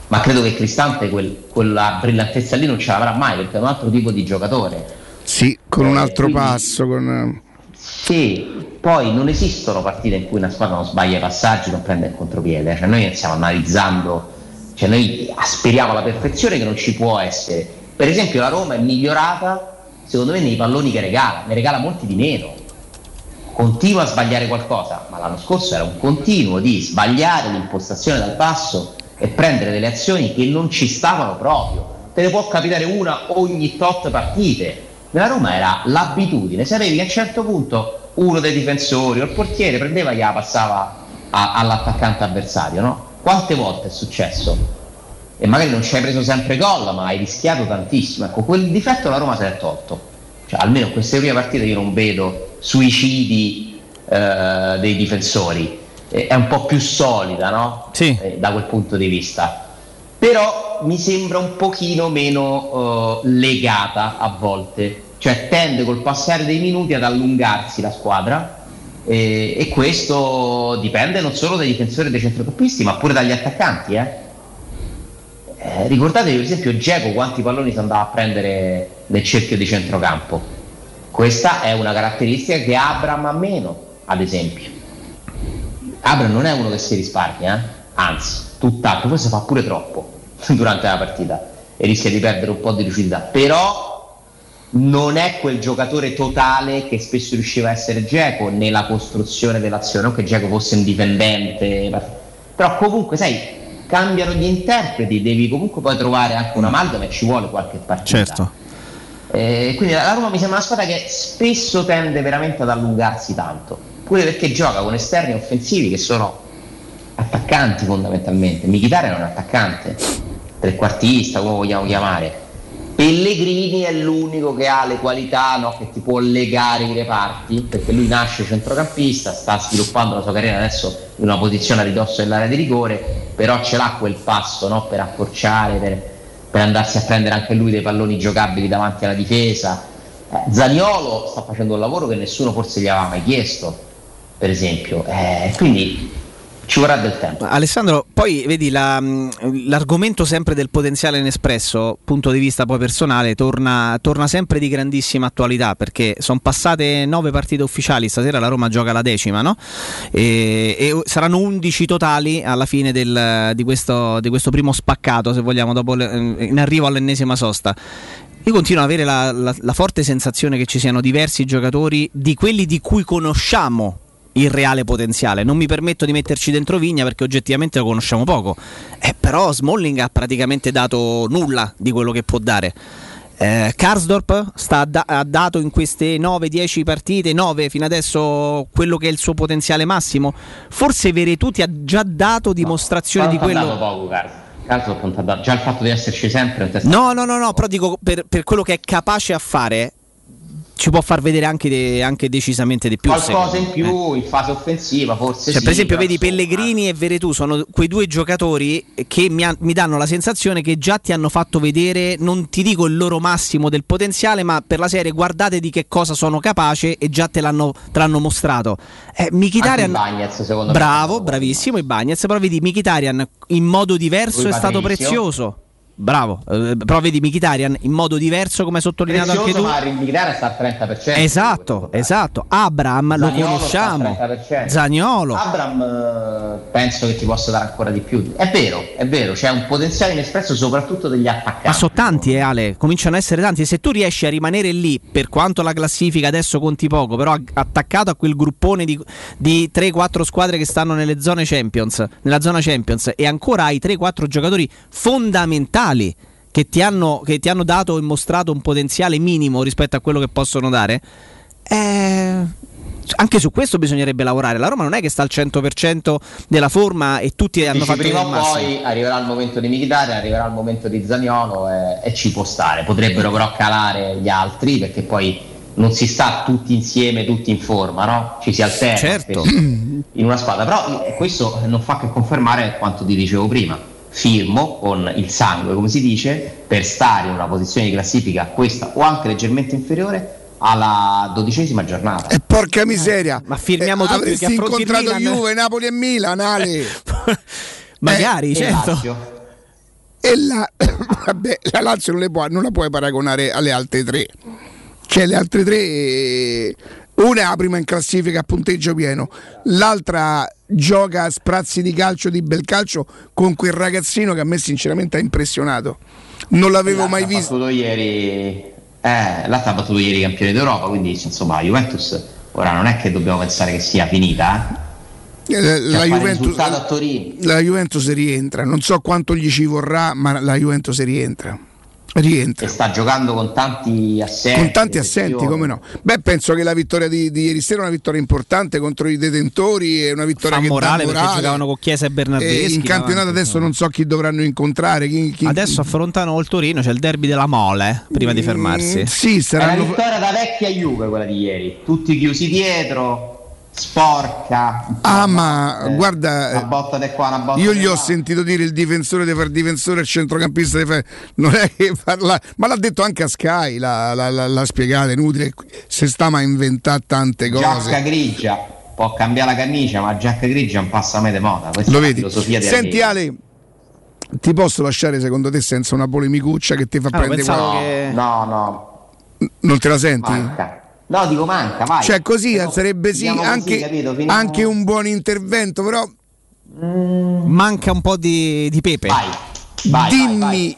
Ma credo che Cristante quel, quella brillantezza lì non ce l'avrà mai perché è un altro tipo di giocatore. Sì, con eh, un altro quindi, passo. Con... Sì, poi non esistono partite in cui una squadra non sbaglia i passaggi, non prende il contropiede, cioè noi stiamo analizzando, cioè noi aspiriamo alla perfezione che non ci può essere. Per esempio la Roma è migliorata secondo me nei palloni che regala, ne regala molti di meno. Continua a sbagliare qualcosa, ma l'anno scorso era un continuo di sbagliare l'impostazione dal basso e prendere delle azioni che non ci stavano proprio. Te ne può capitare una ogni tot partite. Nella Roma era l'abitudine, sapevi che a un certo punto uno dei difensori o il portiere prendeva e gliela passava a- all'attaccante avversario, no? Quante volte è successo? E magari non ci hai preso sempre gol, ma hai rischiato tantissimo. Ecco, quel difetto la Roma se l'è tolto. Cioè, almeno in queste prime partite io non vedo suicidi eh, dei difensori. È un po' più solida, no? Eh, da quel punto di vista. Però mi sembra un pochino meno eh, legata a volte. Cioè tende col passare dei minuti ad allungarsi la squadra e, e questo dipende non solo dai difensori e dai centrocampisti, ma pure dagli attaccanti. Eh. Eh, ricordatevi per esempio Geco quanti palloni si andava a prendere nel cerchio di centrocampo. Questa è una caratteristica che Abram ha meno, ad esempio. Abram non è uno che si risparmia, eh? anzi, tutt'altro, forse fa pure troppo durante la partita e rischia di perdere un po' di lucidità. Però non è quel giocatore totale che spesso riusciva a essere Geco nella costruzione dell'azione, non che Geco fosse un dipendente, però comunque sai, cambiano gli interpreti, devi comunque poi trovare anche una amalgama e ci vuole qualche partita. Certo. Eh, quindi la Roma mi sembra una squadra che spesso tende veramente ad allungarsi tanto, pure perché gioca con esterni offensivi che sono attaccanti fondamentalmente. Michitare è un attaccante, trequartista, come vogliamo chiamare. Pellegrini è l'unico che ha le qualità no, che ti può legare i reparti, perché lui nasce centrocampista, sta sviluppando la sua carriera adesso in una posizione a ridosso dell'area di rigore, però ce l'ha quel passo no, per accorciare, per, per andarsi a prendere anche lui dei palloni giocabili davanti alla difesa. Eh, Zaniolo sta facendo un lavoro che nessuno forse gli aveva mai chiesto, per esempio. Eh, quindi ci vorrà del tempo. Alessandro, poi vedi la- l'argomento sempre del potenziale inespresso, punto di vista poi personale, torna, torna sempre di grandissima attualità perché sono passate nove partite ufficiali, stasera la Roma gioca la decima, no? E, e saranno 11 totali alla fine del- di, questo, di questo primo spaccato, se vogliamo, dopo le- in arrivo all'ennesima sosta. Io continuo ad avere la, la- la forte sensazione che ci siano diversi giocatori di quelli di cui conosciamo il reale potenziale. Non mi permetto di metterci dentro Vigna perché oggettivamente lo conosciamo poco. Eh, però Smalling ha praticamente dato nulla di quello che può dare. Eh, Karsdorp sta- ha dato in queste 9-10 partite, 9 fino adesso, quello che è il suo potenziale massimo. Forse Veretù ti ha già dato dimostrazione di Quanto ha quello. dato poco, dato? Già il fatto di esserci sempre No, no, no, no, però dico per, per quello che è capace a fare, ci può far vedere anche, de- anche decisamente di più. qualcosa in più in fase offensiva, forse Cioè, sì, per esempio, vedi Pellegrini e Veretù sono quei due giocatori che mi, ha- mi danno la sensazione che già ti hanno fatto vedere, non ti dico il loro massimo del potenziale, ma per la serie guardate di che cosa sono capace e già te l'hanno, te l'hanno mostrato. Eh, Mkhitaryan- Bagnez, secondo me. Bravo, bravissimo i Bagnets, però vedi Mkhitaryan in modo diverso Lui è stato prezioso. Bravo, eh, però vedi Mkhitaryan in modo diverso come hai sottolineato anche tu. ma Michitare sta al 30%. Esatto, esatto. Abram lo conosciamo. sta al 30%. Zaniolo. Abram eh, penso che ti possa dare ancora di più. È vero, è vero, c'è un potenziale inespresso soprattutto degli attaccanti. Ma sono tanti, eh, Ale, cominciano a essere tanti. Se tu riesci a rimanere lì, per quanto la classifica adesso conti poco, però attaccato a quel gruppone di, di 3-4 squadre che stanno nelle zone Champions, nella zona Champions, e ancora hai 3-4 giocatori fondamentali che ti, hanno, che ti hanno dato e mostrato un potenziale minimo rispetto a quello che possono dare, eh, anche su questo bisognerebbe lavorare. La Roma non è che sta al 100% della forma e tutti hanno Dici, fatto prima o poi arriverà il momento di Mkhitaryan, arriverà il momento di Zaniolo e, e ci può stare. Potrebbero però calare gli altri perché poi non si sta tutti insieme, tutti in forma, no? Ci si alterna Certo. in una squadra. Però eh, questo non fa che confermare quanto ti dicevo prima. Firmo con il sangue, come si dice, per stare in una posizione di classifica questa o anche leggermente inferiore alla dodicesima giornata. E porca miseria. Ma firmiamo tutti Avresti incontrato Milan? Juve, Napoli e Milan, Ale. Magari, E certo. Lazio. E la, vabbè, la Lazio non, le può- non la puoi paragonare alle altre tre. Cioè, le altre tre. Una è la prima in classifica a punteggio pieno, l'altra gioca a sprazzi di calcio, di bel calcio con quel ragazzino che a me sinceramente ha impressionato. Non l'avevo mai visto. ieri, eh, l'altro ha battuto ieri i campioni d'Europa, quindi insomma la Juventus ora non è che dobbiamo pensare che sia finita, eh. Eh, La Juventus, risultato a Torino. la Juventus rientra, non so quanto gli ci vorrà, ma la Juventus rientra. Rientra. E sta giocando con tanti assenti. Con tanti assenti, come no? Beh, penso che la vittoria di, di ieri sera è una vittoria importante contro i detentori, è una vittoria Fa che morale dà perché morale. giocavano con Chiesa e E Bernardeschi. in campionato davanti, adesso non so chi dovranno incontrare. chi- chi- Adesso affrontano il Torino, c'è il derby della Mole eh, prima di fermarsi. Mm, sì, È una saranno. vittoria da vecchia Juve quella di ieri, tutti chiusi dietro, sporca. Ah, ma guarda, Una botta di qua, una botta io gli ho sentito dire il difensore di far difensore il centrocampista di fare. Non è che parla, ma l'ha detto anche a Sky, l'ha, l'ha- l'ha- l'ha spiegato, è inutile. Se sta ma a inventare tante Giacca cose. grigia, può cambiare la camicia, ma giacca grigia non passa mai di moda. Questa Lo è vedi? Senti. Ale, ti posso lasciare secondo te senza una polemicuccia che ti fa Ah, prendere qua- che- No, no, Non te la senti? manca. No, dico manca, vai. Cioè così Però sarebbe sì, finiamo così, anche, capito? Finiamo- anche un buon intervento, però Manca un po' di, di pepe. Vai, vai, dimmi vai,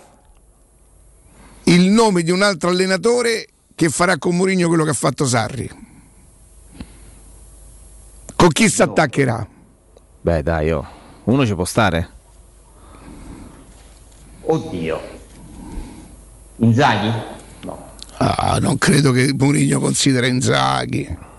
vai. il nome di un altro allenatore che farà con Mourinho quello che ha fatto Sarri. Con chi si attaccherà? Beh, dai, oh. uno ci può stare. Oddio. Inzaghi? No. Ah, non credo che Mourinho considera Inzaghi.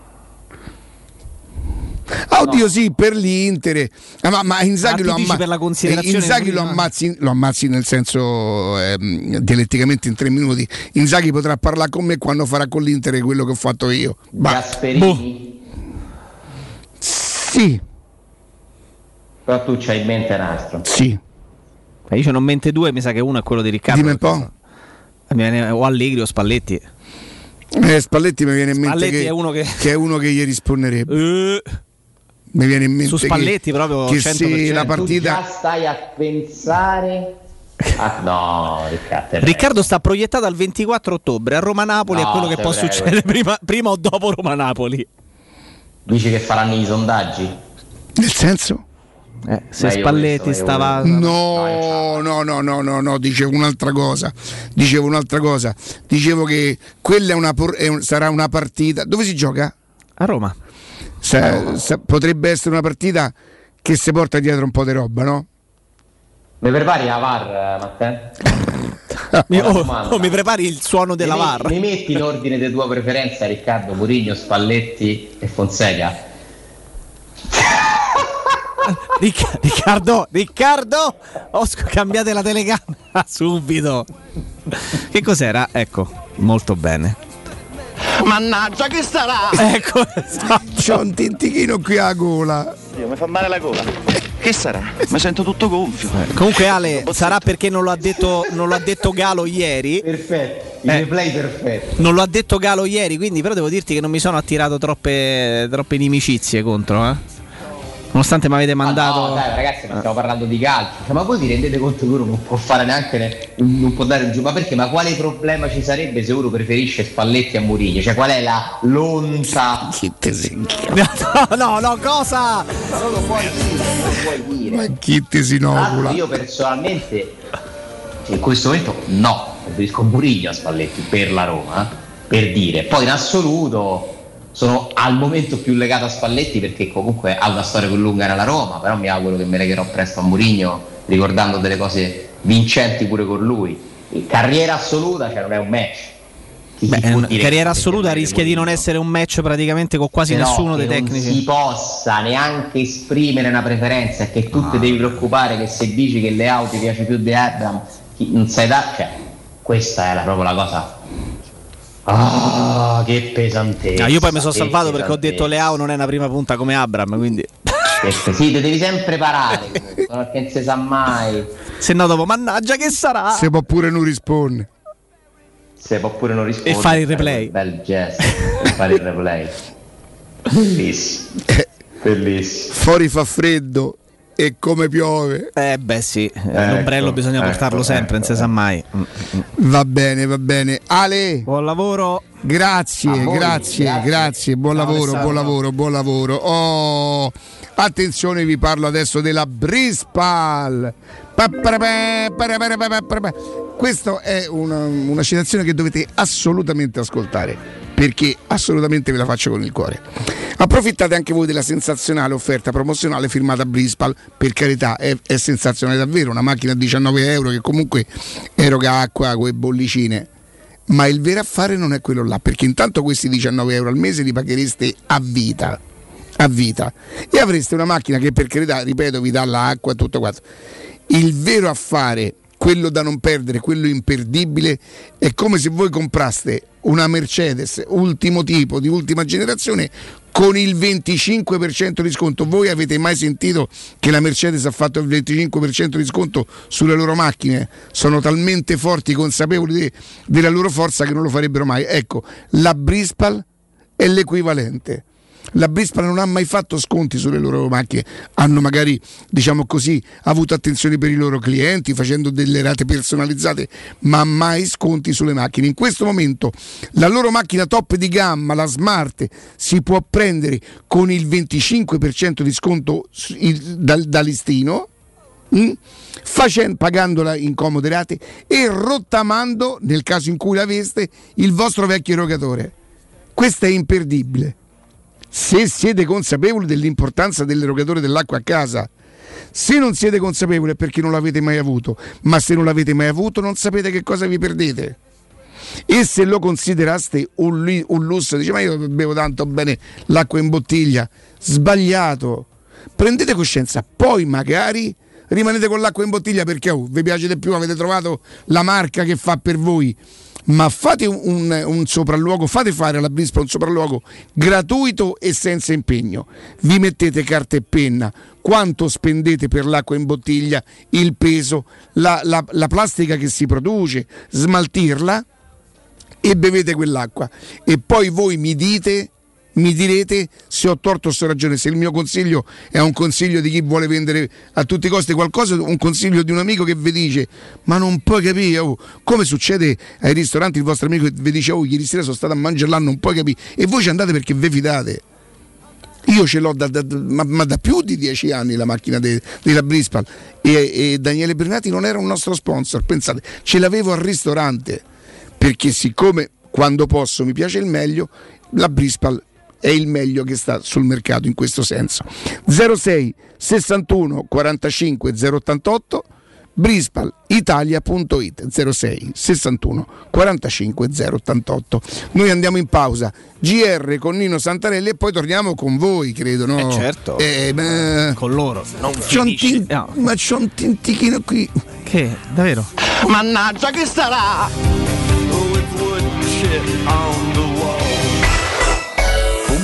Ah, oddio, sì, per l'Inter. Ah, ma, ma Inzaghi, Ah, lo, tu dici amma- per la considerazione Inzaghi lo, ammazzi, lo ammazzi nel senso ehm, dialetticamente in tre minuti. Inzaghi potrà parlare con me quando farà con l'Inter quello che ho fatto io. Ma, Gasperini? sì, Però tu c'hai in mente un altro. sì. Eh, io ce n'ho in mente due, mi sa che uno è quello di Riccardo. Dimmi un po'. Mi viene o Allegri o Spalletti. Eh, Spalletti mi viene in mente Spalletti che è uno che- che è uno che gli risponderebbe. Eh, Mi viene in mente Su Spalletti che, proprio che 100%. se la Tu partita già stai a pensare. Ah, no, Riccardo. Riccardo sta proiettato al 24 ottobre a Roma-Napoli, No, è quello che può prego. succedere prima, prima o dopo Roma-Napoli. Dici che faranno i sondaggi? nel senso Eh, se Beh, io Spalletti io stava... No, no, no, no, no, no, dicevo un'altra cosa. Dicevo un'altra cosa. Dicevo che quella è una por- è un- sarà una partita. Dove si gioca? A Roma. Sa- sa- potrebbe essere una partita che si porta dietro un po' di roba, no? Mi prepari la VAR, eh, Matteo? Mi, oh, oh, mi prepari il suono della mi, metti- VAR? mi metti in ordine di tua preferenza Riccardo, Murigno, Spalletti e Fonseca? Ricca- Riccardo, Riccardo, ho sc- cambiate la telecamera subito. Che cos'era? Ecco, molto bene. Mannaggia che sarà! Ecco, C'ho un tintichino qui alla gola. Dio, mi fa male la gola. Che sarà? Mi sento tutto gonfio. Comunque Ale, sarà perché non lo ha detto, non lo ha detto Galo ieri? Perfetto, il Eh. replay perfetto. Non lo ha detto Galo ieri, quindi però devo dirti che non mi sono attirato troppe, troppe inimicizie contro, eh. Nonostante mi avete mandato... Ah, no, dai, ragazzi, ma stiamo parlando di calcio. Cioè, ma voi vi rendete conto che uno non può fare neanche ne- non può dare un giù? Ma perché? Ma quale problema ci sarebbe se uno preferisce Spalletti a Murigno? Cioè, qual è la lonta? Chi te sei? No, no, no, cosa? Non lo puoi dire, non lo puoi dire. Ma chi ti si inocula? io personalmente in questo momento no, preferisco Murigno a Spalletti per la Roma, per dire. Poi in assoluto sono al momento più legato a Spalletti perché comunque ha una storia più lunga nella Roma, però mi auguro che me legherò presto a Murigno ricordando delle cose vincenti pure con lui. Carriera assoluta cioè non è un match. Beh, carriera assoluta rischia di non Mourinho? essere un match praticamente con quasi Però nessuno dei tecnici. Non si possa neanche esprimere una preferenza e che tu Ah. ti devi preoccupare che se dici che le auto ti piace più di chi- non sai da. cioè, questa è la- proprio la cosa. Ah, che pesantezza. Ah, io poi mi sono salvato perché ho detto. Leao non è una prima punta come Abram, quindi Sì, ti devi sempre parare, perché non si sa mai. se no dopo mannaggia che sarà? Se può pure non rispondere. Se può pure non rispondere. E fare il replay. Bel gesto, e fare il replay. Bellissimo. Bellissimo. Fuori fa freddo e come piove. Eh beh sì, l'ombrello bisogna portarlo sempre, non si sa mai. Mm, mm. Va bene, va bene. Ale, Buon lavoro. grazie, grazie, grazie, grazie. buon Ciao, lavoro, buon lavoro, buon lavoro. Oh, attenzione, vi parlo adesso della Brispal. Pa- pa- pa- pa- pa- pa- pa- pa- Questa è una, una citazione che dovete assolutamente ascoltare, perché assolutamente ve la faccio con il cuore. Approfittate anche voi della sensazionale offerta promozionale firmata Brispal, per carità è, è sensazionale davvero, una macchina a 19 euro che comunque eroga acqua con le bollicine ma il vero affare non è quello là, perché intanto questi 19 euro al mese li paghereste a vita, a vita, e avreste una macchina che per carità, ripeto, vi dà l'acqua e tutto quanto. Il vero affare, quello da non perdere, quello imperdibile, è come se voi compraste una Mercedes ultimo tipo, di ultima generazione, con il 25% di sconto. Voi avete mai sentito che la Mercedes ha fatto il 25% di sconto sulle loro macchine? Sono talmente forti, consapevoli de- della loro forza che non lo farebbero mai. Ecco, la Brispal è l'equivalente. La Brispal non ha mai fatto sconti sulle loro macchine, hanno magari, diciamo così, avuto attenzione per i loro clienti facendo delle rate personalizzate, ma mai sconti sulle macchine. In questo momento la loro macchina top di gamma, la Smart, si può prendere con il 25% di sconto il- da, listino, mm, facen- pagandola in comode rate e rottamando, nel caso in cui l'aveste, il vostro vecchio erogatore. Questo è imperdibile. Se siete consapevoli dell'importanza dell'erogatore dell'acqua a casa, se non siete consapevoli è perché non l'avete mai avuto, ma se non l'avete mai avuto non sapete che cosa vi perdete. E se lo consideraste un, un lusso, dice ma io bevo tanto bene l'acqua in bottiglia, sbagliato. Prendete coscienza, poi magari rimanete con l'acqua in bottiglia perché oh, vi piace di più, avete trovato la marca che fa per voi. Ma fate un, un- sopralluogo, fate fare alla Brispa un sopralluogo gratuito e senza impegno. Vi mettete carta e penna, quanto spendete per l'acqua in bottiglia, il peso, la, la- la plastica che si produce, smaltirla e bevete quell'acqua. E poi voi mi dite, mi direte se ho torto o se ho ragione. Se il mio consiglio è un consiglio di chi vuole vendere a tutti i costi qualcosa, un consiglio di un amico che vi dice: Ma non puoi capire, oh, come succede ai ristoranti, il vostro amico vi dice: Oh, ieri sera sono stato a mangiare là, non puoi capire. E voi ci andate perché vi fidate. Io ce l'ho da- da- ma, ma da più di dieci anni la macchina de- della Brispal e, e Daniele Bernati non era un nostro sponsor, pensate, ce l'avevo al ristorante perché siccome quando posso mi piace il meglio, la Brispal è il meglio che sta sul mercato in questo senso. 06 61 45 088 brispalitalia.it 06 61 45 088 noi andiamo in pausa GR con Nino Santarelli e poi torniamo con voi credo no? Eh, certo. Eh, beh, Con loro. Non c'ho un tin- No. ma c'ho un tintichino qui Che? Davvero? Mannaggia che sarà! With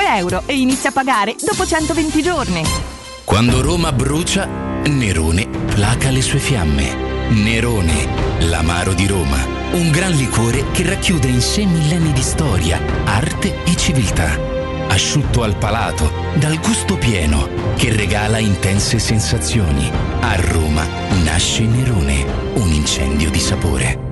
euro e inizia a pagare dopo 120 giorni. Quando Roma brucia, Nerone placa le sue fiamme. Nerone, l'amaro di Roma. Un gran liquore che racchiude in sé millenni di storia, arte e civiltà. Asciutto al palato, dal gusto pieno, che regala intense sensazioni. A Roma nasce Nerone, un incendio di sapore.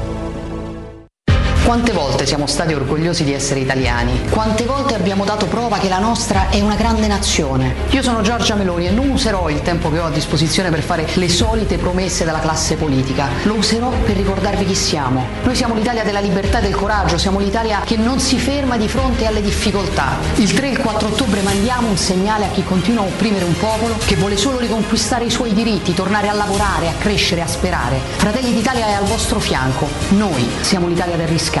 Quante volte siamo stati orgogliosi di essere italiani? Quante volte abbiamo dato prova che la nostra è una grande nazione? Io sono Giorgia Meloni e non userò il tempo che ho a disposizione per fare le solite promesse della classe politica. Lo userò per ricordarvi chi siamo. Noi siamo l'Italia della libertà e del coraggio, siamo l'Italia che non si ferma di fronte alle difficoltà. Il 3 e il 4 ottobre mandiamo un segnale a chi continua a opprimere un popolo che vuole solo riconquistare i suoi diritti, tornare a lavorare, a crescere, a sperare. Fratelli d'Italia è al vostro fianco. Noi siamo l'Italia del riscatto.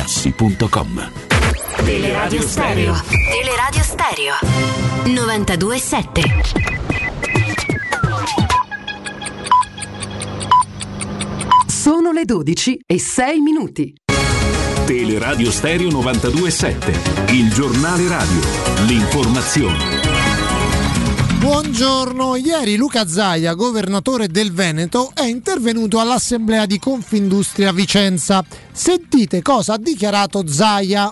artigianamaterassi.com. Teleradio Stereo. Teleradio Stereo. 92.7. Sono le 12 e 6 minuti. Teleradio Stereo 927, il giornale radio, l'informazione. Buongiorno, ieri Luca Zaia, governatore del Veneto, è intervenuto all'assemblea di Confindustria Vicenza. Sentite cosa ha dichiarato Zaia.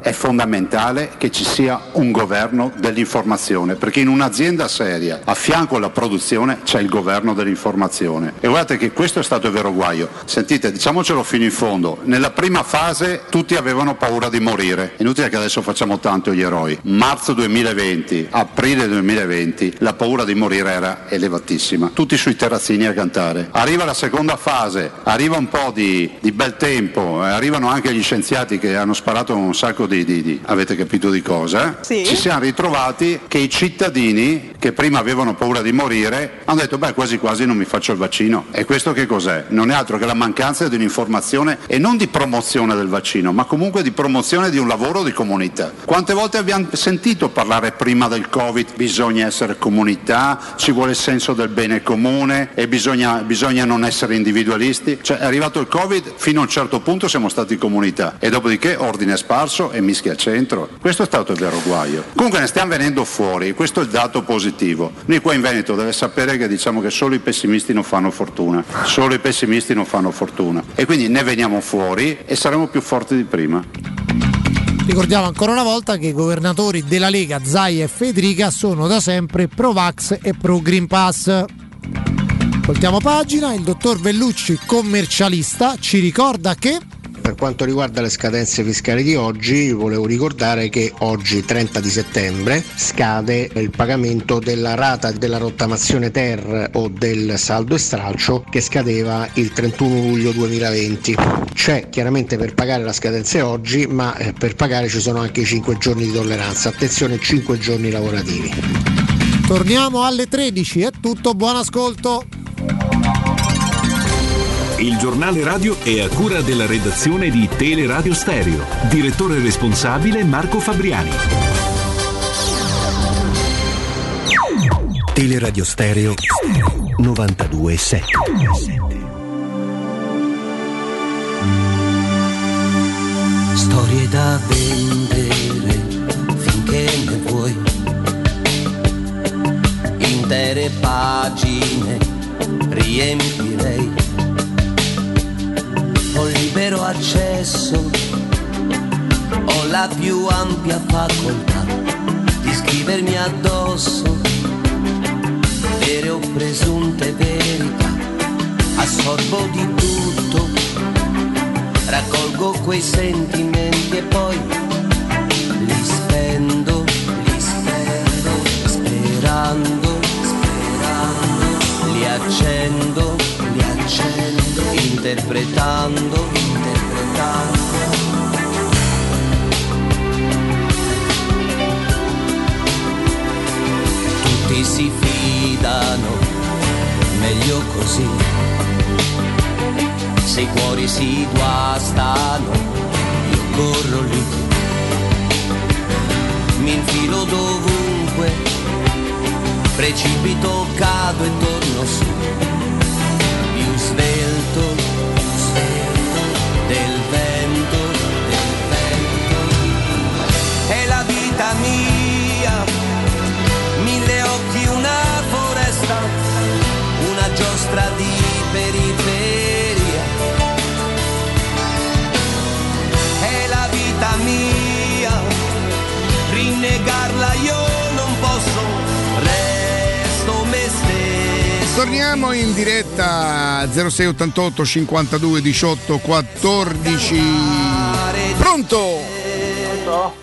È fondamentale che ci sia un governo dell'informazione, perché in un'azienda seria, a fianco alla produzione, c'è il governo dell'informazione. E guardate che questo è stato il vero guaio. Sentite, diciamocelo fino in fondo, nella prima fase tutti avevano paura di morire. Inutile che adesso facciamo tanto gli eroi. Marzo 2020, aprile 2020, la paura di morire era elevatissima. Tutti sui terrazzini a cantare. Arriva la seconda fase, arriva un po' di, di bel tempo, eh, arrivano anche gli scienziati che hanno sparato un sacco di, di- di- avete capito di cosa? Sì. Ci siamo ritrovati che i cittadini che prima avevano paura di morire hanno detto beh quasi quasi non mi faccio il vaccino. E questo che cos'è? Non è altro che la mancanza di un'informazione e non di promozione del vaccino, ma comunque di promozione di un lavoro di comunità. Quante volte abbiamo sentito parlare prima del Covid bisogna essere comunità, ci vuole il senso del bene comune e bisogna, bisogna non essere individualisti? Cioè è arrivato il Covid, fino a un certo punto siamo stati comunità e dopodiché ordine sparso e mischia al centro. Questo è stato il vero guaio. Comunque ne stiamo venendo fuori, questo è il dato positivo. Noi qua in Veneto deve sapere che diciamo che solo i pessimisti non fanno fortuna, solo i pessimisti non fanno fortuna e quindi ne veniamo fuori e saremo più forti di prima. Ricordiamo ancora una volta che i governatori della Lega, Zaia e Federica, sono da sempre pro Vax e pro Green Pass. Voltiamo pagina, il dottor Vellucci, commercialista, ci ricorda che Per quanto riguarda le scadenze fiscali di oggi, volevo ricordare che oggi, 30 di settembre, scade il pagamento della rata della rottamazione ter o del saldo e stralcio che scadeva il 31 luglio 2020. C'è chiaramente per pagare la scadenza oggi, ma eh, per pagare ci sono anche i 5 giorni di tolleranza. Attenzione, 5 giorni lavorativi. Torniamo alle 13, è tutto, buon ascolto. Il giornale radio è a cura della redazione di Teleradio Stereo. Direttore responsabile Marco Fabriani. Teleradio Stereo 92.7 Storie da vendere finché ne vuoi. Intere pagine riempirei. Libero accesso, ho la più ampia facoltà di scrivermi addosso. Vere o presunte verità. Assorbo di tutto. Raccolgo quei sentimenti e poi li spendo, li spendo, sperando, sperando, li accendo, interpretando, interpretando. Tutti si fidano, meglio così. Se i cuori si guastano, io corro lì, mi infilo dovunque, precipito, cado e torno su, del vento, del vento. È la vita mia, mille occhi, una foresta, una giostra di periferia. È la vita mia, rinnegarla io non posso, resto me stesso. Torniamo in diretta 0688 52 18 14. Pronto?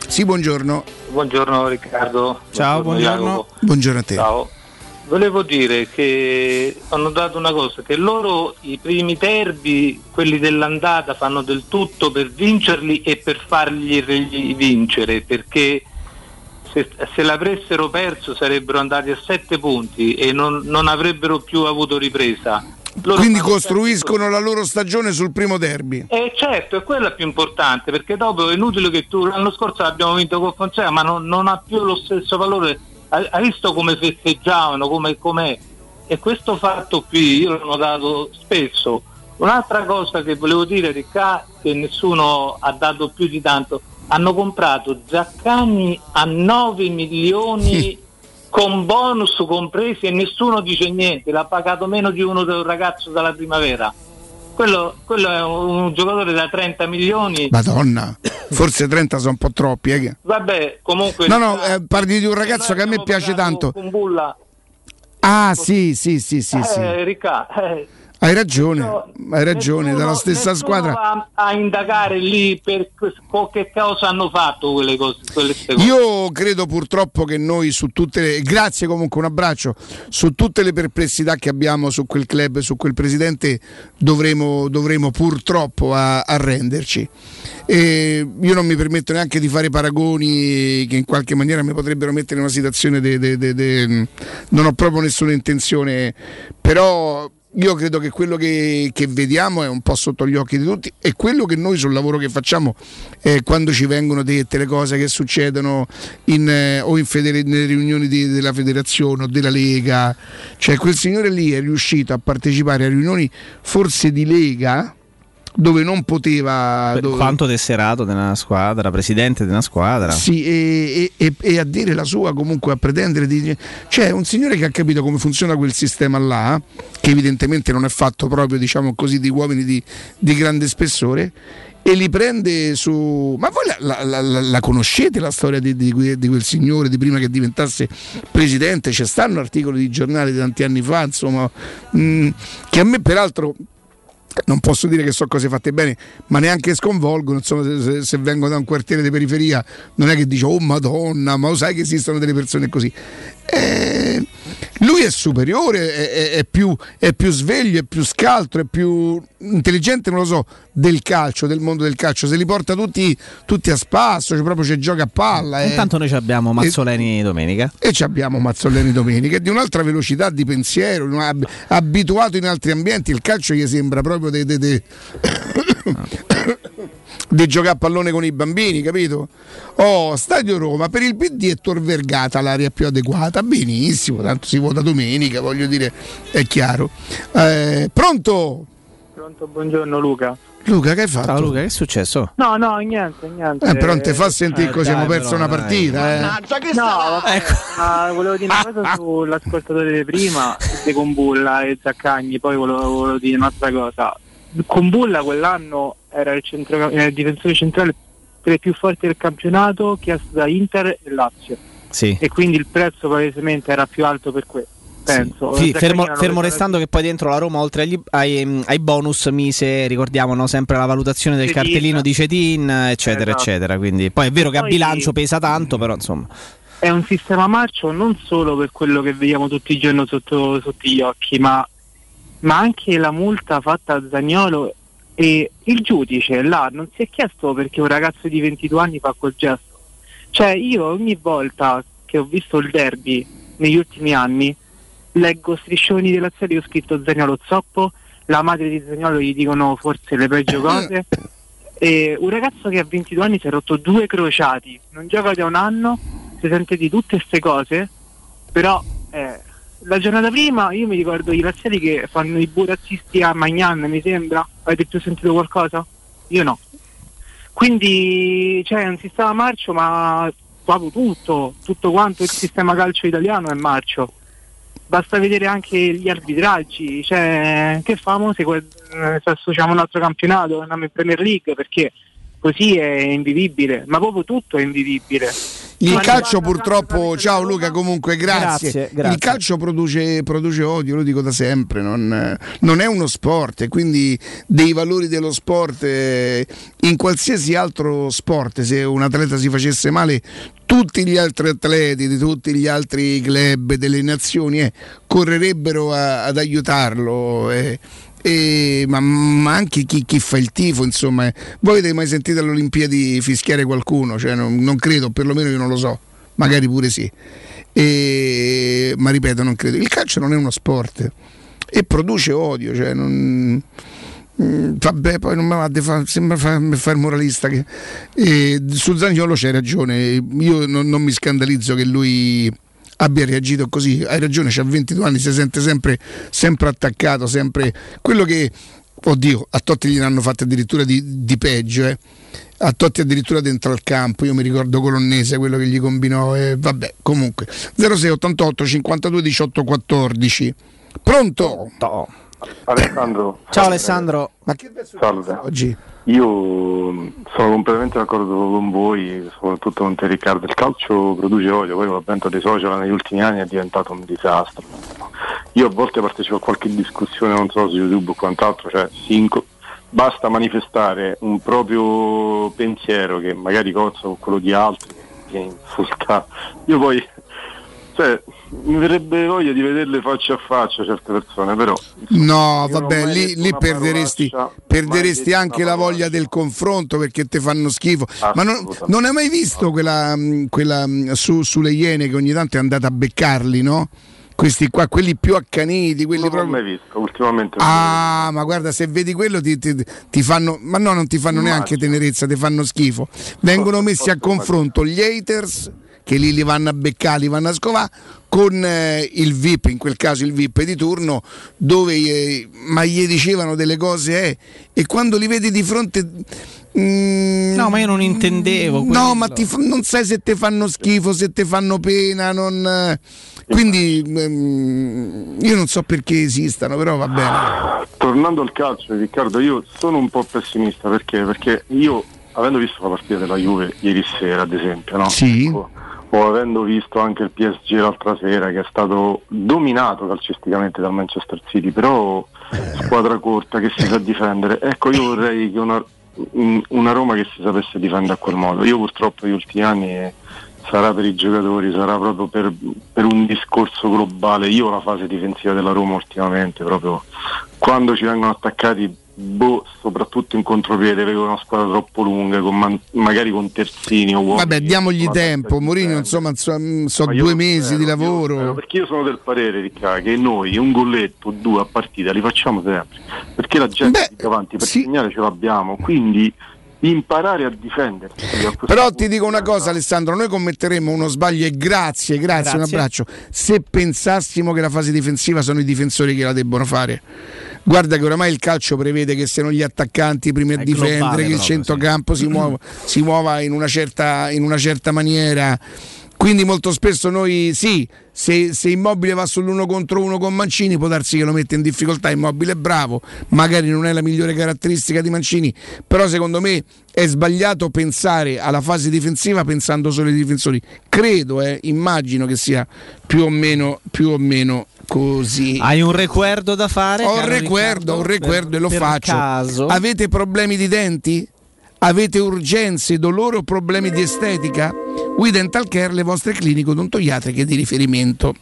Sì, buongiorno. Buongiorno Riccardo. Ciao, buongiorno. Jacopo. Buongiorno a te. Ciao. Volevo dire che ho notato una cosa, che loro i primi derby, quelli dell'andata, fanno del tutto per vincerli e per fargli re- vincere, perché se, se l'avessero perso sarebbero andati a sette punti e non, non avrebbero più avuto ripresa. Loro Quindi costruiscono la loro stagione sul primo derby. eh certo, è quella più importante perché dopo è inutile che tu l'anno scorso abbiamo vinto con Fonseca ma non, non ha più lo stesso valore. Hai, hai visto come festeggiavano, come com'è? E questo fatto qui io l'ho notato spesso. Un'altra cosa che volevo dire, Riccardo, che nessuno ha dato più di tanto, hanno comprato Zaccagni a 9 milioni con bonus compresi e nessuno dice niente, l'ha pagato meno di uno del ragazzo dalla primavera. Quello, quello è un, un giocatore da 30 milioni. Madonna, forse 30 sono un po' troppi. eh, Vabbè, comunque. No, no, eh, parli di un ragazzo che a me piace tanto. Con Bulla. Ah, sì, sì, sì, sì, sì. Eh, Ricca, eh, Hai ragione, hai ragione, dalla stessa squadra. va a indagare lì per che cosa hanno fatto quelle cose. Quelle cose. Io credo purtroppo che noi su tutte le grazie comunque un abbraccio su tutte le perplessità che abbiamo su quel club, su quel presidente dovremo, dovremo purtroppo arrenderci. E io non mi permetto neanche di fare paragoni che in qualche maniera mi potrebbero mettere in una situazione de, de- de- de- non ho proprio nessuna intenzione, però io credo che quello che, che vediamo è un po' sotto gli occhi di tutti e quello che noi sul lavoro che facciamo eh, quando ci vengono dette le cose che succedono in, eh, o in federe- nelle riunioni di- della federazione o della Lega, cioè quel signore lì è riuscito a partecipare a riunioni forse di Lega dove non poteva... Dove- quanto tesserato della squadra, presidente della squadra. sì, e, e- e- a dire la sua comunque a pretendere di. Cioè, un signore che ha capito come funziona quel sistema là, che evidentemente non è fatto proprio, diciamo così, di uomini di, di grande spessore. E li prende su. Ma voi la, la- la- la conoscete la storia di, di di quel signore di prima che diventasse presidente? Ci stanno articoli di giornali di tanti anni fa, insomma, mh, che a me peraltro non posso dire che so cose fatte bene, ma neanche sconvolgono. Insomma, se, se- se vengo da un quartiere di periferia, non è che dico oh madonna, ma lo sai che esistono delle persone così. Eh, lui è superiore, è, è- più, è più sveglio, è più scaltro, è più intelligente, non lo so, del calcio, del mondo del calcio. Se li porta tutti, tutti a spasso, cioè proprio c'è gioca a palla. eh. Intanto noi ci abbiamo Mazzoleni domenica. E ci abbiamo Mazzoleni domenica, è di un'altra velocità di pensiero, ab- abituato in altri ambienti, il calcio gli sembra proprio di de, de- di giocare a pallone con i bambini, capito? Oh, Stadio Roma, per il PD è Tor Vergata l'area più adeguata, benissimo, tanto si vota domenica, voglio dire, è chiaro. Eh, pronto? Pronto, buongiorno Luca. Luca, che hai fatto? Ciao Luca, che è successo? No, no, niente, niente. Eh, però non ti fa sentire Eh, così, abbiamo perso però, una dai. partita. Eh. No, vabbè, ma volevo dire una cosa sull'ascoltatore di prima, di Combulla e Zaccagni, poi volevo, volevo dire un'altra cosa. Combulla quell'anno era il, centro- era il difensore centrale tra i più forti del campionato, chiesto da Inter e Lazio. Sì. E quindi il prezzo palesemente era più alto per questo. Penso. Sì, fermo, fermo 90 restando che poi dentro la Roma, oltre agli- ai, ai bonus, mise, ricordiamo, no, sempre la valutazione del Cetin. cartellino di Cetin, eccetera, Esatto. eccetera. Quindi, poi è vero che a bilancio pesa tanto, però insomma. è un sistema marcio non solo per quello che vediamo tutti i giorni sotto, sotto gli occhi, ma, ma anche la multa fatta a Zagnolo e il giudice là non si è chiesto perché un ragazzo di 22 anni fa quel gesto. Cioè io ogni volta che ho visto il derby negli ultimi anni leggo striscioni della serie ho scritto Zagnolo zoppo, la madre di Zagnolo gli dicono forse le peggio cose. E un ragazzo che a 22 anni si è rotto due crociati, non gioca da un anno, si sente di tutte queste cose, però eh, la giornata prima io mi ricordo i razziali che fanno i burazzisti a Magnan, mi sembra. Avete più sentito qualcosa? Io no. Quindi c'è un sistema marcio, ma proprio tutto, tutto quanto il sistema calcio italiano è marcio. Basta vedere anche gli arbitraggi, cioè che famo se, eh, se associamo un altro campionato, andiamo in Premier League perché così è invivibile, ma proprio tutto è invivibile. Il Ma calcio purtroppo, ciao Luca, comunque grazie. Grazie, grazie. Il calcio produce, produce odio, lo dico da sempre, non, non è uno sport e quindi dei valori dello sport eh, in qualsiasi altro sport, se un atleta si facesse male, tutti gli altri atleti di tutti gli altri club delle nazioni eh, correrebbero a- ad aiutarlo. eh. E- ma, ma anche chi, chi fa il tifo, insomma, eh. voi avete mai sentito alle Olimpiadi fischiare qualcuno? Cioè, non, non credo, perlomeno io non lo so, magari pure sì. E- ma ripeto, non credo. Il calcio non è uno sport e produce odio, cioè non. Mm, Vabbè, poi non mi va fa- sembra fa- fare il moralista. Che, e su Zagnolo c'hai ragione. Io non, non mi scandalizzo che lui abbia reagito così. Hai ragione, c'ha 22 anni, si sente sempre, sempre attaccato, sempre quello che. Oddio, a Totti gli hanno fatto addirittura di, di peggio, eh. A Totti addirittura dentro al campo, io mi ricordo Colonnese, quello che gli combinò, e vabbè, comunque. 06 88 52 18 14. Pronto? Alessandro. Ciao Alessandro. Ma che Salve. oggi? Io sono completamente d'accordo con voi, soprattutto con te Riccardo. Il calcio produce odio, poi l'avvento dei social negli ultimi anni è diventato un disastro. Io a volte partecipo a qualche discussione, non so su YouTube o quant'altro, cioè inco- basta manifestare un proprio pensiero che magari cozza con quello di altri, che insulta. Io poi cioè, mi verrebbe voglia di vederle faccia a faccia certe persone, però No, vabbè, lì, lì perderesti, perderesti anche la voglia del confronto perché ti fanno schifo. Ma non, non hai mai visto quella, mh, quella mh, su- sulle Iene che ogni tanto è andata a beccarli, no? Questi qua, quelli più accaniti, quelli non l'ho proprio. mai visto, ultimamente Ah, ma guarda, se vedi quello ti, ti- ti fanno, ma no, non ti fanno neanche tenerezza, ti fanno schifo. Vengono messi a confronto gli haters, che lì li vanno a beccare, li vanno a scovare, con eh, il VIP, in quel caso il VIP di turno, dove eh, ma gli dicevano delle cose, eh, e quando li vedi di fronte. mm, No, ma io non intendevo. No, quello. ma ti fa- non sai se ti fanno schifo, se ti fanno pena, non, eh, quindi mm, io non so perché esistano, però va bene. Tornando al calcio, Riccardo, io sono un po' pessimista perché? Perché io, avendo visto la partita della Juve ieri sera, ad esempio, no? Sì. O, o avendo visto anche il PSG l'altra sera, che è stato dominato calcisticamente dal Manchester City, però squadra corta che si sa difendere. Ecco, io vorrei che una, un- una Roma che si sapesse difendere a quel modo. Io purtroppo negli ultimi anni eh, sarà per i giocatori, sarà proprio per, per un discorso globale. Io la fase difensiva della Roma ultimamente, proprio quando ci vengono attaccati, boh, soprattutto in contropiede, vedo una squadra troppo lunga, con man- magari con terzini o uomini. Vabbè, diamogli tempo. Mourinho, insomma, so, so io due mesi spero, di io lavoro. spero, perché io sono del parere, Riccardo, che noi un golletto, due a partita li facciamo sempre. Perché la gente più avanti per segnare ce l'abbiamo. Quindi imparare a difendersi. Però ti dico una cosa Alessandro, noi commetteremmo uno sbaglio e grazie, grazie, un Grazie. abbraccio, se pensassimo che la fase difensiva sono i difensori che la debbono fare. Guarda che oramai il calcio prevede che siano gli attaccanti i primi a È difendere, globale che il centrocampo si, muova, si muova in una, certa, in una certa maniera. Quindi molto spesso noi sì, se, se Immobile va sull'uno contro uno con Mancini può darsi che lo mette in difficoltà, Immobile è bravo, magari non è la migliore caratteristica di Mancini, però secondo me è sbagliato pensare alla fase difensiva pensando solo ai difensori. Credo, eh, immagino che sia più o meno, più o meno così. Hai un recuerdo da fare? Ho un recuerdo, un recuerdo e lo faccio. caso? Avete problemi di denti? Avete urgenze, dolore o problemi di estetica? We Dental Care, le vostre cliniche odontoiatriche di riferimento.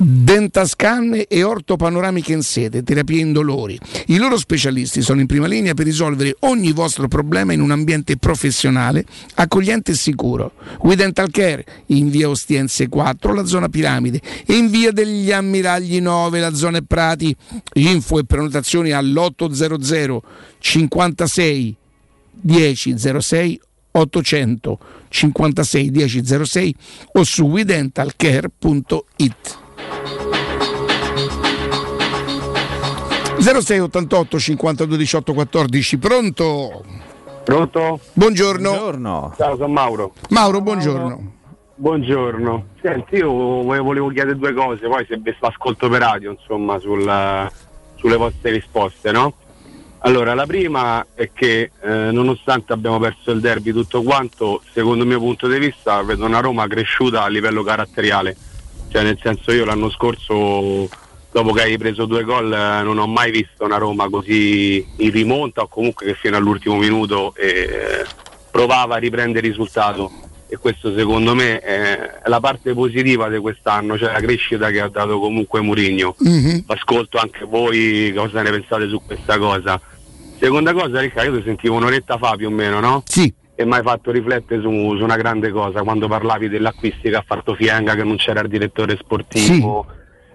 Dentascan e ortopanoramiche in sede, terapie indolori. I loro specialisti sono in prima linea per risolvere ogni vostro problema in un ambiente professionale, accogliente e sicuro. We Dental Care in via Ostiense 4, la zona Piramide, e in via degli Ammiragli 9, la zona Prati. Info e prenotazioni all'800 56 1006 800 56 1006 o su widentalcare.it 06 88 52 18 14 pronto? Pronto? Buongiorno. Ciao, sono Mauro. Mauro, buongiorno. Buongiorno. Senti, io volevo chiedere due cose, poi se vi ascolto per radio, insomma, sul- sulle vostre risposte, no? Allora, la prima è che eh, nonostante abbiamo perso il derby tutto quanto, secondo il mio punto di vista, vedo una Roma cresciuta a livello caratteriale. Cioè, nel senso io l'anno scorso, dopo che hai preso due gol, eh, non ho mai visto una Roma così in rimonta o comunque che fino all'ultimo minuto eh, provava a riprendere il risultato. E questo secondo me è la parte positiva di quest'anno, cioè la crescita che ha dato comunque Mourinho Mhm. ascolto anche voi cosa ne pensate su questa cosa. Seconda cosa, Riccardo, io ti sentivo un'oretta fa più o meno, no? Sì. E mi hai fatto riflettere su, su una grande cosa, quando parlavi dell'acquisti che ha fatto Fienga, che non c'era il direttore sportivo.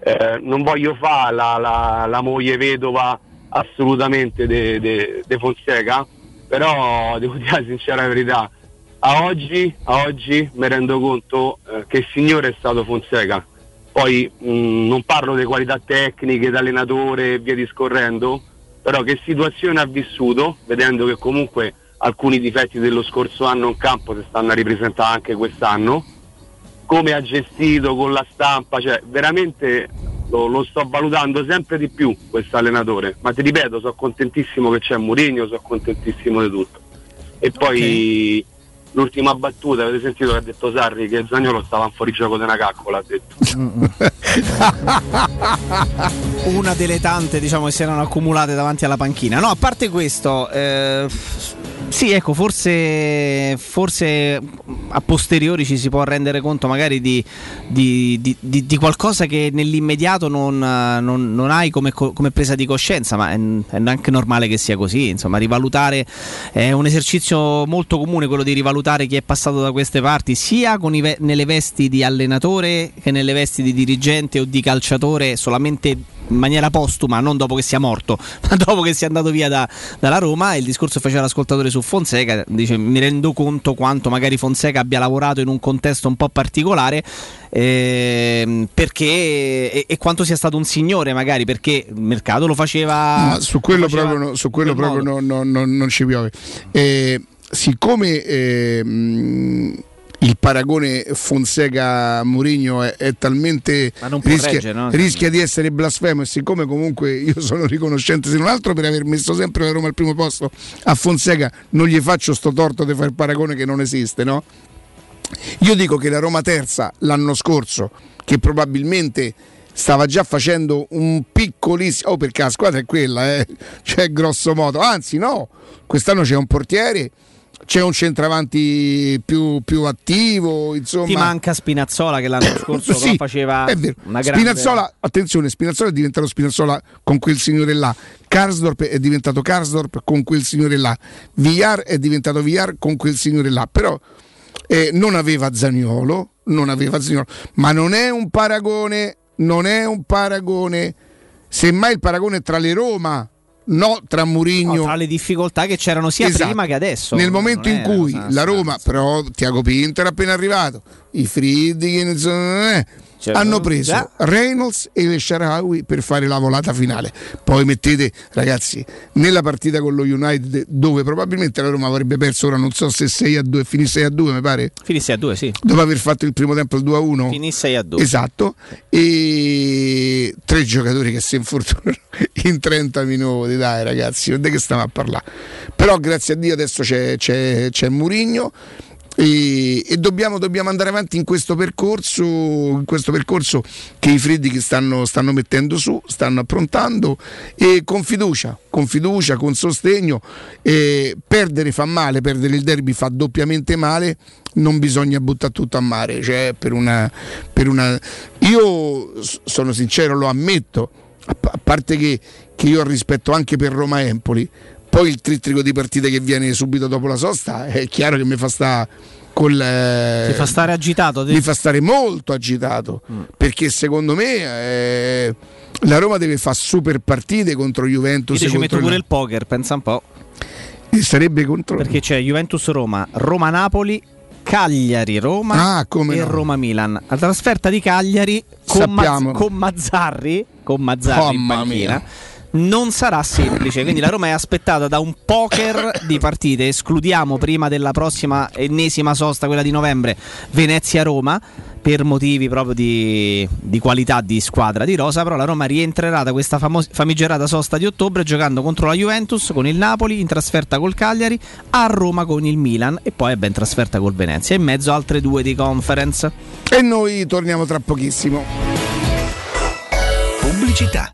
Eh, non voglio fare la, la- la moglie vedova assolutamente de, de- de Fonseca, però devo dire la sincera verità, a oggi, a oggi mi rendo conto eh, che il signore è stato Fonseca. Poi mh, non parlo di qualità tecniche, d'allenatore e via discorrendo, però che situazione ha vissuto, vedendo che comunque alcuni difetti dello scorso anno in campo si stanno a ripresentare anche quest'anno, come ha gestito con la stampa, cioè veramente lo, lo sto valutando sempre di più questo allenatore, ma ti ripeto, sono contentissimo che c'è Mourinho, sono contentissimo di tutto. E poi l'ultima battuta, avete sentito che ha detto Sarri che Zagnolo stava in fuorigioco di una caccola, ha detto. una delle tante diciamo, che si erano accumulate davanti alla panchina. No, a parte questo, eh, sì, ecco, forse, forse a posteriori ci si può rendere conto magari di, di- di- di- qualcosa che nell'immediato non, non- non hai come, co- come presa di coscienza, ma è, è anche normale che sia così. Insomma, rivalutare è un esercizio molto comune quello di rivalutare chi è passato da queste parti, sia i nelle vesti di allenatore che nelle vesti di dirigente o di calciatore, solamente in maniera postuma, non dopo che sia morto, ma dopo che sia andato via da- dalla Roma. E il discorso che faceva l'ascoltatore su Fonseca dice: Mi rendo conto quanto magari Fonseca abbia lavorato in un contesto un po' particolare. ehm, perché e, e quanto sia stato un signore, magari perché il mercato lo faceva. No, su quello lo faceva proprio, no- su quello proprio no- no- no- non ci piove. Eh, siccome ehm, il paragone Fonseca-Mourinho è, è talmente rischia, reggere, no? rischia di essere blasfemo e siccome comunque io sono riconoscente se non altro per aver messo sempre la Roma al primo posto a Fonseca non gli faccio sto torto di fare il paragone che non esiste no? io dico che la Roma terza l'anno scorso che probabilmente stava già facendo un piccolissimo oh perché la squadra è quella eh? cioè grosso modo anzi no quest'anno c'è un portiere c'è un centravanti più, più attivo, insomma. Ti manca Spinazzola che l'anno scorso Sì, faceva è vero. una grande... Spinazzola, attenzione, Spinazzola è diventato Spinazzola con quel signore là. Karsdorp è diventato Karsdorp con quel signore là. Villar è diventato Villar con quel signore là. Però eh, non aveva Zaniolo, non aveva Zaniolo, ma non è un paragone, non è un paragone. Semmai il paragone tra le Roma, no tra Murigno. No, tra le difficoltà che c'erano sia Esatto. prima che adesso. Nel momento in cui la Roma, però Tiago Pinto era appena arrivato, i Friedkin Cioè, hanno preso già. Reynolds e le Sharawi per fare la volata finale. Poi mettete, ragazzi, nella partita con lo United, dove probabilmente la Roma avrebbe perso, ora non so se 6 a 2, finì 6 a 2, mi pare, Finisse a due, sì. dopo aver fatto il primo tempo il 2 a 1. Finì 6 a 2. Esatto, e tre giocatori che si infortunano in 30 minuti, dai ragazzi, non è che stiamo a parlare. Però grazie a Dio adesso c'è, c'è, c'è Murigno e, e dobbiamo, dobbiamo andare avanti in questo percorso, in questo percorso che i freddi che stanno, stanno mettendo su, stanno approntando e con fiducia, con fiducia, con sostegno. E perdere fa male, perdere il derby fa doppiamente male, non bisogna buttare tutto a mare. Cioè per una, per una... Io sono sincero, lo ammetto, a, pa- a parte che, che io rispetto anche per Roma Empoli, poi il trittico di partite che viene subito dopo la sosta è chiaro che mi fa stare col eh, Ti fa stare agitato? mi fa stare molto agitato perché secondo me eh, la Roma deve fare super partite contro Juventus Io ci metto pure il poker, pensa un po'. e sarebbe contro Perché c'è Juventus-Roma, Roma-Napoli, Cagliari-Roma Ah, e no. Roma-Milan. La trasferta di Cagliari con, Maz- con Mazzarri, con Mazzarri in Mamma panchina, mia. Non sarà semplice. Quindi la Roma è aspettata da un poker di partite. Escludiamo prima della prossima ennesima sosta, quella di novembre, Venezia-Roma. Per motivi proprio di, di qualità di squadra di Rosa, però la Roma rientrerà da questa famos- famigerata sosta di ottobre giocando contro la Juventus con il Napoli, in trasferta col Cagliari, a Roma con il Milan e poi è in trasferta col Venezia. E in mezzo altre due di conference. e noi torniamo tra pochissimo Pubblicità.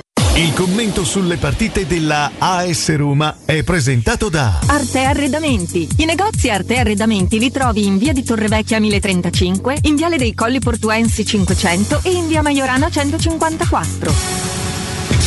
Il commento sulle partite della AS Roma è presentato da Arte Arredamenti. I negozi Arte Arredamenti li trovi in via di Torrevecchia 1035, in viale dei Colli Portuensi 500 e in via Maiorana 154.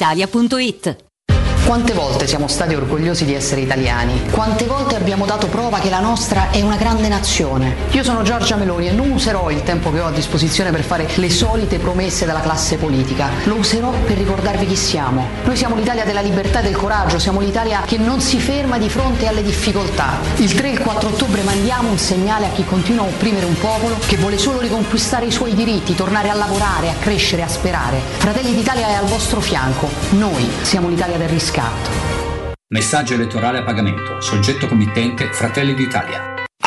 brispalitalia.it. Quante volte siamo stati orgogliosi di essere italiani? Quante volte abbiamo dato prova che la nostra è una grande nazione? Io sono Giorgia Meloni e non userò il tempo che ho a disposizione per fare le solite promesse della classe politica. Lo userò per ricordarvi chi siamo. Noi siamo l'Italia della libertà e del coraggio, siamo l'Italia che non si ferma di fronte alle difficoltà. Il 3 e il 4 ottobre mandiamo un segnale a chi continua a opprimere un popolo che vuole solo riconquistare i suoi diritti, tornare a lavorare, a crescere, a sperare. Fratelli d'Italia è al vostro fianco. Noi siamo l'Italia del riscatto. Messaggio elettorale a pagamento. Soggetto committente Fratelli d'Italia.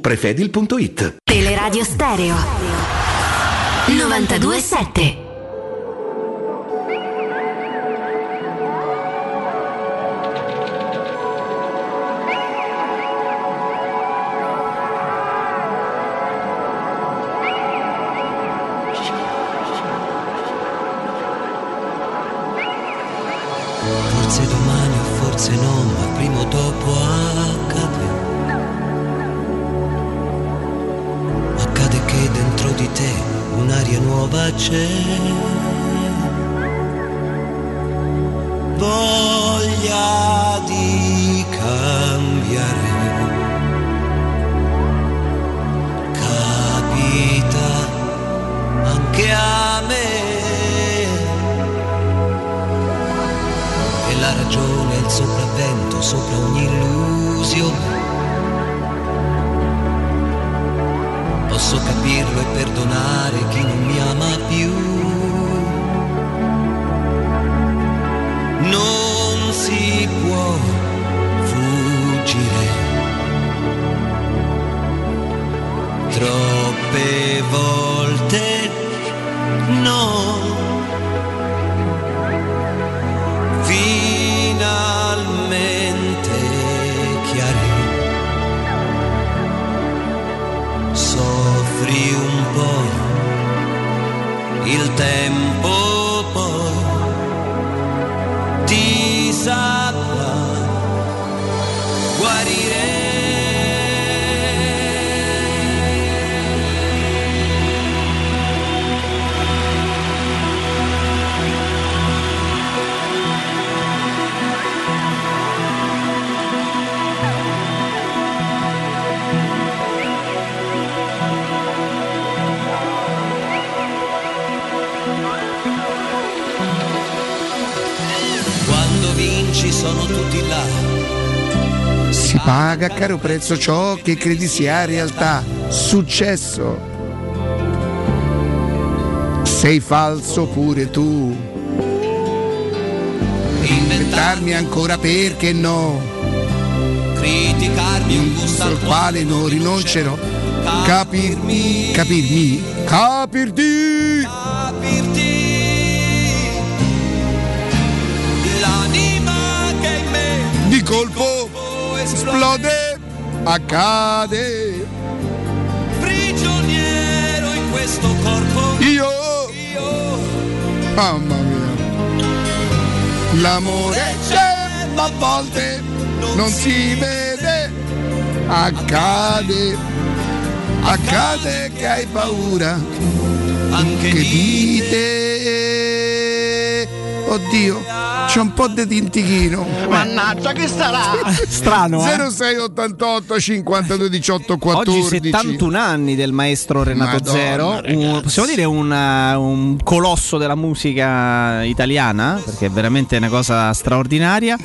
prefedil.it. Teleradio Stereo 927 Forse domani o forse no, ma prima o dopo accade. Di te un'aria nuova c'è. Voglia di cambiare. Capita anche a me. E la ragione è il sopravvento sopra ogni illusione. Posso capirlo e perdonare chi non mi ama più. Non si può fuggire. Troppe volte no. Soffri un po', il tempo poi ti saprà paga a caro prezzo ciò che credi sia realtà. Successo. Sei falso pure tu. Inventarmi ancora perché no? Criticarmi un gusto Al quale non rinuncerò. Capirmi. Capirmi. Capirti. Esplode. Accade. prigioniero in questo corpo. Io. Mamma mia. L'amore c'è, ma a volte non si vede. Accade. Accade che hai paura. Anche di te. Oddio, c'è un po' di tintichino. Mannaggia, che sarà? Strano, eh? 0688 52 18 14. Oggi 71 anni del maestro Renato Madonna, Zero, un- possiamo dire un, uh, un colosso della musica italiana, perché è veramente una cosa straordinaria.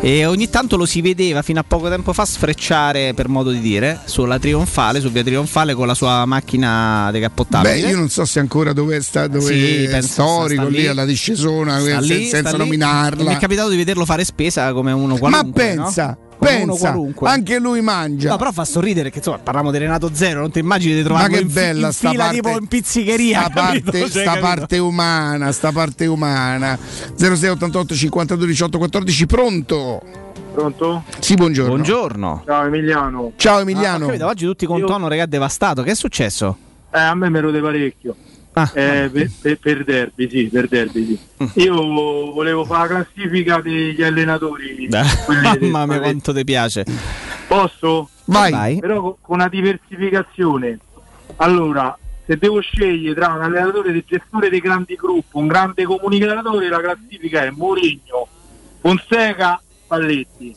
E ogni tanto lo si vedeva fino a poco tempo fa sfrecciare, per modo di dire, sulla Trionfale, su via Trionfale con la sua macchina decappottabile. Beh, io non so se ancora dove sta, dove Sì, è penso storico, sta lì lì. alla discesona, Sta lì, senza sta E Mi è capitato di vederlo fare spesa come uno Ma qualunque. no? pensa, uno Pensa, anche lui mangia. No, però fa sorridere che insomma parliamo di Renato Zero, non ti immagini di trovarlo Ma che in, bella in sta fila parte, tipo in pizzicheria. sta parte, Cioè, sta parte umana, sta parte umana. 0688 52 18 14 pronto? Pronto? Sì, buongiorno. Buongiorno. Ciao Emiliano. Ciao Ah, Emiliano. ho capito, oggi tutti con tono, regà, devastato. Che è successo? Eh, a me mi rode parecchio. Ah, Eh, per, per- per derby, sì, per derby, sì. Mm. Io volevo fare la classifica degli allenatori. Mamma mia, quanto ti piace. Posso? Vai. Però con- una diversificazione. Allora, se devo scegliere tra un allenatore del gestore dei grandi gruppi, un grande comunicatore, la classifica è Mourinho, Fonseca, Spalletti.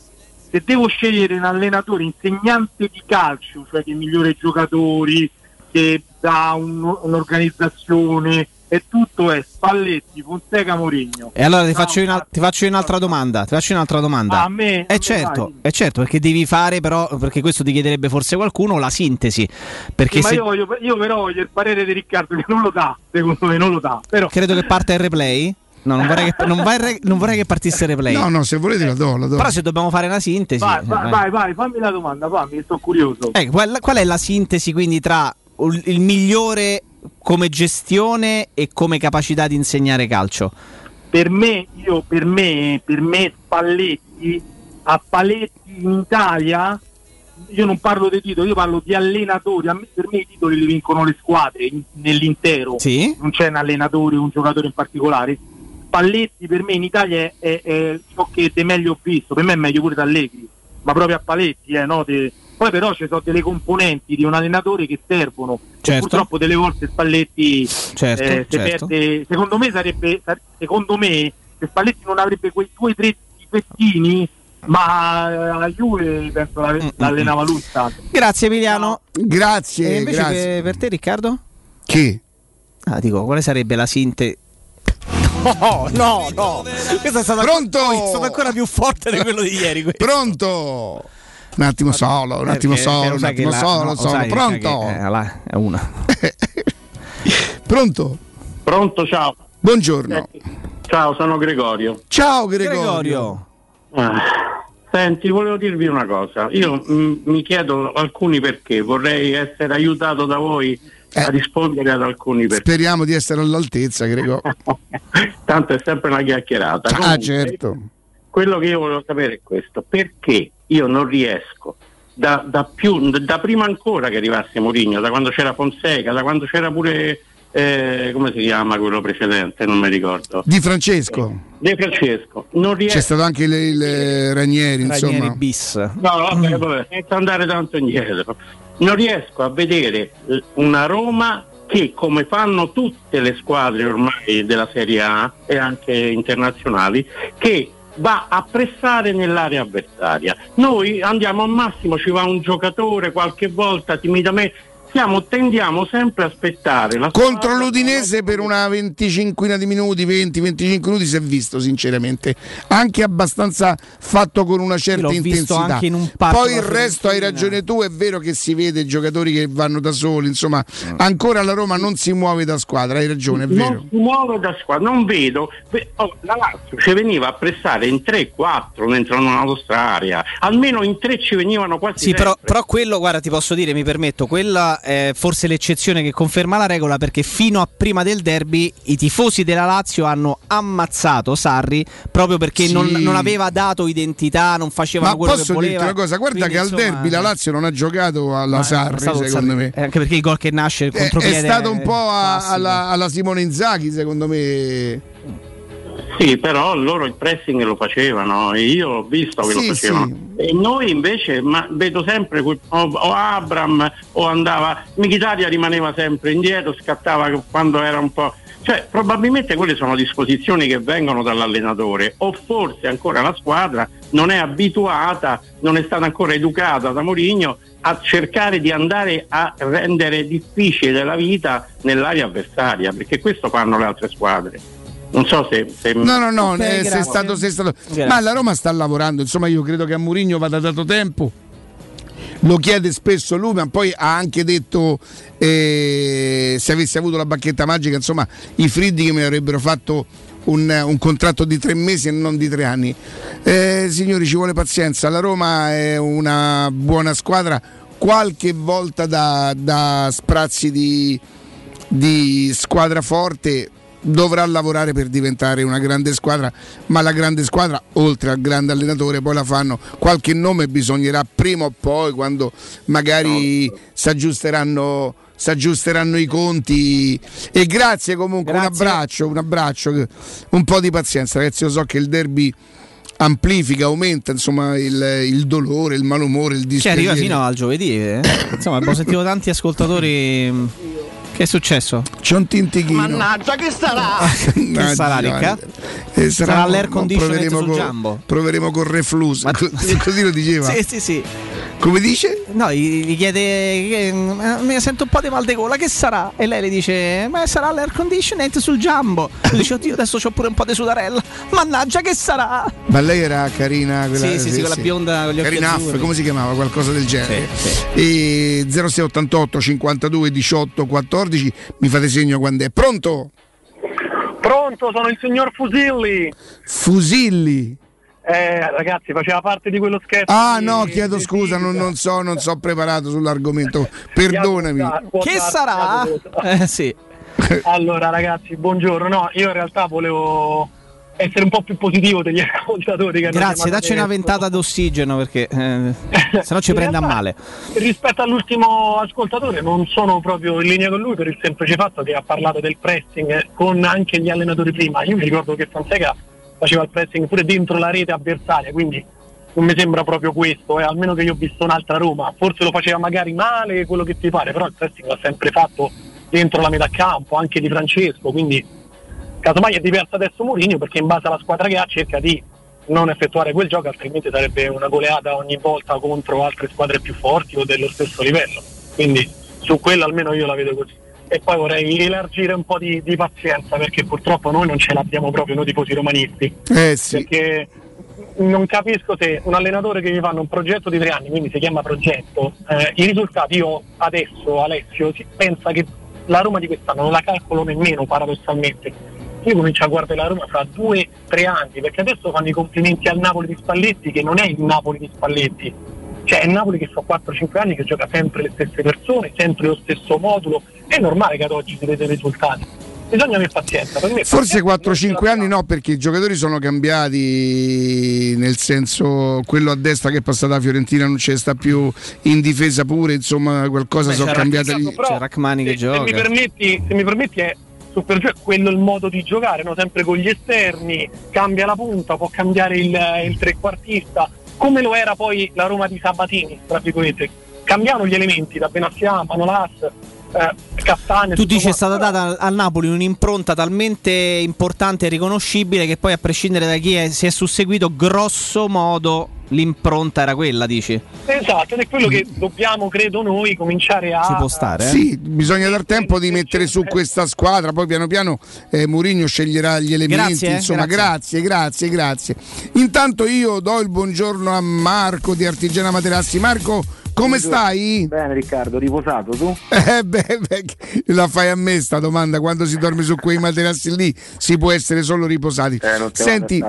Se devo scegliere un allenatore insegnante di calcio, cioè che migliora i giocatori, che dà un- un'organizzazione e tutto è Spalletti, Fonseca, Mourinho. E allora ti faccio, una- ti faccio un'altra domanda. Ti faccio un'altra domanda. Ah, a me? Eh A me, certo, è certo, perché devi fare però, perché questo ti chiederebbe forse qualcuno, la sintesi. Perché Sì, ma se- io, voglio- io però voglio il parere di Riccardo che non lo dà, secondo me non lo dà. Però credo che parte il replay. No, non vorrei che, non vorrei- non vorrei che partisse il replay. No, no, se volete la do, la do. Però se dobbiamo fare una sintesi. vai, eh, vai, vai. vai, vai, fammi la domanda, fammi, sono curioso. Ecco, qual, qual è la sintesi quindi tra il migliore come gestione e come capacità di insegnare calcio? Per me, io, per me, per me Spalletti, a Paletti in Italia, io non parlo dei titoli, io parlo di allenatori. A me- per me i titoli li vincono le squadre in- nell'intero. Sì. Non c'è un allenatore, un giocatore in particolare. Spalletti per me in Italia è, è- è ciò che di meglio ho visto, per me è meglio pure D'Allegri, ma proprio a Paletti, eh, no? De- poi però ci sono delle componenti di un allenatore che servono. Certo. Purtroppo delle volte Spalletti Certo, eh, se certo. perde, secondo me sarebbe sare- secondo me se Spalletti non avrebbe quei due o tre difettini ma a Juve penso Mm, l'ave- l'allenava lui tanto. Grazie Emiliano. Grazie, E invece grazie. per, per te Riccardo? Che? Ah, dico, quale sarebbe la sintesi? No, no, no. Questo è stato, Pronto? è stato ancora più forte di quello di ieri. questo. Pronto? Un attimo solo, un attimo solo, lo un attimo la- solo, solo. Pronto? che, eh, là, è una. Pronto? Pronto, ciao. Buongiorno. Ciao, sono Gregorio. Ciao Gregorio. Gregorio. Ah, Senti, volevo dirvi una cosa. Io mm, mi chiedo alcuni perché, vorrei essere aiutato da voi a rispondere ad alcuni perché. Speriamo di essere all'altezza, Gregorio. Tanto è sempre una chiacchierata. Ah, Comunque, certo. Quello che io volevo sapere è questo: perché io non riesco da, da più, da prima ancora che arrivasse Mourinho, da quando c'era Fonseca, da quando c'era pure eh, come si chiama quello precedente, non mi ricordo. Di Francesco. De Francesco, non riesco. C'è stato anche il, il Ranieri, insomma. Ranieri bis. No, vabbè, vabbè, senza andare tanto indietro. Non riesco a vedere eh, una Roma che, come fanno tutte le squadre ormai della Serie A e anche internazionali, che va a pressare nell'area avversaria. Noi andiamo al massimo, ci va un giocatore qualche volta timidamente. Siamo, tendiamo sempre a aspettare la Contro l'Udinese per una venticinquina di minuti, 20-25 minuti si è visto sinceramente, anche abbastanza fatto con una certa intensità. in Poi il resto hai ragione tu, è vero che si vede giocatori che vanno da soli, insomma, ancora la Roma non si muove da squadra, hai ragione, è vero. non si muove da squadra, non vedo. Oh, la Lazio ci veniva a pressare in 3-4 dentro nella nostra area, almeno in 3 ci venivano quasi. Sì, però, però quello, guarda, ti posso dire, mi permetto, quella è forse l'eccezione che conferma la regola perché fino a prima del derby i tifosi della Lazio hanno ammazzato Sarri proprio perché Sì. non, non aveva dato identità, non facevano Ma quello posso che voleva. dirti una cosa, guarda Quindi, che al insomma, derby la Lazio non ha giocato alla è Sarri, secondo Sarri. me. Eh, Anche perché il gol che nasce il È, contropiede è stato un po' a- alla, alla Simone Inzaghi, secondo me. Sì, però loro il pressing lo facevano e io ho visto che Sì, lo facevano. E noi invece ma vedo sempre quel- o, o Abram o andava, Michitaria rimaneva sempre indietro, scattava quando era un po'. Cioè, probabilmente quelle sono disposizioni che vengono dall'allenatore, o forse ancora la squadra non è abituata, non è stata ancora educata da Mourinho a cercare di andare a rendere difficile la vita nell'area avversaria, perché questo fanno le altre squadre. Non so se. se- No, no, no, Ok, eh, sei stato, sei stato- Grazie. Ma la Roma sta lavorando, insomma io credo che a Mourinho vada dato tempo. Lo chiede spesso lui, ma poi ha anche detto eh, se avessi avuto la bacchetta magica, insomma, i Friddi che mi avrebbero fatto un, un contratto di tre mesi e non di tre anni. Eh, signori, ci vuole pazienza. La Roma è una buona squadra, qualche volta da, da sprazzi di, di squadra forte dovrà lavorare per diventare una grande squadra, ma la grande squadra, oltre al grande allenatore, poi la fanno qualche nome bisognerà prima o poi, quando magari si aggiusteranno si aggiusteranno i conti e grazie comunque un abbraccio un abbraccio un po' di pazienza ragazzi io so che il derby amplifica aumenta insomma il, il dolore il malumore il dispiacere arriva fino al giovedì. eh. Insomma, abbiamo sentito tanti ascoltatori. Che è successo? C'è un tintichino. Mannaggia, che sarà? che Mannaggia, sarà, Ricca? Eh, Sarà l'air no, conditioner proveremo sul Jumbo. proveremo con reflus così, così lo diceva Sì, sì, sì. come dice? No, gli, chiede che, mm, mi sento un po' di mal di gola, che sarà? E lei le dice, ma sarà l'air conditioning sul Jumbo. Lui dice, oddio, adesso c'ho pure un po' di sudarella. Mannaggia, che sarà? ma lei era carina quella, Sì, sì, sì, quella bionda con gli occhi Carina come si chiamava qualcosa del genere Sì, sì. e 0688 52 18 14 mi fate segno quando è pronto? Pronto, sono il signor Fusilli. Fusilli Eh, ragazzi, faceva parte di quello scherzo. ah di- no chiedo scusa non, non so non so preparato sull'argomento perdonami Può Che darsi sarà? Eh, sì. Allora, ragazzi, buongiorno. No, io in realtà volevo essere un po' più positivo degli ascoltatori che Grazie, dacci una ventata d'ossigeno perché eh, se no ci prende a male. Rispetto all'ultimo ascoltatore, non sono proprio in linea con lui per il semplice fatto che ha parlato del pressing con anche gli allenatori prima. Io mi ricordo che Fonseca faceva il pressing pure dentro la rete avversaria, quindi non mi sembra proprio questo, eh, almeno che io ho visto un'altra Roma. Forse lo faceva magari male, quello che ti pare, però il pressing l'ha sempre fatto dentro la metà campo, anche di Francesco, quindi casomai è diverso adesso Mourinho perché in base alla squadra che ha cerca di non effettuare quel gioco, altrimenti sarebbe una goleata ogni volta contro altre squadre più forti o dello stesso livello. Quindi su quello almeno io la vedo così. E poi vorrei elargire un po' di, di pazienza perché purtroppo noi non ce l'abbiamo proprio noi tifosi romanisti. eh sì Perché non capisco se un allenatore che mi fanno un progetto di tre anni, quindi si chiama progetto, eh, i risultati io adesso Alessio si pensa che la Roma di quest'anno non la calcolo nemmeno paradossalmente. Io comincio a guardare la Roma fra due, tre anni, perché adesso fanno i complimenti al Napoli di Spalletti, che non è il Napoli di Spalletti, cioè è il Napoli che fa 4-5 anni che gioca sempre le stesse persone, sempre lo stesso modulo, è normale che ad oggi si vede i risultati. Bisogna avere pazienza. Per me Forse pazienza, 4-5 anni no, perché i giocatori sono cambiati, nel senso quello a destra che è passato alla Fiorentina non c'è sta più in difesa pure, insomma qualcosa Beh, sono cambiate lì. C'è Rachmani che se, se mi gioca. permetti, se mi permetti è super gioco, è quello il modo di giocare, no? sempre con gli esterni, cambia la punta, può cambiare il, il trequartista, come lo era poi la Roma di Sabatini, tra virgolette. Cambiano gli elementi da Benassia, Manolas, eh, Castagne. Tu dici è stata data al Napoli un'impronta talmente importante e riconoscibile che poi a prescindere da chi è- si è susseguito, grosso modo l'impronta era quella, dici? Esatto, ed è quello che dobbiamo, credo noi, cominciare a... Ci può stare, eh? Sì, bisogna dar tempo di mettere su questa squadra, poi piano piano eh, Mourinho sceglierà gli elementi, Grazie, eh, insomma, grazie, grazie, grazie. Intanto io do il buongiorno a Marco di Artigiana Materassi. Marco, come stai? Bene Riccardo, riposato tu? Eh beh, beh, la fai a me sta domanda, quando si dorme su quei materassi lì si può essere solo riposati. Eh, Senti.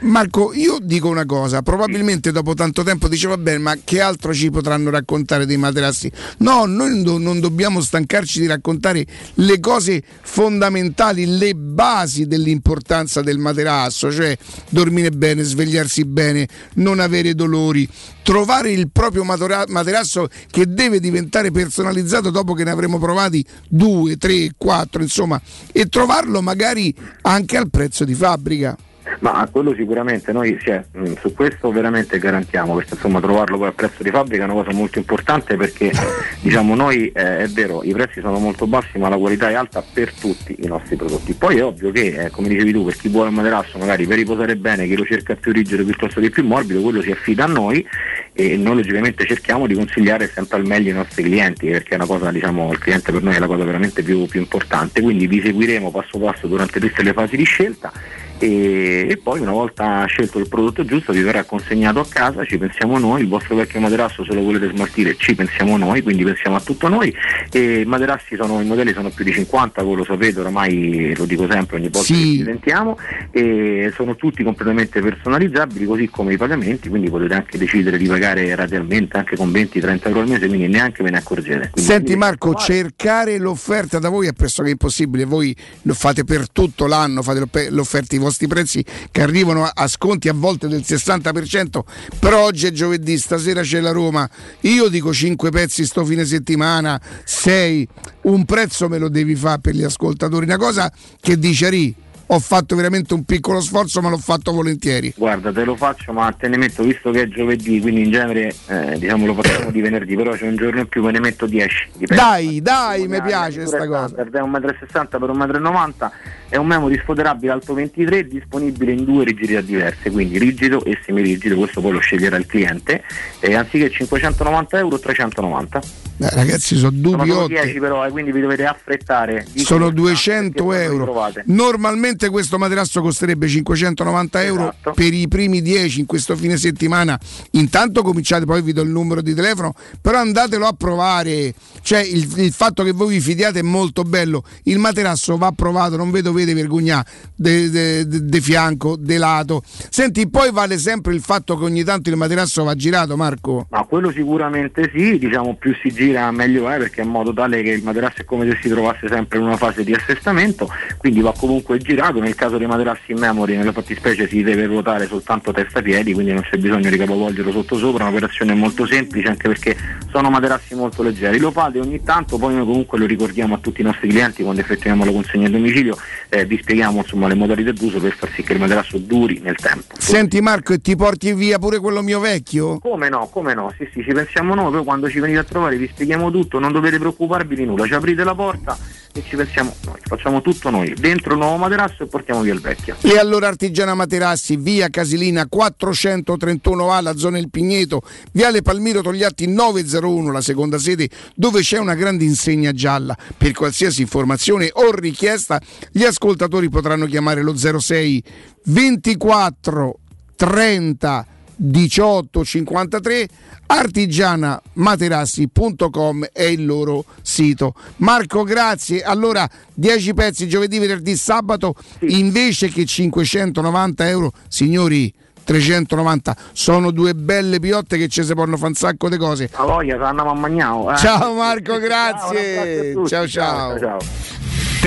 Marco, io dico una cosa, probabilmente dopo tanto tempo diceva bene, ma che altro ci potranno raccontare dei materassi? No, noi non, do- non dobbiamo stancarci di raccontare le cose fondamentali, le basi dell'importanza del materasso, cioè dormire bene, svegliarsi bene, non avere dolori, trovare il proprio matora- materasso che deve diventare personalizzato dopo che ne avremo provati due, tre, quattro, insomma, e trovarlo magari anche al prezzo di fabbrica. Ma a quello sicuramente noi sì, mh, su questo veramente garantiamo, perché insomma trovarlo poi a prezzo di fabbrica è una cosa molto importante perché diciamo noi eh, è vero, i prezzi sono molto bassi ma la qualità è alta per tutti i nostri prodotti. Poi è ovvio che, eh, come dicevi tu, per chi vuole un materasso magari per riposare bene, chi lo cerca più rigido piuttosto che più morbido, quello si affida a noi e noi logicamente cerchiamo di consigliare sempre al meglio i nostri clienti perché è una cosa, diciamo, il cliente per noi è la cosa veramente più, più importante, quindi vi seguiremo passo passo durante tutte le fasi di scelta e, e poi una volta scelto il prodotto giusto vi verrà consegnato a casa, ci pensiamo noi, il vostro vecchio materasso se lo volete smaltire ci pensiamo noi, quindi pensiamo a tutto noi e i materassi sono, i modelli sono più di 50, voi lo sapete, oramai lo dico sempre ogni volta Sì. che ci sentiamo e sono tutti completamente personalizzabili così come i pagamenti, quindi potete anche decidere di pagare radialmente anche con 20-30 euro al mese, quindi neanche ve ne accorgete. Quindi Senti Marco, cercare l'offerta da voi è pressoché impossibile, voi lo fate per tutto l'anno, fate l'off- l'offerta, i vostri prezzi che arrivano a, sconti a volte del 60%, però oggi è giovedì, stasera c'è la Roma, io dico 5 pezzi sto fine settimana, 6, un prezzo me lo devi fare per gli ascoltatori, una cosa che dice Ari, ho fatto veramente un piccolo sforzo ma l'ho fatto volentieri. Guarda, te lo faccio, ma te ne metto, visto che è giovedì, quindi in genere eh, diciamo lo facciamo di venerdì, però c'è un giorno in più, me ne metto 10. dipende. Dai, dai, mi piace Misura sta cosa. standard È 1,60 m per 1,90 m, è un memory sfoderabile alto 23, disponibile in due rigidità diverse, quindi rigido e semirigido, questo poi lo sceglierà il cliente, e anziché 590 euro 390. Eh, ragazzi, sono Sono solo dubiotti. 10 però, eh, quindi vi dovete affrettare. Sono perché 200 non li euro. Normalmente questo materasso costerebbe 590 euro Esatto. per i primi 10 in questo fine settimana. Intanto cominciate, poi vi do il numero di telefono, però andatelo a provare. Cioè il, il fatto che voi vi fidiate è molto bello. Il materasso va provato, non vedo vede vergogna de, de- de- de fianco, de lato. Senti, poi vale sempre il fatto che ogni tanto il materasso va girato, Marco. Ma quello sicuramente sì, diciamo più si gira meglio è perché è in modo tale che il materasso è come se si trovasse sempre in una fase di assestamento, quindi va comunque girato, nel caso dei materassi in memory nella fattispecie si deve ruotare soltanto testa piedi, quindi non c'è bisogno di capovolgerlo sotto sopra, un'operazione molto semplice anche perché sono materassi molto leggeri, lo fate ogni tanto, poi noi comunque lo ricordiamo a tutti i nostri clienti quando effettuiamo la consegna a domicilio, eh, vi spieghiamo insomma le modalità d'uso per far sì che il materasso duri nel tempo. Senti Marco, e ti porti via pure quello mio vecchio? Come no, come no, sì sì, ci pensiamo noi, poi quando ci venite a trovare vi spieghiamo tutto, non dovete preoccuparvi di nulla, ci aprite la porta e ci pensiamo noi, facciamo tutto noi, dentro il nuovo materasso e portiamo via il vecchio. E allora Artigiana Materassi, via Casilina 431A, la zona Il Pigneto, viale Palmiro Togliatti 901, la seconda sede, dove c'è una grande insegna gialla. Per qualsiasi informazione o richiesta, gli ascoltatori potranno chiamare lo 06 24 30 18 53 artigianamaterassi.com è il loro sito. Marco, grazie. Allora, 10 pezzi giovedì, venerdì, sabato, invece che 590 euro, signori. 390 sono due belle piotte che ci si possono fare un sacco di cose. A voglia, andiamo a Magnao. eh. Ciao Marco, Ciao, grazie. a tutti. Ciao ciao. ciao.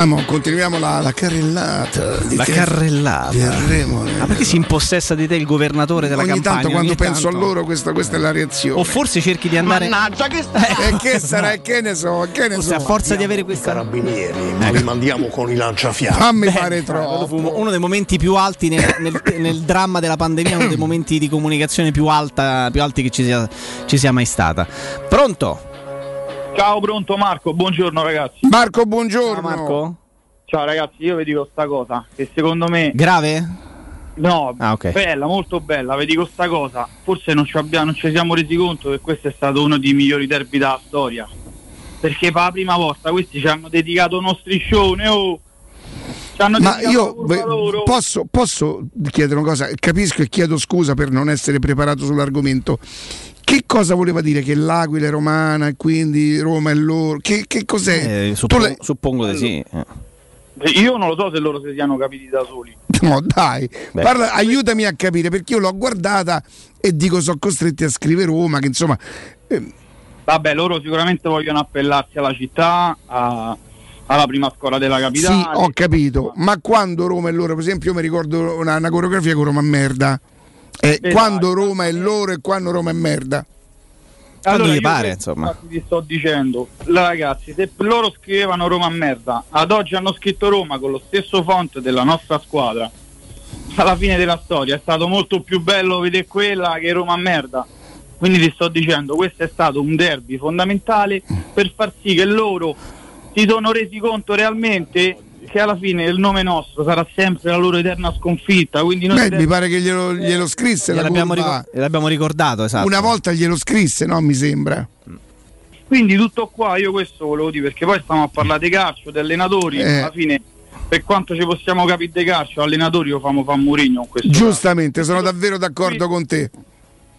Amo, continuiamo la, la carrellata. di La te- carrellata. di Remo, Ma perché si impossessa di te il governatore della Ogni campagna? tanto quando Ogni penso tanto. a loro questa, questa è la reazione. O forse cerchi di andare. Mannaggia, che E che sarà? Che ne so? Che ne Forse so? a forza di avere questa. Carabinieri, ma li mandiamo con i lanciafiamme. Fammi Beh, fare fu troppo. uno dei momenti più alti nel, nel- nel dramma della pandemia, uno dei momenti di comunicazione più, alta, più alti che ci sia, ci sia mai stata. Pronto? Ciao, pronto Marco, buongiorno ragazzi. Marco, buongiorno. Ciao Marco? Ciao ragazzi, io vi dico sta cosa, che secondo me... Grave? No, Ah, ok. bella, molto bella, vi dico sta cosa, forse non ci, abbiamo, non ci siamo resi conto che questo è stato uno dei migliori derby della storia. Perché per la prima volta questi ci hanno dedicato uno striscione, oh! Ci hanno Ma dedicato io beh, posso, posso chiedere una cosa? Capisco e chiedo scusa per non essere preparato sull'argomento. Che cosa voleva dire che l'Aquila è romana e quindi Roma è loro? Che, che cos'è? Eh, suppongo, le- suppongo di sì. eh. Io non lo so se loro si siano capiti da soli. No, dai. Parla- aiutami a capire perché io l'ho guardata e dico sono costretti a scrivere Roma, che insomma eh, Vabbè, loro sicuramente vogliono appellarsi alla città, a- alla prima scuola della sì, capitale. ho capito, ma quando Roma è loro, per esempio, io mi ricordo una, una coreografia con Roma merda. Eh, Esatto. quando Roma è loro e quando Roma è merda. Quando gli io pare, insomma. Ti sto dicendo, ragazzi, se loro scrivevano Roma a merda, ad oggi hanno scritto Roma con lo stesso font della nostra squadra. Alla fine della storia è stato molto più bello vedere quella che Roma a merda. Quindi ti sto dicendo, questo è stato un derby fondamentale per far sì che loro si sono resi conto realmente che alla fine il nome nostro sarà sempre la loro eterna sconfitta. Quindi noi Beh, mi pare che glielo, glielo scrisse la Gliel'abbiamo, curva. ricor- l'abbiamo ricordato, esatto. Una volta glielo scrisse, no? Mi sembra. Quindi tutto qua, io questo volevo dire, perché poi stiamo a parlare di calcio, di allenatori, Eh. alla fine per quanto ci possiamo capire di calcio, allenatori lo famo fa Mourinho in questo Giustamente, sono davvero d'accordo con te.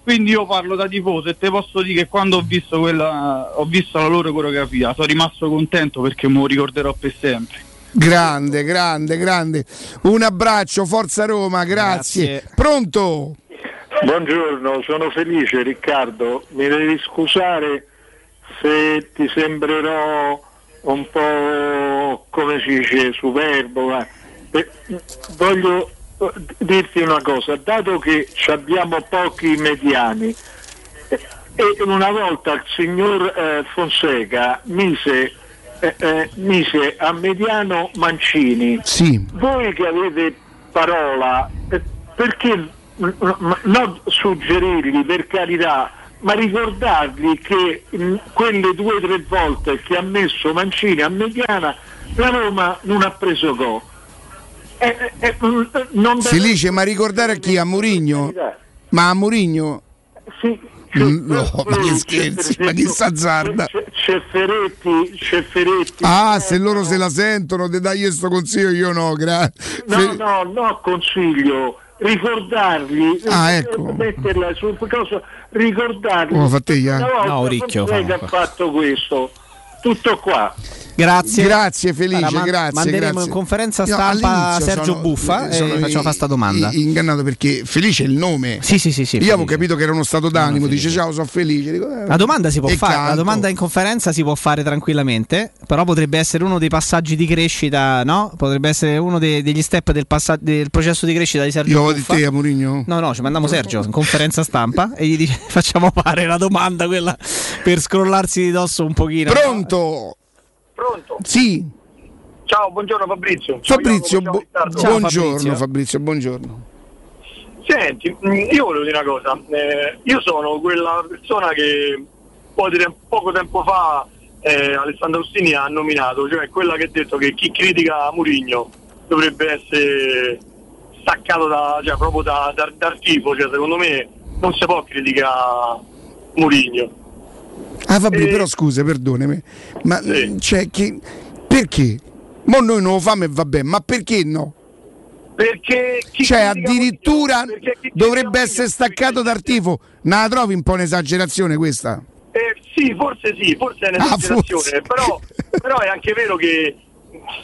Quindi io parlo da tifoso e te posso dire che quando ho visto quella ho visto la loro coreografia, sono rimasto contento perché me lo ricorderò per sempre. Grande, grande, grande. Un abbraccio, Forza Roma, grazie. Pronto? Buongiorno, sono felice Riccardo, mi devi scusare se ti sembrerò un po' come si dice superbo, ma eh, voglio eh, dirti una cosa, dato che ci abbiamo pochi mediani eh, e una volta il signor eh, Fonseca mise, eh, eh, mise a mediano Mancini, Sì. voi che avete parola, eh, perché non suggerirgli per carità, ma ricordargli che mh, quelle due o tre volte che ha messo Mancini a mediana, la Roma non ha preso gol. Eh, eh, eh, deve- Felice, ma ricordare a chi? A Murigno? Ma a Murigno? Sì. Mm, No, ma che scherzi, ma che s'azzarda. C'è Ferretti. Ah, se loro se la sentono, di dargli questo consiglio, io no, grazie. No, no, no, consiglio. Ricordargli, Ah, ecco. metterla su cosa, ricordargli. Oh? Una volta No, Fonseca fa- ha fatto questo. Tutto qua. Grazie. Grazie Felice, Allora, grazie. manderemo grazie. in conferenza Io stampa all'inizio Sergio sono- Buffa e sono facciamo fare sta domanda. Ingannato perché Felice è il nome. Sì, sì, sì, sì, Io avevo capito che era uno stato d'animo, dice ciao, sono felice. Dico, eh, La domanda si può e fare, la canto. domanda in conferenza si può fare tranquillamente, però potrebbe essere uno dei passaggi di crescita, no? Potrebbe essere uno dei- degli step del, passa- del processo di crescita di Sergio Io voglio di Buffa. te a Murigno. No, no, ci mandiamo Sergio in conferenza stampa e gli dice, facciamo fare la domanda quella per scrollarsi di dosso un pochino. Pronto? Pronto? Sì. Ciao, buongiorno Fabrizio. Ciao, Fabrizio, bu- ciao, buongiorno Fabrizio, buongiorno. Senti, mh, io volevo dire una cosa. Eh, io sono quella persona che un po' di tem- poco tempo fa eh, Alessandro Ostini ha nominato, cioè quella che ha detto che chi critica Murigno dovrebbe essere staccato da, cioè, proprio da- da- dal tifo. Cioè, secondo me non si può criticare Murigno. Ah, vabbè, Eh, però scusa, perdonami. Ma cioè, che, perché? Mo noi non lo famo e vabbè, ma perché no? Perché chi Cioè, addirittura perché dovrebbe essere staccato dal tifo. Non la trovi un po' un'esagerazione questa? Eh, sì, forse sì, forse è Ah, un'esagerazione, però, però è anche vero che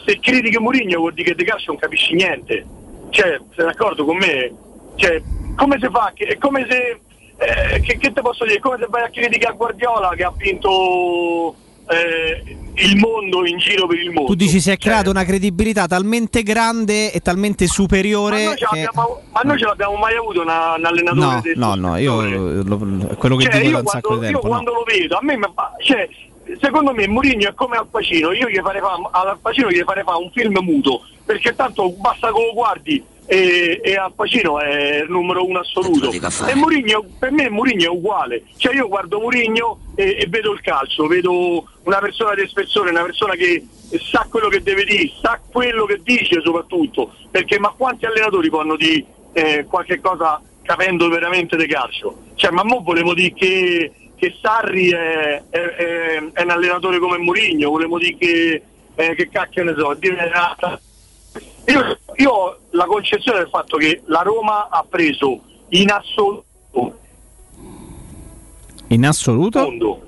se critichi Mourinho vuol dire che De calcio non capisci niente. Cioè, sei d'accordo con me? Cioè, come si fa? È come se eh, che, che te posso dire? Come se vai a criticare Guardiola che ha vinto eh, il mondo in giro per il mondo. Tu dici si è creata una credibilità talmente grande e talmente ma, superiore noi ce che... l'abbiamo, ma noi ce l'abbiamo mai avuto una- un allenatore No, no, no, io lo- lo- quello che Cioè, dico da io un sacco quando, di io tempo. no. quando lo vedo, a me cioè, secondo me Mourinho è come Al Pacino, io gli farei fa, al Pacino gli farei fare un film muto, perché tanto basta che lo guardi e, e Al Pacino è il numero uno assoluto. E Mourinho, per me Mourinho è uguale, cioè io guardo Mourinho e, e vedo il calcio, vedo una persona di espressione, una persona che sa quello che deve dire, sa quello che dice soprattutto, perché ma quanti allenatori possono dire eh, qualche cosa capendo veramente di calcio? Cioè, ma mo volevo dire che, che Sarri è, è- è- è un allenatore come Mourinho, volevo dire che, eh, che cacchio ne so, dire un'altra- io, io la concezione del fatto che la Roma ha preso in assoluto In assoluto? mondo.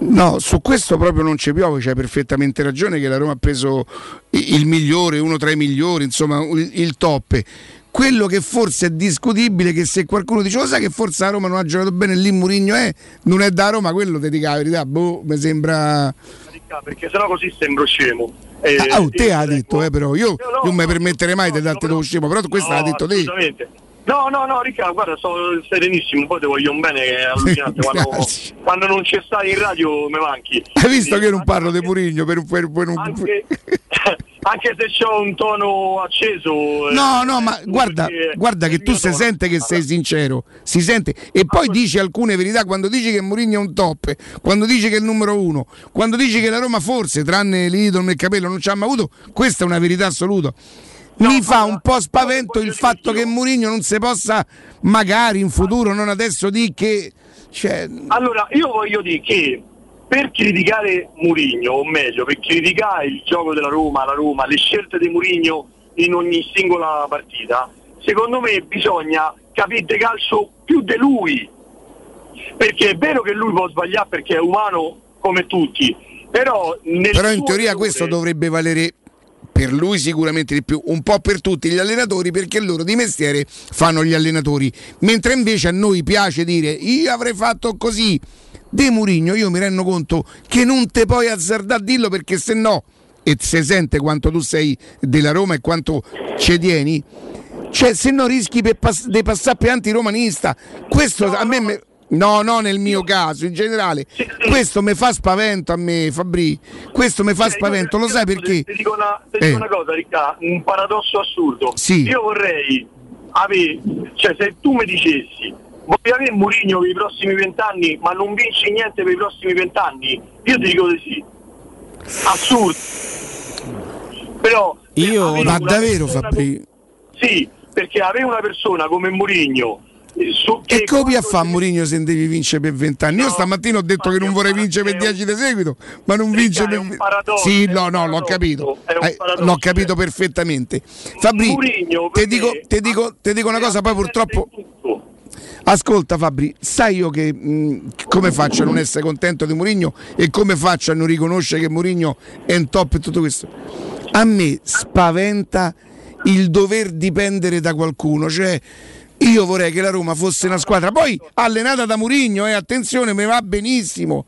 No, su questo proprio non ci piove, c'hai perfettamente ragione che la Roma ha preso il migliore, uno tra i migliori, insomma il, il top. Quello che forse è discutibile è che se qualcuno dice, lo sai che forse la Roma non ha giocato bene, lì Murigno è, non è da Roma, quello ti dica la verità, boh, mi sembra... Perché sennò così sembro scemo. Eh, Ah, oh, te io- ha detto, eh, però io non mi permetterei mai di darti lo scemo, però questo l'ha detto te. assolutamente. No, no, no, Riccardo, guarda, sto serenissimo, poi ti voglio un bene che è allucinante. quando, quando non c'è stai in radio mi manchi. Hai visto che io non parlo di Murigno per, per, per un... Anche, anche se c'ho un tono acceso. eh, No, no, ma guarda, perché guarda che tu si tono- sente che sei sincero, si sente e poi dici alcune verità quando dici che Mourinho è un top, quando dici che è il numero uno, quando dici che la Roma forse, tranne l'idolo nel capello, non ci ha mai avuto, questa è una verità assoluta. Mi fa un po' spavento il fatto che Mourinho non si possa, magari in futuro, non adesso, di che. Cioè, Allora, io voglio dire che per criticare Murigno, o meglio, per criticare il gioco della Roma, la Roma, le scelte di Murigno in ogni singola partita, secondo me bisogna capire di calcio più di lui. Perché è vero che lui può sbagliare perché è umano come tutti, però Però in teoria errore- questo dovrebbe valere per lui sicuramente di più, un po' per tutti gli allenatori perché loro di mestiere fanno gli allenatori, mentre invece a noi piace dire io avrei fatto così. De Murigno io mi rendo conto che non te puoi azzardare a dirlo perché se no, e si sente quanto tu sei della Roma e quanto ci tieni, cioè se no rischi di pass- di passare per antiromanista. Questo a me... me- No, no, nel mio caso, in generale. Questo mi fa spavento a me, Fabri. Questo mi fa Cioè, io- spavento, lo sai perché? Ti dico una, ti dico Eh. una cosa, Ricca, un paradosso assurdo. Sì. Io vorrei avere, cioè se tu mi dicessi voglio avere Mourinho per i prossimi vent'anni, ma non vinci niente per i prossimi vent'anni, io ti dico di sì. Assurdo. Però Io Ma davvero, persona Fabri? Sì, perché avere una persona come Mourinho eh, su, E come a fa Mourinho se devi vincere per vent'anni? Io stamattina ho detto che non vorrei vincere per dieci di seguito, ma non vince per un paradosso, Sì, è no, no, l'ho capito. Eh, l'ho capito perfettamente. Fabri, ti dico, ti dico, ti dico una cosa, poi purtroppo. Ascolta Fabri, sai io che mh, come faccio a non essere contento di Mourinho e come faccio a non riconoscere che Mourinho è in top e tutto questo? A me spaventa il dover dipendere da qualcuno, cioè io vorrei che la Roma fosse una squadra poi allenata da Mourinho e attenzione, mi va benissimo.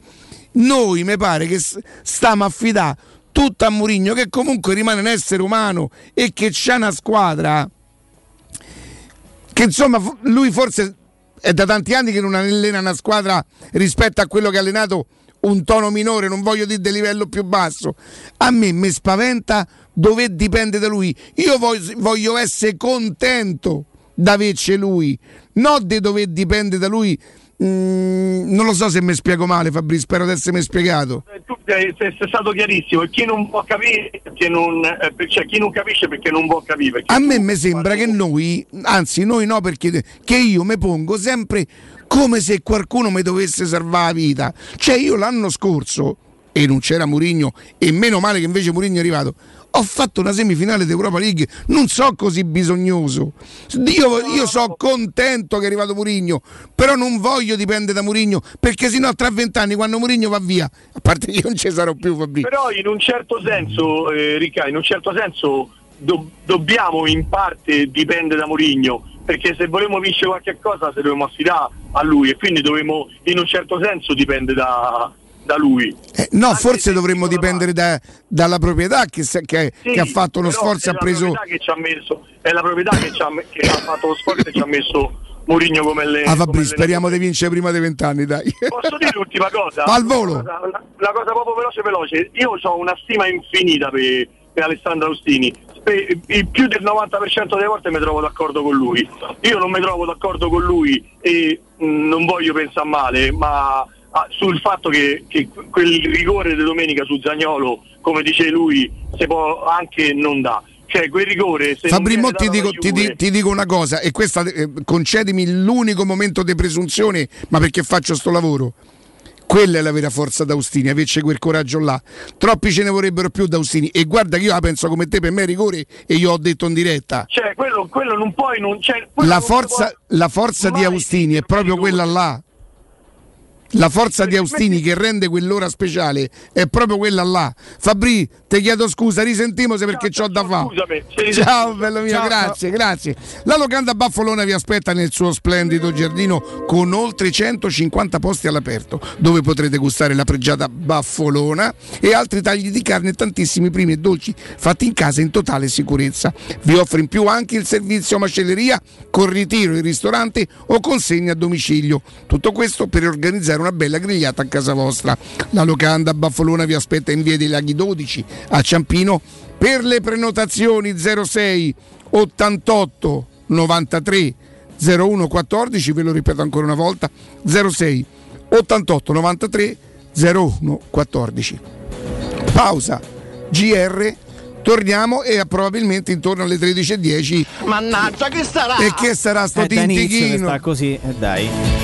Noi mi pare che stiamo a affidare tutto a Mourinho che comunque rimane un essere umano e che c'ha una squadra che insomma lui forse è da tanti anni che non allena una squadra rispetto a quello che ha allenato un tono minore, non voglio dire di livello più basso. A me mi spaventa dove dipende da lui. Io voglio, voglio essere contento d'averci lui, non di dove dipende da lui. Mm, non lo so se mi spiego male, Fabri, spero di essermi spiegato. Eh, tu sei, sei- sei stato chiarissimo e chi non può capire perché non, eh, cioè, chi non capisce perché non può capire A me mi sembra che noi, anzi noi no perché che io mi pongo sempre come se qualcuno mi dovesse salvare la vita. Cioè io l'anno scorso, e non c'era Murigno, e meno male che invece Murigno è arrivato, ho fatto una semifinale d'Europa League, non so così bisognoso. Io, io so contento che è arrivato Murigno, però non voglio dipendere da Murigno, perché sennò tra vent'anni quando Murigno va via, a parte che io non ci sarò più Fabrizio. Però in un certo senso, eh, Ricca, in un certo senso do- dobbiamo in parte dipendere da Mourinho, perché se volevamo vincere qualche cosa se dobbiamo affidare a lui e quindi dovremmo in un certo senso dipendere da, da lui. Eh, no, forse dovremmo dipendere da- dalla proprietà che, se- che- Sì, che ha fatto uno però sforzo e ha preso. La proprietà che ci ha messo, è la proprietà che, ci ha, che ha fatto lo sforzo e ci ha messo Mourinho come le. Ah, Fabri, speriamo di vincere prima dei vent'anni, dai. Posso dire l'ultima cosa? Al volo. Una- una cosa proprio veloce veloce. Io ho una stima infinita per, per Alessandro Austini. Spe- il più del 90% delle volte mi trovo d'accordo con lui. Io non mi trovo d'accordo con lui e mh, non voglio pensare male, ma ah, sul fatto che, che quel rigore di domenica su Zagnolo, come dice lui, si può anche non dà. Cioè quel rigore se Fabri, ti dico, ti, Juve- di- ti dico una cosa, e questa eh, concedimi l'unico momento di presunzione, ma perché faccio sto lavoro. Quella è la vera forza d'Austini, averci quel coraggio là. Troppi ce ne vorrebbero più d'Austini. E guarda che io la penso come te, per me è rigore e io ho detto in diretta. Cioè, quello, quello non puoi, non c'è. quello La forza, può- la forza di Austini è proprio quella là. La forza di Austini che rende quell'ora speciale è proprio quella là. Fabri, ti chiedo scusa, risentimose perché c'ho da fare. Ciao bello mio, Ciao, grazie, grazie. La locanda Baffolona vi aspetta nel suo splendido giardino con oltre 150 posti all'aperto, dove potrete gustare la pregiata Baffolona e altri tagli di carne e tantissimi primi e dolci fatti in casa in totale sicurezza. Vi offre in più anche il servizio macelleria con ritiro in ristorante o consegna a domicilio. Tutto questo per organizzare una bella grigliata a casa vostra. La locanda a Baffolona vi aspetta in via dei Laghi 12 a Ciampino per le prenotazioni 06 88 93 01 14, ve lo ripeto ancora una volta, 06 88 93 01 14. Pausa, GR, torniamo e probabilmente intorno alle 13.10 Mannaggia, che sarà? e che sarà sto Eh, tintichino? sta così, eh, dai.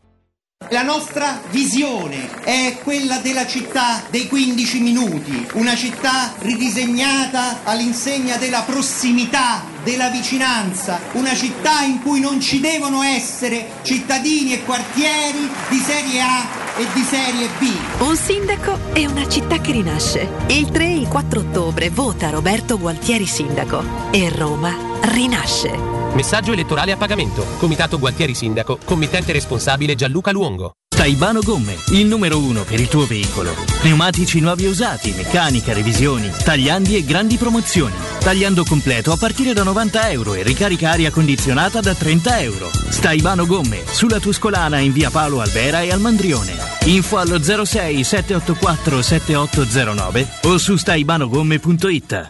La nostra visione è quella della città dei 15 minuti, una città ridisegnata all'insegna della prossimità, della vicinanza, una città in cui non ci devono essere cittadini e quartieri di serie A e di serie B. Un sindaco e una città che rinasce. Il 3 e il 4 ottobre vota Roberto Gualtieri sindaco e Roma rinasce. Messaggio elettorale a pagamento. Comitato Gualtieri Sindaco. Committente responsabile Gianluca Luongo. Staibano Gomme, il numero uno per il tuo veicolo. Pneumatici nuovi e usati, meccanica, revisioni, tagliandi e grandi promozioni. Tagliando completo a partire da 90 euro e ricarica aria condizionata da 30 euro. Staibano Gomme, sulla Tuscolana in via Paolo Albera e al Mandrione. Info allo 06 784 7809 o su staibanogomme.it.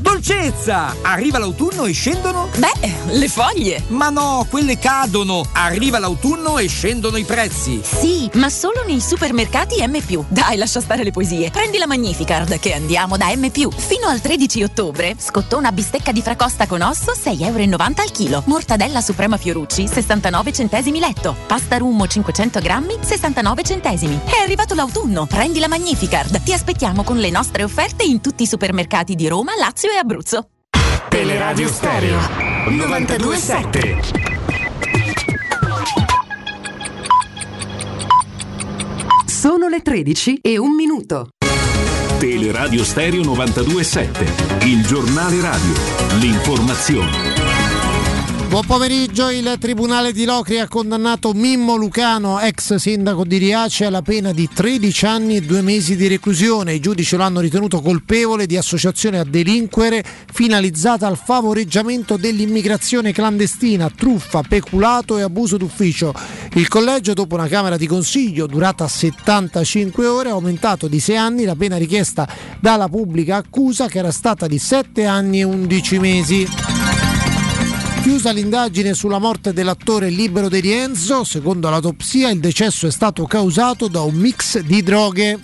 Dolcezza! Arriva l'autunno e scendono? Beh, le foglie. Ma no, quelle cadono! Arriva l'autunno e scendono i prezzi. Sì, ma solo nei supermercati M. Dai, lascia stare le poesie. Prendi la Magnificard che andiamo da M. Fino al 13 ottobre, scottona bistecca di fracosta con osso 6,90 euro al chilo. Mortadella Suprema Fiorucci 69 centesimi letto. Pasta Rummo 500 grammi 69 centesimi. È arrivato l'autunno. Prendi la Magnificard. Ti aspettiamo con le nostre offerte in tutti i supermercati di Roma, Lazio e Abruzzo. Teleradio Stereo 927. Sono le 13 e un minuto. Teleradio Stereo 927. Il giornale radio. L'informazione. Buon pomeriggio, il Tribunale di Locri ha condannato Mimmo Lucano, ex sindaco di Riace, alla pena di 13 anni e 2 mesi di reclusione. I giudici lo hanno ritenuto colpevole di associazione a delinquere finalizzata al favoreggiamento dell'immigrazione clandestina, truffa, peculato e abuso d'ufficio. Il collegio, dopo una Camera di Consiglio durata 75 ore, ha aumentato di 6 anni la pena richiesta dalla pubblica accusa che era stata di 7 anni e 11 mesi. Chiusa l'indagine sulla morte dell'attore Libero De Rienzo, secondo l'autopsia il decesso è stato causato da un mix di droghe.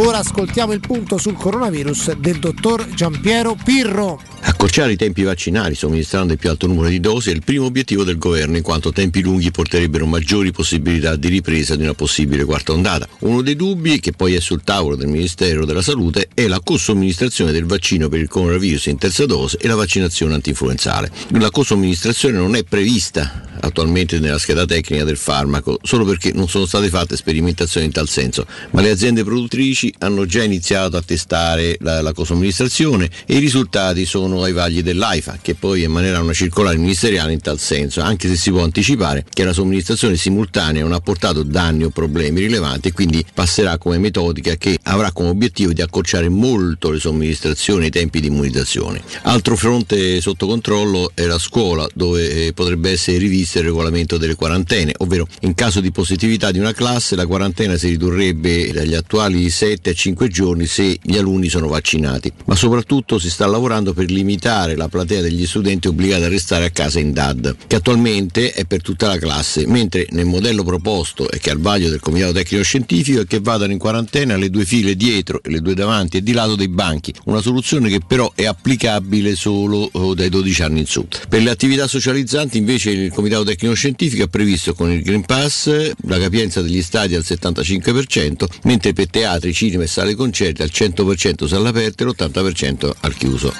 Ora ascoltiamo il punto sul coronavirus del dottor Giampiero Pirro. Accorciare i tempi vaccinali somministrando il più alto numero di dosi è il primo obiettivo del governo in quanto tempi lunghi porterebbero maggiori possibilità di ripresa di una possibile quarta ondata. Uno dei dubbi che poi è sul tavolo del Ministero della Salute è la cosomministrazione del vaccino per il coronavirus in terza dose e la vaccinazione antinfluenzale. La cosomministrazione non è prevista attualmente nella scheda tecnica del farmaco solo perché non sono state fatte sperimentazioni in tal senso, ma le aziende produttrici hanno già iniziato a testare la, la cosomministrazione e i risultati sono ai vagli dell'AIFA, che poi emanerà una circolare ministeriale in tal senso, anche se si può anticipare che la somministrazione simultanea non ha portato danni o problemi rilevanti e quindi passerà come metodica che avrà come obiettivo di accorciare molto le somministrazioni e i tempi di immunizzazione. Altro fronte sotto controllo è la scuola, dove eh, potrebbe essere rivisto il regolamento delle quarantene, ovvero in caso di positività di una classe la quarantena si ridurrebbe dagli attuali 7 a 5 giorni se gli alunni sono vaccinati, ma soprattutto si sta lavorando per limitare la platea degli studenti obbligati a restare a casa in DAD, che attualmente è per tutta la classe, mentre nel modello proposto e che è al vaglio del Comitato Tecnico Scientifico è che vadano in quarantena le due file dietro e le due davanti e di lato dei banchi, una soluzione che però è applicabile solo oh, dai 12 anni in su. Per le attività socializzanti invece il Comitato Tecnico Scientifico ha previsto con il Green Pass la capienza degli stadi al 75%, mentre per teatri, cinema e sale concerti al 100% sale aperte e l'80% al chiuso.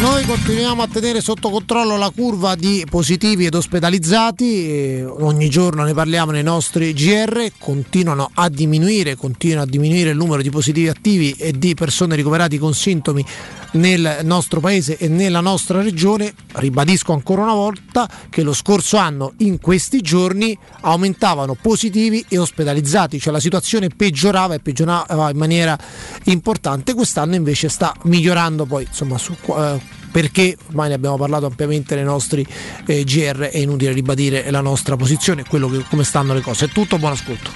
Noi continuiamo a tenere sotto controllo la curva di positivi ed ospedalizzati, e ogni giorno ne parliamo nei nostri GR, continuano a diminuire, continua a diminuire il numero di positivi attivi e di persone ricoverate con sintomi nel nostro paese e nella nostra regione. Ribadisco ancora una volta che lo scorso anno in questi giorni aumentavano positivi e ospedalizzati, cioè la situazione peggiorava e peggiorava in maniera importante, quest'anno invece sta migliorando poi insomma su, eh, perché ormai ne abbiamo parlato ampiamente nei nostri eh, GR, è inutile ribadire la nostra posizione, quello che, come stanno le cose. È tutto, buon ascolto.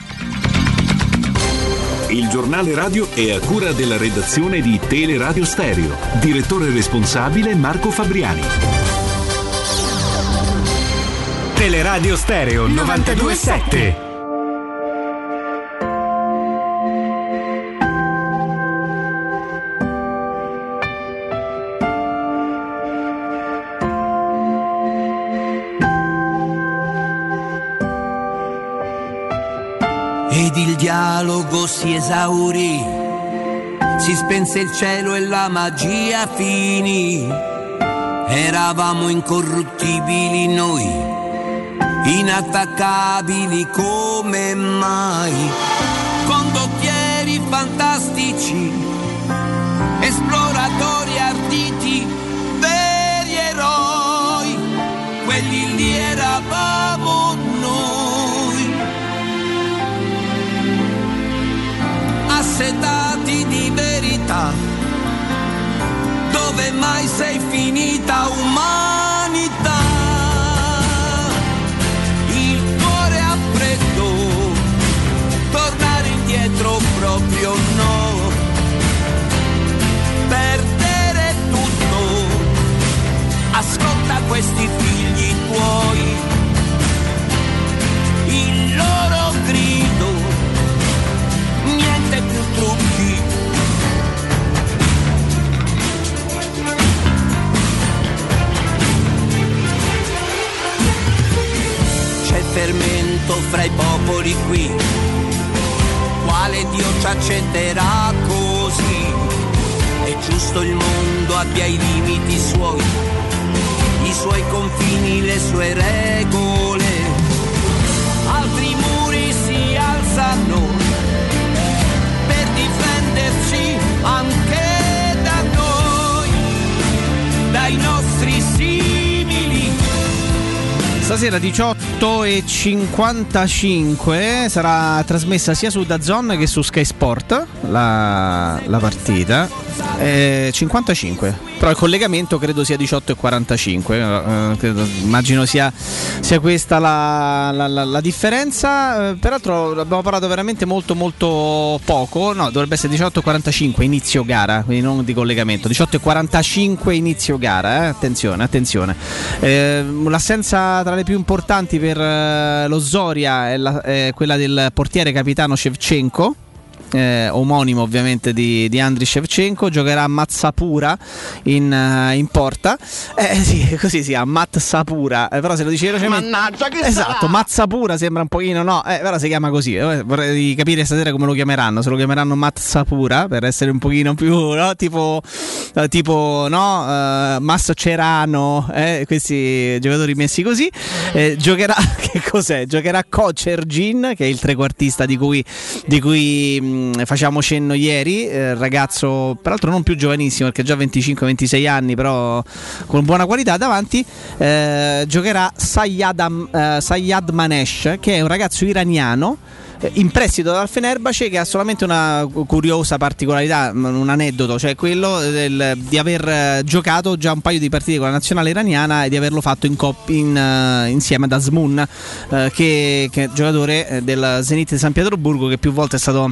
Il giornale radio è a cura della redazione di Teleradio Stereo. Direttore responsabile Marco Fabriani. Teleradio Stereo 927. Ed il dialogo si esaurì, si spense il cielo e la magia finì. Eravamo incorruttibili noi, inattaccabili come mai. Condottieri fantastici, esploratori arditi, veri eroi. Quelli lì eravamo noi. assetati di verità. Dove mai sei finita questi figli tuoi. Il loro grido niente più trucchi. C'è fermento fra i popoli qui, quale Dio ci accetterà così? È giusto il mondo abbia i limiti suoi, suoi confini, le sue regole. Altri muri si alzano per difenderci anche da noi, dai nostri simili. Stasera sera 18 e 55 sarà trasmessa sia su Dazon che su Sky Sport la, la partita. Eh, 55, però il collegamento credo sia 18 e 45. eh, credo- immagino sia, sia questa la, la- la- la differenza. Eh, peraltro abbiamo parlato veramente molto molto poco. No, dovrebbe essere 18 e 45 inizio gara, quindi non di collegamento. 18 e 45 inizio gara, eh. attenzione, attenzione. Eh, l'assenza tra le più importanti per eh, lo Zoria è, è quella del portiere capitano Shevchenko. Eh, omonimo ovviamente di, di Andriy Shevchenko giocherà Mazzapura in, eh, in porta eh sì così si chiama Mazzapura eh, però se lo dici velocemente Mannaggia che esatto sarà? Mazzapura sembra un pochino no eh, però si chiama così eh, vorrei capire stasera come lo chiameranno se lo chiameranno Mazzapura per essere un pochino più no? tipo, eh, tipo no eh, Mascerano eh, questi giocatori messi così giocherà che cos'è? giocherà Kocergin che è il trequartista di cui, di cui mh, facciamo cenno ieri eh, ragazzo peraltro non più giovanissimo perché già 25-26 anni però con buona qualità davanti eh, giocherà Sayyad, Am- eh, Sayyad Manesh che è un ragazzo iraniano eh, in prestito dal Fenerbahce che ha solamente una cu- curiosa particolarità, m- un aneddoto, cioè quello del- di aver eh, giocato già un paio di partite con la nazionale iraniana e di averlo fatto in coppia in, eh, insieme ad Asmun, eh, che, che è giocatore del Zenit di San Pietroburgo che più volte è stato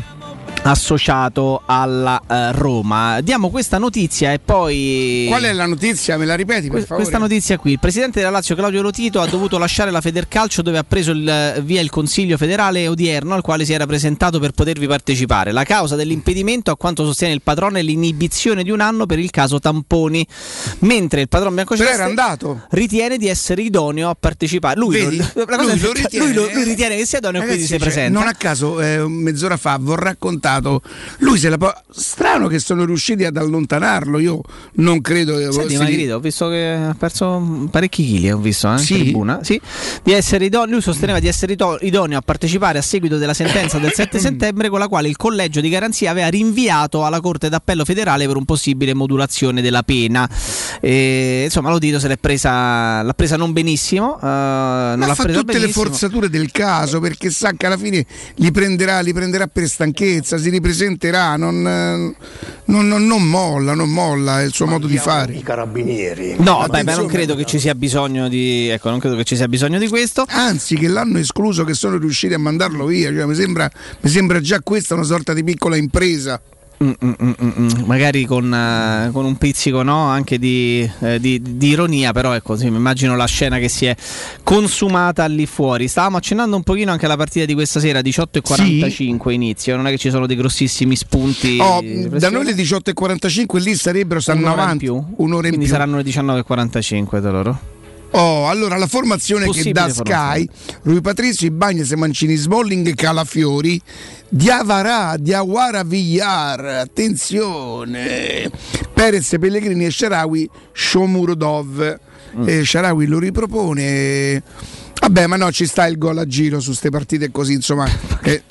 associato alla eh, Roma. Diamo questa notizia e poi Qual è la notizia? Me la ripeti per favore? Questa notizia qui, il presidente della Lazio Claudio Lotito ha dovuto lasciare la Federcalcio dove ha preso il- via il consiglio federale odierno al quale si era presentato per potervi partecipare. La causa dell'impedimento, a quanto sostiene il padrone, è l'inibizione di un anno per il caso Tamponi, mentre il padrone andato. ritiene di essere idoneo a partecipare. Lui, Vedi? lo, Lui lo ritiene, lui lo- eh. lui ritiene che sia idoneo e quindi si cioè, presenta. non a caso, eh, mezz'ora fa, vi ho raccontato. Lui se la può. Strano che sono riusciti ad allontanarlo. Io non credo che Si è si- dimagrito, ho visto che ha perso parecchi chili, ho visto eh, Sì? tribuna. Sì, di essere idoneo, lui sosteneva di essere idoneo a partecipare a seguito della sentenza del 7 settembre con la quale il collegio di garanzia aveva rinviato alla Corte d'Appello federale per un possibile modulazione della pena. E, insomma, Lodito se l'è presa, l'ha presa non benissimo. eh, non Ma l'ha fa presa tutte le benissimo. forzature del caso perché sa che alla fine li prenderà, li prenderà per stanchezza, si ripresenterà, non, eh, non- non- non molla, non molla, è il suo modo di fare. I carabinieri. No, vabbè, ma non credo che ci sia bisogno di. Ecco, non credo che ci sia bisogno di questo. Anzi, che l'hanno escluso, che sono riusciti a mandarlo via. Cioè, mi, sembra, mi sembra già questa una sorta di piccola impresa. Mm, mm, mm, magari con, eh, con un pizzico no? anche di, eh, di- di ironia, però ecco, sì, mi immagino la scena che si è consumata lì fuori. Stavamo accennando un pochino anche alla partita di questa sera, 18.45 inizio, non è che ci sono dei grossissimi spunti. Oh, da noi le 18.45 lì sarebbero, stanno Un'ora in avanti. più? Un'ora in Quindi più. saranno le 19.45 da loro. Oh, allora la formazione Possibile che da Sky, Rui Patrizio, Ibagnez, Mancini, Smalling, Calafiori, Diavarà, Diawara Villar, attenzione, Perez, Pellegrini e Sharawi, Shomurodov. Mm. E Sharawi lo ripropone. Vabbè, ma no, ci sta il gol a giro su queste partite così, insomma. eh,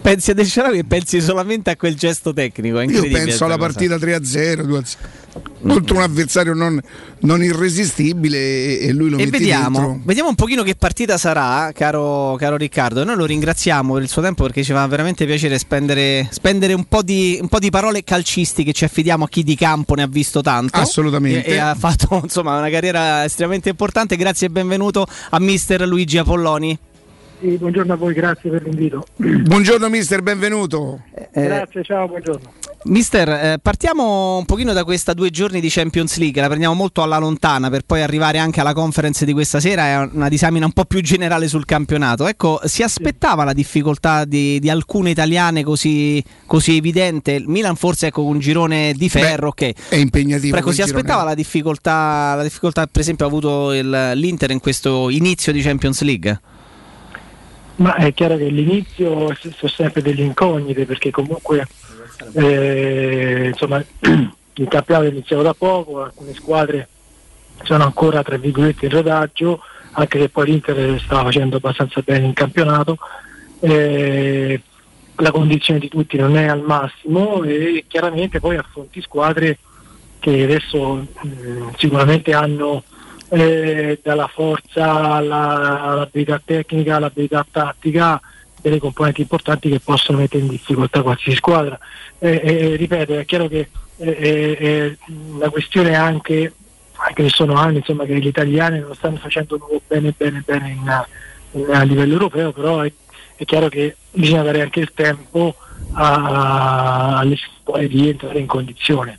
Pensi a De Sharawi e pensi solamente a quel gesto tecnico. Io penso alla partita 3-0, 2-0. Contro un avversario non, non irresistibile e, e lui lo E mette vediamo, dentro. vediamo un pochino che partita sarà, caro, caro Riccardo. Noi lo ringraziamo per il suo tempo perché ci fa veramente piacere spendere, spendere un, po di, un po' di parole calcistiche. Ci affidiamo a chi di campo ne ha visto tanto. Assolutamente. E, e ha fatto insomma, una carriera estremamente importante. Grazie e benvenuto a mister Luigi Apolloni. Sì, buongiorno a voi, grazie per l'invito. Buongiorno mister, benvenuto. Grazie, ciao, buongiorno. Mister, eh, partiamo un pochino da questa due giorni di Champions League, la prendiamo molto alla lontana per poi arrivare anche alla conference di questa sera, è una disamina un po' più generale sul campionato. Ecco, si aspettava la difficoltà di, di alcune italiane così, così evidente? Il Milan forse ecco con un girone di ferro, ok. È impegnativo. Però ecco, si girone. aspettava la difficoltà, la difficoltà per esempio ha avuto il- l'Inter in questo inizio di Champions League? Ma è chiaro che l'inizio s- sono sempre delle incognite perché comunque eh, insomma, il campionato è iniziato da poco, alcune squadre sono ancora tra virgolette in rodaggio, anche se poi l'Inter stava facendo abbastanza bene in campionato. Eh, la condizione di tutti non è al massimo e chiaramente poi affronti squadre che adesso mh, sicuramente hanno eh, dalla forza alla- all'abilità tecnica, all'abilità tattica, delle componenti importanti che possono mettere in difficoltà qualsiasi squadra. Eh, eh, ripeto, è chiaro che eh, eh, eh, la questione è anche, anche se sono anni insomma, che gli italiani non stanno facendo bene bene bene in- in- a livello europeo, però è, è chiaro che bisogna dare anche il tempo alle scuole di entrare in condizione.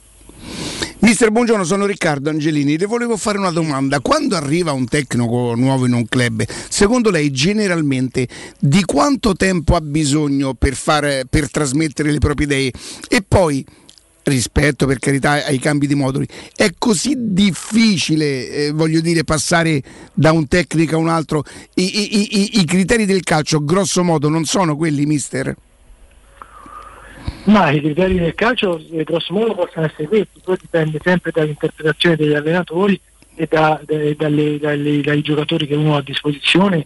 Mister, buongiorno, sono Riccardo Angelini. Le volevo fare una domanda. Quando arriva un tecnico nuovo in un club, secondo lei generalmente di quanto tempo ha bisogno per, fare, per trasmettere le proprie idee? E poi, rispetto per carità ai cambi di moduli, è così difficile, eh, voglio dire, passare da un tecnico a un altro? I, i- i- i criteri del calcio, grosso modo, non sono quelli, mister? Ma i criteri del calcio eh, grosso modo possono essere questi, poi dipende sempre dall'interpretazione degli allenatori e da- da- dalle- dalle- dai giocatori che uno ha a disposizione,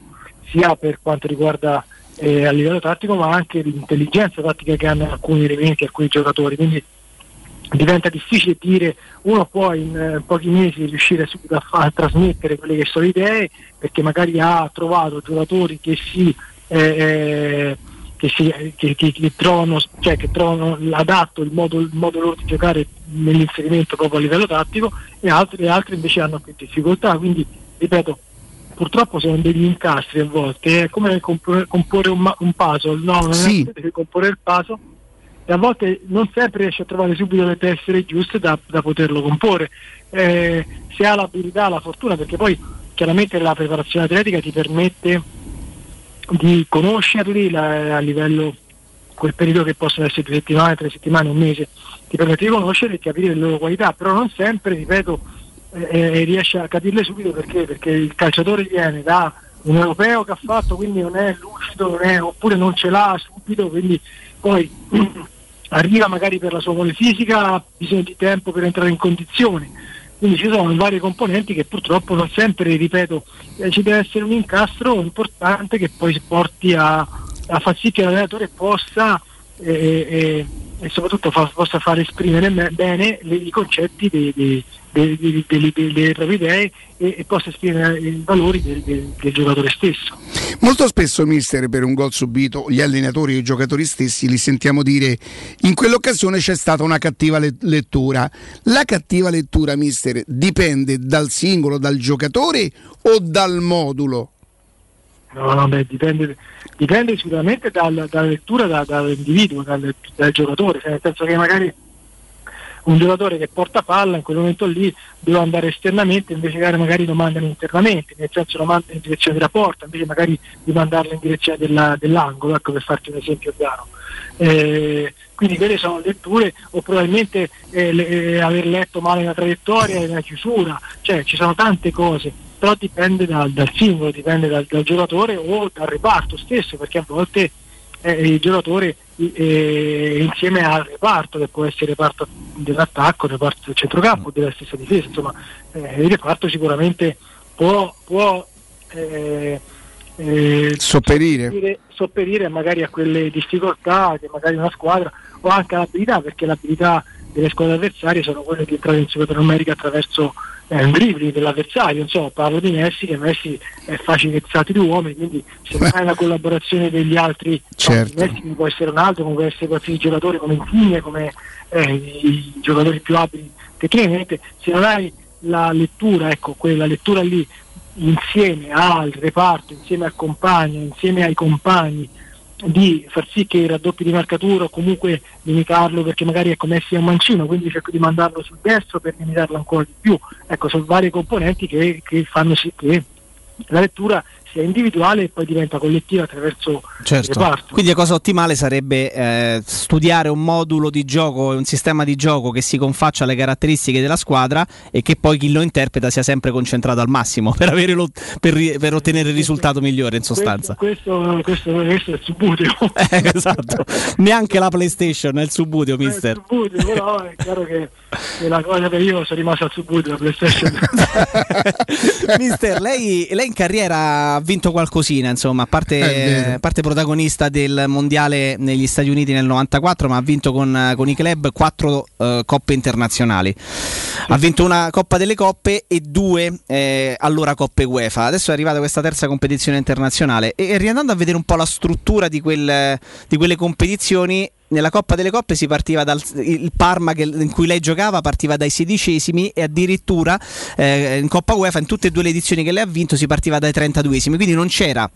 sia per quanto riguarda eh, a livello tattico ma anche l'intelligenza tattica che hanno alcuni elementi, alcuni giocatori. Quindi diventa difficile dire uno può in eh, pochi mesi riuscire subito a, fa- a trasmettere quelle che sono idee perché magari ha trovato giocatori che si, eh, eh, che, si che, che- che trovano, cioè, che trovano l'adatto, il modo, il modo loro di giocare nell'inserimento proprio a livello tattico e altri, e altri invece hanno più difficoltà. Quindi ripeto, purtroppo sono degli incastri a volte, è come comporre, comporre un, un puzzle, no? Non Sì. è devi comporre il puzzle e a volte non sempre riesce a trovare subito le tessere giuste da, da poterlo comporre. Eh, se ha l'abilità, la fortuna, perché poi chiaramente la preparazione atletica ti permette di conoscerli la- a livello quel periodo che possono essere due settimane, tre settimane, un mese, ti permette di conoscere e capire le loro qualità, però non sempre, ripeto, eh, eh, riesce a capirle subito perché? Perché il calciatore viene da un europeo che ha fatto, quindi non è lucido, non è- oppure non ce l'ha subito, quindi poi arriva magari per la sua mole fisica, ha bisogno di tempo per entrare in condizione. Quindi ci sono varie componenti che purtroppo non sempre, ripeto, eh, ci deve essere un incastro importante che poi porti a, a far sì che l'allenatore possa eh, eh, e soprattutto fa- possa far esprimere me- bene i concetti dei- dei- dei- delle, delle proprie idee e, e possa esprimere i valori del, del- del giocatore stesso. Molto spesso, mister, per un gol subito, gli allenatori e i giocatori stessi li sentiamo dire in quell'occasione c'è stata una cattiva le- lettura. La cattiva lettura, mister, dipende dal singolo, dal giocatore o dal modulo? No, no, beh, dipende, dipende sicuramente dal- dalla lettura da- dall'individuo, dal, dal giocatore, cioè, nel senso che magari un giocatore che porta palla in quel momento lì deve andare esternamente invece che magari lo mandano internamente, nel senso lo mandano in direzione della porta, invece magari di mandarlo in direzione della- dell'angolo, ecco per farti un esempio chiaro. Eh, quindi quelle sono letture o probabilmente eh, le- eh, aver letto male la traiettoria e la chiusura, cioè ci sono tante cose, però dipende dal, dal singolo, dipende dal, dal giocatore o dal reparto stesso, perché a volte eh, il giocatore eh, insieme al reparto, che può essere reparto dell'attacco, reparto del centrocampo, della stessa difesa, insomma eh, il reparto sicuramente può, può eh, eh, Sopperire. sopperire, magari a quelle difficoltà che magari una squadra o anche l'abilità, perché l'abilità delle squadre avversarie sono quelle di entrare in superiorità numerica attraverso eh, un dribbling dell'avversario, insomma parlo di Messi che Messi è salti due uomini, quindi se non hai la collaborazione degli altri, no, Certo. Messi può essere un altro, come può essere qualsiasi giocatore come Insigne, come eh, i giocatori più abili tecnicamente, se non hai la lettura, ecco, quella lettura lì insieme al reparto, insieme al compagno, insieme ai compagni di far sì che raddoppi di marcatura o comunque limitarlo perché magari ecco Messi è un mancino, quindi cerco di mandarlo sul destro per limitarlo ancora di più. Ecco, sono varie componenti che, che fanno sì che la lettura sia individuale e poi diventa collettiva attraverso il Certo. reparto. Quindi la cosa ottimale sarebbe eh, studiare un modulo di gioco, un sistema di gioco che si confaccia alle caratteristiche della squadra e che poi chi lo interpreta sia sempre concentrato al massimo per, avere lo- per, per ottenere il risultato migliore in sostanza. Questo, questo, questo è il subbuteo. Eh, esatto. Neanche la PlayStation è il subbuteo, mister. Subbuteo, però è chiaro che, che la cosa che io sono rimasto al subbuteo, la PlayStation. Mister, lei, lei in carriera vinto qualcosina, insomma, a parte, a parte protagonista del mondiale negli Stati Uniti nel 94, ma ha vinto con, con i club quattro eh, coppe internazionali. Ha vinto una Coppa delle Coppe e due eh, allora Coppe UEFA. Adesso è arrivata questa terza competizione internazionale e, e riandando a vedere un po' la struttura di, quel- di quelle competizioni. Nella Coppa delle Coppe si partiva dal il Parma che- in cui lei giocava partiva dai sedicesimi e addirittura eh, in Coppa UEFA in tutte e due le edizioni che lei ha vinto si partiva dai 32esimi, quindi non c'era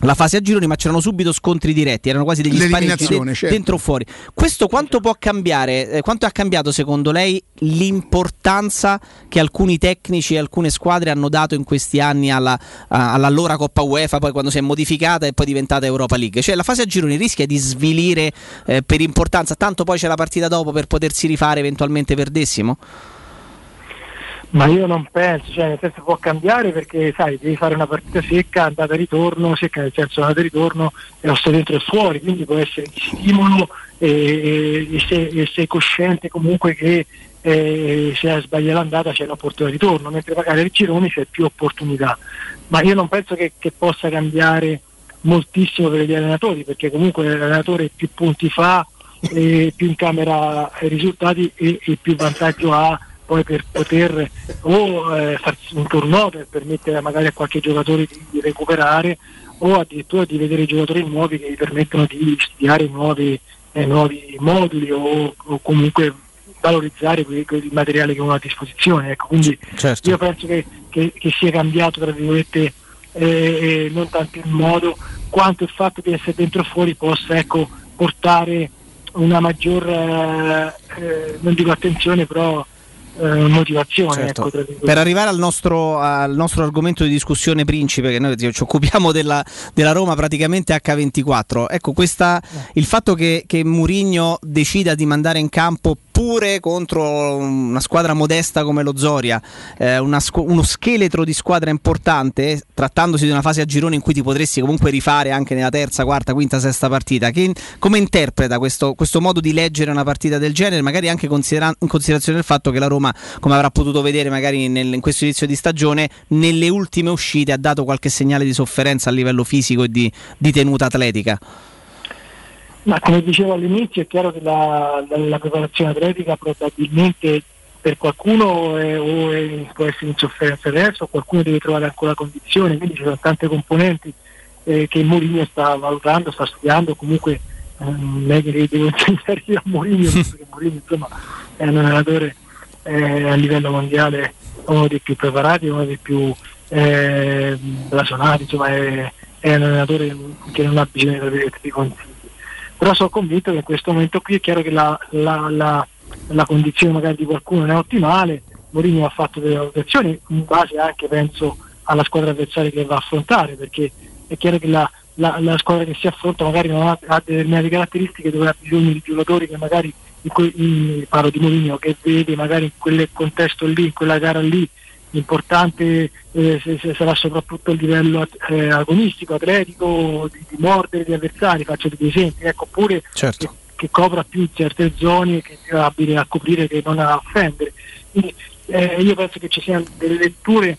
la fase a gironi, ma c'erano subito scontri diretti, erano quasi degli spareggi de- certo. dentro o fuori. Questo quanto può cambiare? eh, quanto ha cambiato secondo lei l'importanza che alcuni tecnici e alcune squadre hanno dato in questi anni alla, a- all'allora Coppa UEFA, poi quando si è modificata e poi diventata Europa League? Cioè la fase a gironi rischia di svilire eh, per importanza, tanto poi c'è la partita dopo per potersi rifare eventualmente perdessimo? Ma io non penso, cioè nel senso può cambiare perché sai, devi fare una partita secca, andata e ritorno, secca nel senso andata e ritorno e lo sto dentro e fuori, quindi può essere di stimolo e, e- e sei, e sei cosciente comunque che eh, se sbaglia l'andata c'è un'opportunità di ritorno, mentre magari al girone c'è più opportunità. Ma io non penso che, che possa cambiare moltissimo per gli allenatori, perché comunque l'allenatore più punti fa, e più in camera i risultati e, e più vantaggio ha poi per poter o eh, farsi un turnover per permettere magari a qualche giocatore di, recuperare o addirittura di vedere giocatori nuovi che gli permettono di studiare nuovi, eh, nuovi moduli o, o comunque valorizzare quel, quel materiale che uno ha a disposizione. Ecco, quindi Certo. io penso che, che- che sia cambiato tra virgolette eh, eh, non tanto il modo quanto il fatto di essere dentro e fuori possa ecco, portare una maggior eh, eh, non dico attenzione però motivazione Certo. ecco. Per arrivare al nostro, al nostro argomento di discussione principe, che noi ci occupiamo della, della Roma praticamente H24, ecco questa, il fatto che, che Murigno decida di mandare in campo pure contro una squadra modesta come lo Zoria, eh, squ- uno scheletro di squadra importante, trattandosi di una fase a girone in cui ti potresti comunque rifare anche nella terza, quarta, quinta, sesta partita, che, come interpreta questo, questo modo di leggere una partita del genere, magari anche considera- in considerazione del fatto che la Roma, come avrà potuto vedere magari nel- in questo inizio di stagione, nelle ultime uscite ha dato qualche segnale di sofferenza a livello fisico e di, di tenuta atletica. Ma come dicevo all'inizio è chiaro che la, la- la preparazione atletica probabilmente per qualcuno è- o è- può essere in sofferenza adesso, qualcuno deve trovare ancora condizioni, quindi ci sono tante componenti eh, che Mourinho sta valutando, sta studiando, comunque non è che devo insegnare io a Mourinho, perché Mourinho insomma è un allenatore eh, a livello mondiale uno dei più preparati, uno dei più eh, blasonati, insomma è, è un allenatore che non ha bisogno di avere tutti i consigli però sono convinto che in questo momento qui è chiaro che la, la- la- la condizione magari di qualcuno non è ottimale, Mourinho ha fatto delle valutazioni in base anche penso alla squadra avversaria che va a affrontare, perché è chiaro che la, la- la squadra che si affronta magari non ha, ha determinate caratteristiche dove ha bisogno di giocatori che magari in que- in- parlo di Mourinho che vede magari in quel contesto lì, in quella gara lì l'importante eh, se- se sarà soprattutto il livello eh, agonistico, atletico, di, di mordere gli avversari, faccio degli esempi, ecco, oppure Certo. che, che copra più certe zone che sia abile a coprire che non a offendere. Quindi eh, io penso che ci siano delle letture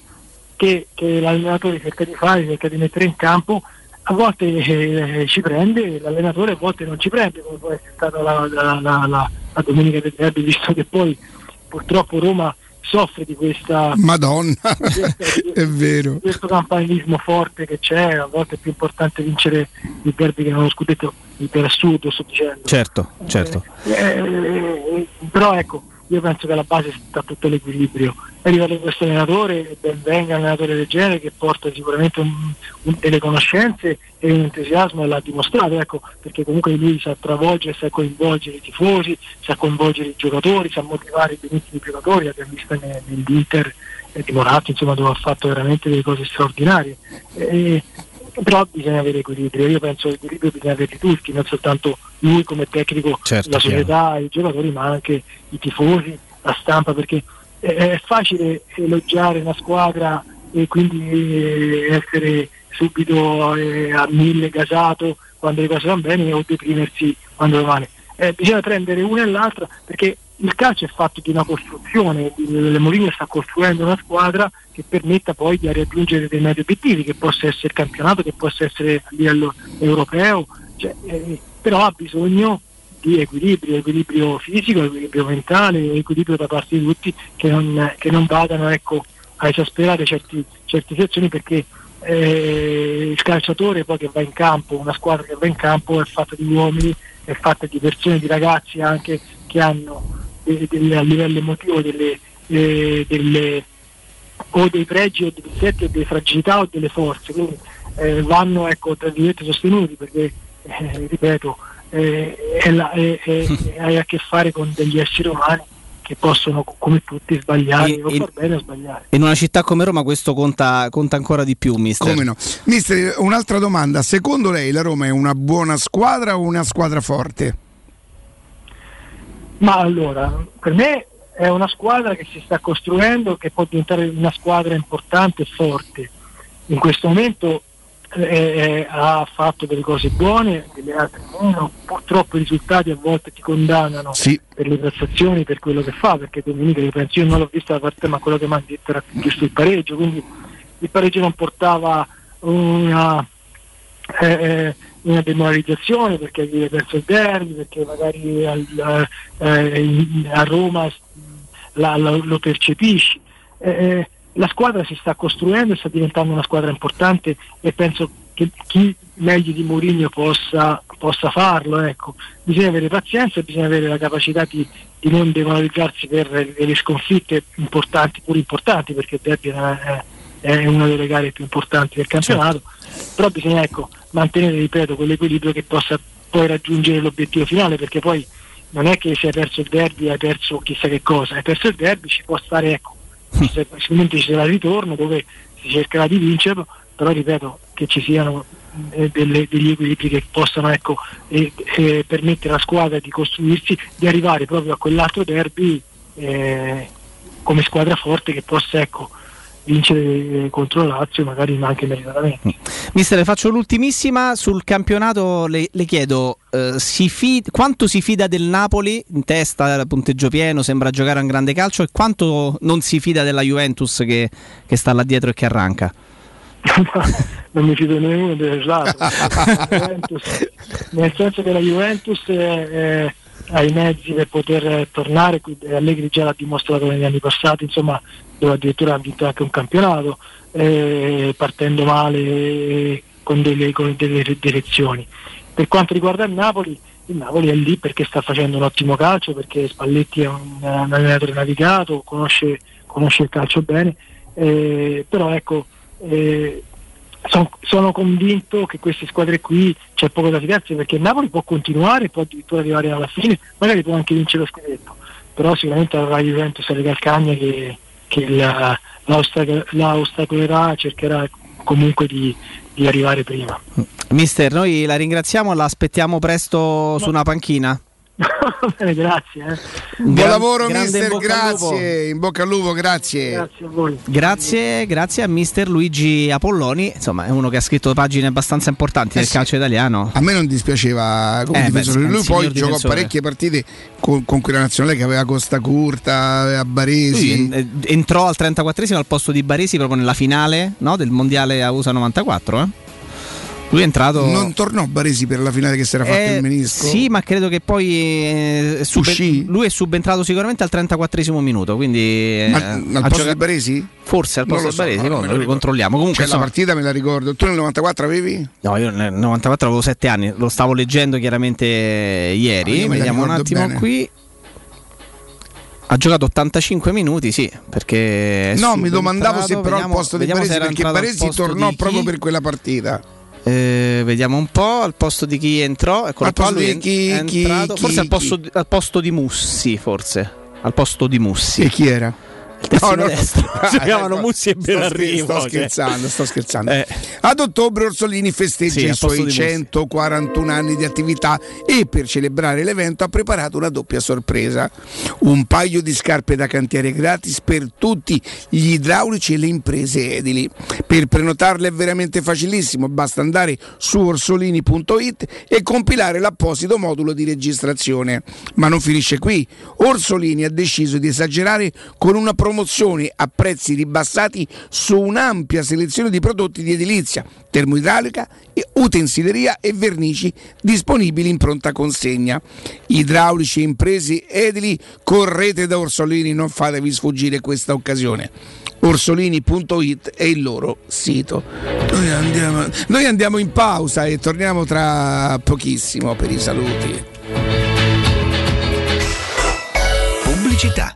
che, che l'allenatore cerca di fare, cerca di mettere in campo, a volte eh, ci prende, l'allenatore a volte non ci prende, come può essere stata la, la- la- la- la domenica del derby, visto che poi purtroppo Roma soffre di questa Madonna, è vero. questo campanilismo forte che c'è, a volte è più importante vincere il derby che non lo scudetto, per assurdo sto dicendo. Certo, certo. Eh, però ecco, io penso che alla base sta tutto l'equilibrio. È arrivato questo allenatore, ben venga un allenatore del genere che porta sicuramente un- un- delle conoscenze e un entusiasmo e l'ha dimostrato, ecco, perché comunque lui sa travolgere, sa coinvolgere i tifosi, sa coinvolgere i giocatori, sa motivare benissimo i giocatori, l'abbiamo visto ne- nell'Inter eh, di Moratti, insomma, dove ha fatto veramente delle cose straordinarie. Eh, però bisogna avere equilibrio, io penso che equilibrio bisogna averli tutti, non soltanto lui come tecnico, Certo, la chiaro. società, i giocatori, ma anche i tifosi, la stampa, perché è, è facile elogiare una squadra e quindi eh, essere subito eh, a mille gasato quando le cose vanno bene o deprimersi quando va male. Eh, bisogna prendere una e l'altra perché il calcio è fatto di una costruzione, il Mourinho sta costruendo una squadra che permetta poi di raggiungere determinati obiettivi, che possa essere il campionato, che possa essere a livello europeo, cioè, eh, però ha bisogno di equilibrio, equilibrio fisico, equilibrio mentale, equilibrio da parte di tutti che non, che non vadano ecco, a esasperare certi, certe situazioni perché eh, il calciatore poi che va in campo, una squadra che va in campo è fatta di uomini, è fatta di persone, di ragazzi anche che hanno eh, delle, a livello emotivo delle, eh, delle, o dei pregi o dei difetti o delle fragilità o delle forze, quindi eh, vanno ecco, tra virgolette sostenuti perché, eh, ripeto, eh, è la, è, è, hai a che fare con degli esseri umani che possono come tutti sbagliare E- o far bene o sbagliare. In una città come Roma questo conta, conta ancora di più, mister. Come no? Mister, un'altra domanda. Secondo lei la Roma è una buona squadra o una squadra forte? Ma allora, per me è una squadra che si sta costruendo, che può diventare una squadra importante e forte. In questo momento eh, eh, ha fatto delle cose buone, delle altre meno. Purtroppo i risultati a volte ti condannano per le prestazioni, per quello che fa, perché Domenica io penso, io non l'ho vista la partita, ma quello che mi hanno detto era giusto il pareggio, quindi il pareggio non portava una, eh, eh, una demoralizzazione perché avevi perso il derby, perché magari al- eh, a Roma la- la- lo percepisci. Eh, eh, la squadra si sta costruendo e sta diventando una squadra importante e penso che chi meglio di Mourinho possa, possa farlo. Ecco. Bisogna avere pazienza e bisogna avere la capacità di, di non demoralizzarsi per delle sconfitte importanti, pur importanti, perché il derby è, è una delle gare più importanti del campionato, però bisogna ecco, mantenere, ripeto, quell'equilibrio che possa poi raggiungere l'obiettivo finale, perché poi non è che se hai perso il derby hai perso chissà che cosa, hai perso il derby ci può stare, ecco, se- sicuramente ci sarà il ritorno dove si cercherà di vincerlo, però ripeto che ci siano eh, delle- degli equilibri che possano ecco, eh, eh, permettere alla squadra di costruirsi, di arrivare proprio a quell'altro derby eh, come squadra forte che possa ecco, vincere contro la Lazio magari anche meritatamente. Mister, le faccio l'ultimissima sul campionato. Le, le chiedo eh, si fi- quanto si fida del Napoli in testa, punteggio pieno, sembra giocare a un grande calcio, e quanto non si fida della Juventus che, che sta là dietro e che arranca. non mi fido nemmeno Juventus, nel senso che la Juventus eh, eh, ha i mezzi per poter tornare Allegri già l'ha dimostrato negli anni passati insomma dove addirittura ha vinto anche un campionato eh, partendo male eh, con delle, con delle direzioni. Per quanto riguarda il Napoli il Napoli è lì perché sta facendo un ottimo calcio perché Spalletti è un, un allenatore navigato conosce, conosce il calcio bene eh, però ecco eh, son- sono convinto che queste squadre qui c'è poco da fidarsi perché Napoli può continuare, può addirittura arrivare alla fine, magari può anche vincere lo scudetto, però sicuramente avrà Juventus alle calcagna che, che la, la, ostac- la ostacolerà, cercherà comunque di, di arrivare prima. Mister, noi la ringraziamo, la aspettiamo presto su una panchina. Bene, grazie. eh. Buon Gran- lavoro in mister, lupo. grazie. In bocca al lupo, grazie. Grazie a voi. Grazie, grazie a mister Luigi Apolloni, insomma è uno che ha scritto pagine abbastanza importanti del Eh sì. calcio italiano. A me non dispiaceva come Eh, difensore. beh, Lui poi signor giocò difensore. parecchie partite con, con quella nazionale che aveva Costa Curta, aveva Baresi. Lui eh, entrò al 34esimo al posto di Baresi proprio nella finale no, del mondiale a USA 94. eh. Lui è entrato. Non tornò Baresi per la finale che si era fatto Eh, il menisco. Sì, ma credo che poi eh, sub- Uscì? lui è subentrato sicuramente al 34esimo minuto. Quindi eh, ha al posto giocato- di Baresi? Forse al posto lo di so, Baresi, no, no, lo lo controlliamo. Comunque Cioè, la insomma, partita me la ricordo. Tu nel 94 avevi? No, io nel 94 avevo 7 anni, lo stavo leggendo chiaramente ieri. Ah, me la Vediamo un attimo bene. qui. Ha giocato 85 minuti, sì, perché No, mi domandavo se però al posto di Baresi, perché al Baresi tornò proprio per quella partita. Eh, vediamo un po' al posto di chi entrò. Eccolo Al qua, posto lui di chi- è entrato, chi- forse al chi? posto, di- al posto di Mussi, forse. Al posto di Mussi. E chi era? Terzino no, destro. no. Giocavano Sto- Mussi e sto Benarrivo. Sto cioè. scherzando, sto scherzando. Eh. Ad ottobre Orsolini festeggia Sì, i suoi di Mussi. 141 anni di attività e per celebrare l'evento ha preparato una doppia sorpresa. Un paio di scarpe da cantiere gratis per tutti gli idraulici e le imprese edili. Per prenotarle è veramente facilissimo, basta andare su orsolini.it e compilare l'apposito modulo di registrazione. Ma non finisce qui. Orsolini ha deciso di esagerare con una promozione a prezzi ribassati su un'ampia selezione di prodotti di edilizia, termoidraulica, utensileria e vernici disponibili in pronta consegna. Idraulici e imprese edili, correte da Orsolini, non fatevi sfuggire questa occasione. Orsolini.it è il loro sito. Noi andiamo, noi andiamo in pausa e torniamo tra pochissimo per i saluti. Pubblicità.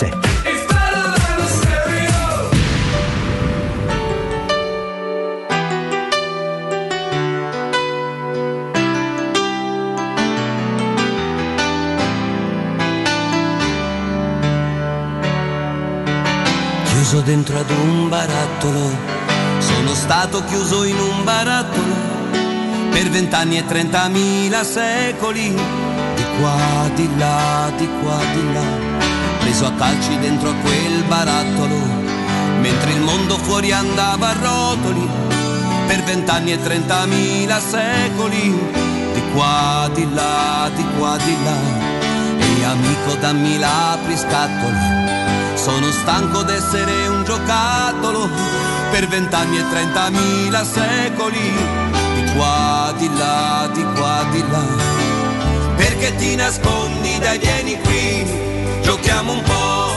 92.7 Chiuso dentro ad un barattolo, sono stato chiuso in un barattolo per vent'anni e trentamila secoli, di qua, di là, di qua, di là, preso a calci dentro a quel barattolo, mentre il mondo fuori andava a rotoli, per vent'anni e trentamila secoli, di qua, di là, di qua, di là. Ehi amico dammi l'apri scatole, sono stanco d'essere un giocattolo, per vent'anni e trentamila secoli, di qua, di là, di qua, di là. Perché ti nascondi, dai vieni qui, giochiamo un po'.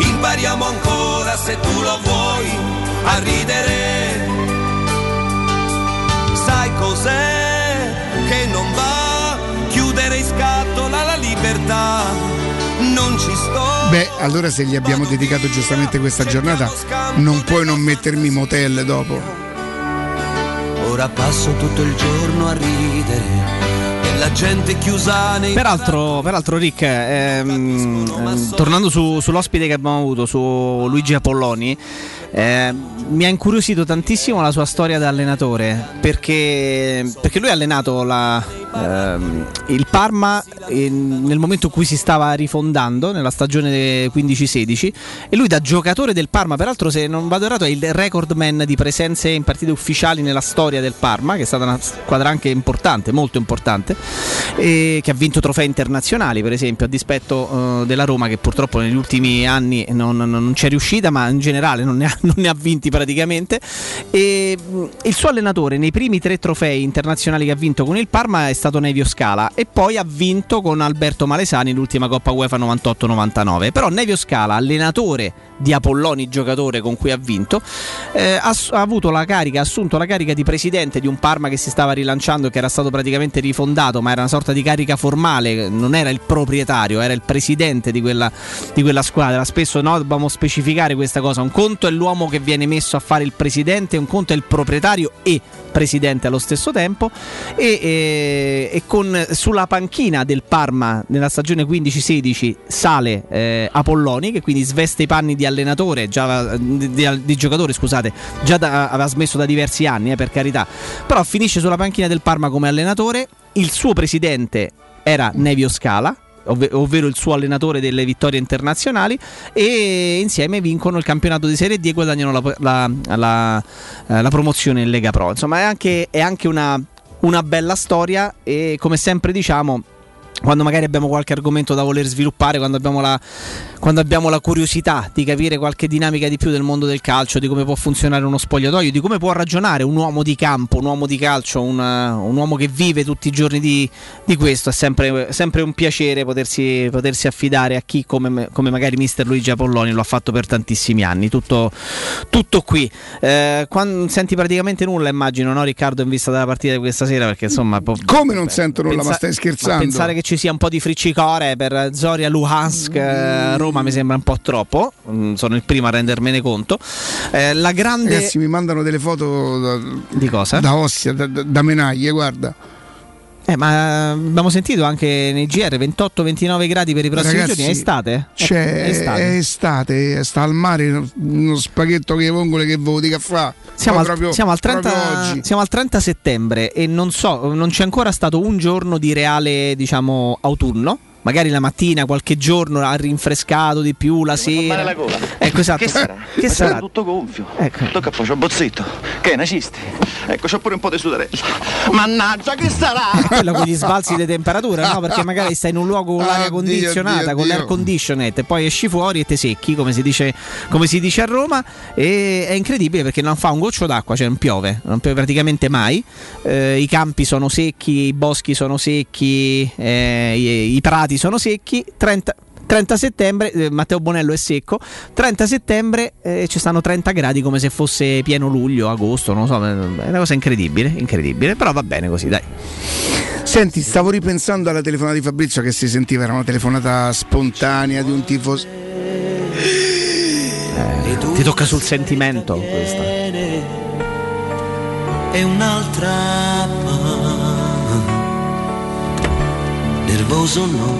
Impariamo ancora se tu lo vuoi a ridere. Sai cos'è che non va? Chiudere in scatola la libertà. Non ci sto. Beh, allora se gli abbiamo dedicato giustamente questa giornata, non puoi non mettermi motel dopo. Ora passo tutto il giorno a ridere. La gente chiusa nei Peraltro, peraltro Rick, ehm, ehm, tornando su- sull'ospite che abbiamo avuto, su Luigi Apolloni, eh, mi ha incuriosito tantissimo la sua storia da allenatore, perché, perché lui ha allenato la, ehm, il Parma in- nel momento in cui si stava rifondando, nella stagione 15-16, e lui da giocatore del Parma, peraltro se non vado errato è il record man di presenze in partite ufficiali nella storia del Parma, che è stata una squadra anche importante, molto importante, che ha vinto trofei internazionali, per esempio, a dispetto eh, della Roma che purtroppo negli ultimi anni non, non- non ci riuscita, ma in generale non ne ha, non ne ha vinti praticamente. E mh, il suo allenatore nei primi tre trofei internazionali che ha vinto con il Parma è stato Nevio Scala e poi ha vinto con Alberto Malesani l'ultima Coppa UEFA 98-99. Però Nevio Scala, allenatore di Apolloni, giocatore con cui ha vinto, eh, ha, ha avuto la carica, ha assunto la carica di presidente di un Parma che si stava rilanciando, che era stato praticamente rifondato, ma era una sorta di carica formale, non era il proprietario, era il presidente di quella, di quella squadra. Spesso no, dobbiamo specificare questa cosa. Un conto è l'uomo che viene messo a fare il presidente, un conto è il proprietario e presidente allo stesso tempo. E, e- e con, sulla panchina del Parma nella stagione 15-16 sale eh, Apolloni, che quindi sveste i panni di allenatore, già, di, di- di giocatore, scusate, già da- aveva smesso da diversi anni, eh, per carità, però finisce sulla panchina del Parma come allenatore. Il suo presidente era Nevio Scala, ovve- ovvero il suo allenatore delle vittorie internazionali, e insieme vincono il campionato di Serie D e guadagnano la, la- la- eh, la promozione in Lega Pro. Insomma, è anche, è anche una, una bella storia e come sempre diciamo quando magari abbiamo qualche argomento da voler sviluppare, quando abbiamo, la, quando abbiamo la curiosità di capire qualche dinamica di più del mondo del calcio, di come può funzionare uno spogliatoio, di come può ragionare un uomo di campo, un uomo di calcio, un, un uomo che vive tutti i giorni di, di questo, è sempre, sempre un piacere potersi, potersi affidare a chi come, me- come magari mister Luigi Apolloni lo ha fatto per tantissimi anni. Tutto, tutto qui. Eh, quan- senti praticamente nulla, immagino, no, Riccardo, in vista della partita di questa sera? Perché insomma. po- Come non sento nulla, pensa- ma stai scherzando? pensare che ci sia un po' di friccicore per Zoria Luhansk eh, Roma mi sembra un po' troppo. Mm, sono il primo a rendermene conto. Eh, la grande. Ragazzi, mi mandano delle foto da, di cosa? da Ostia, da, da- Menaglie, guarda. Eh, ma abbiamo sentito anche nei GR 28-29 gradi per i prossimi Ragazzi, giorni. È estate? C'è, È estate. è estate, sta al mare uno spaghetto che vongole che vuoi dica fa. Siamo al, proprio- siamo al 30, proprio oggi. siamo al 30 settembre e non so, non c'è ancora stato un giorno di reale, diciamo, autunno. Magari la mattina, qualche giorno ha rinfrescato di più, la sera. la gola. Ecco, esatto. Che sarà? Che Ma sarà? tutto gonfio. Ecco. Tocca poi, c'ho bozzetto. Che è nacisti? Ecco, c'ho pure un po' di sudarella. Mannaggia, che sarà? quello con gli sbalzi di temperatura, no? Perché magari stai in un luogo con l'aria condizionata, oddio, con l'air conditioned, e poi esci fuori e te secchi, come si dice, come si dice a Roma. E è incredibile perché non fa un goccio d'acqua, cioè non piove, non piove praticamente mai. Eh, I campi sono secchi, i boschi sono secchi, eh, i, i prati sono secchi. 30 30 settembre, eh, Matteo Bonello è secco, 30 settembre eh, ci stanno 30 gradi come se fosse pieno luglio, agosto, non lo so, è una cosa incredibile, incredibile, però va bene così, dai. Senti, stavo ripensando alla telefonata di Fabrizio che si sentiva, era una telefonata spontanea di un tifoso. Ti tocca sul sentimento questa. e un'altra pa. nervoso no,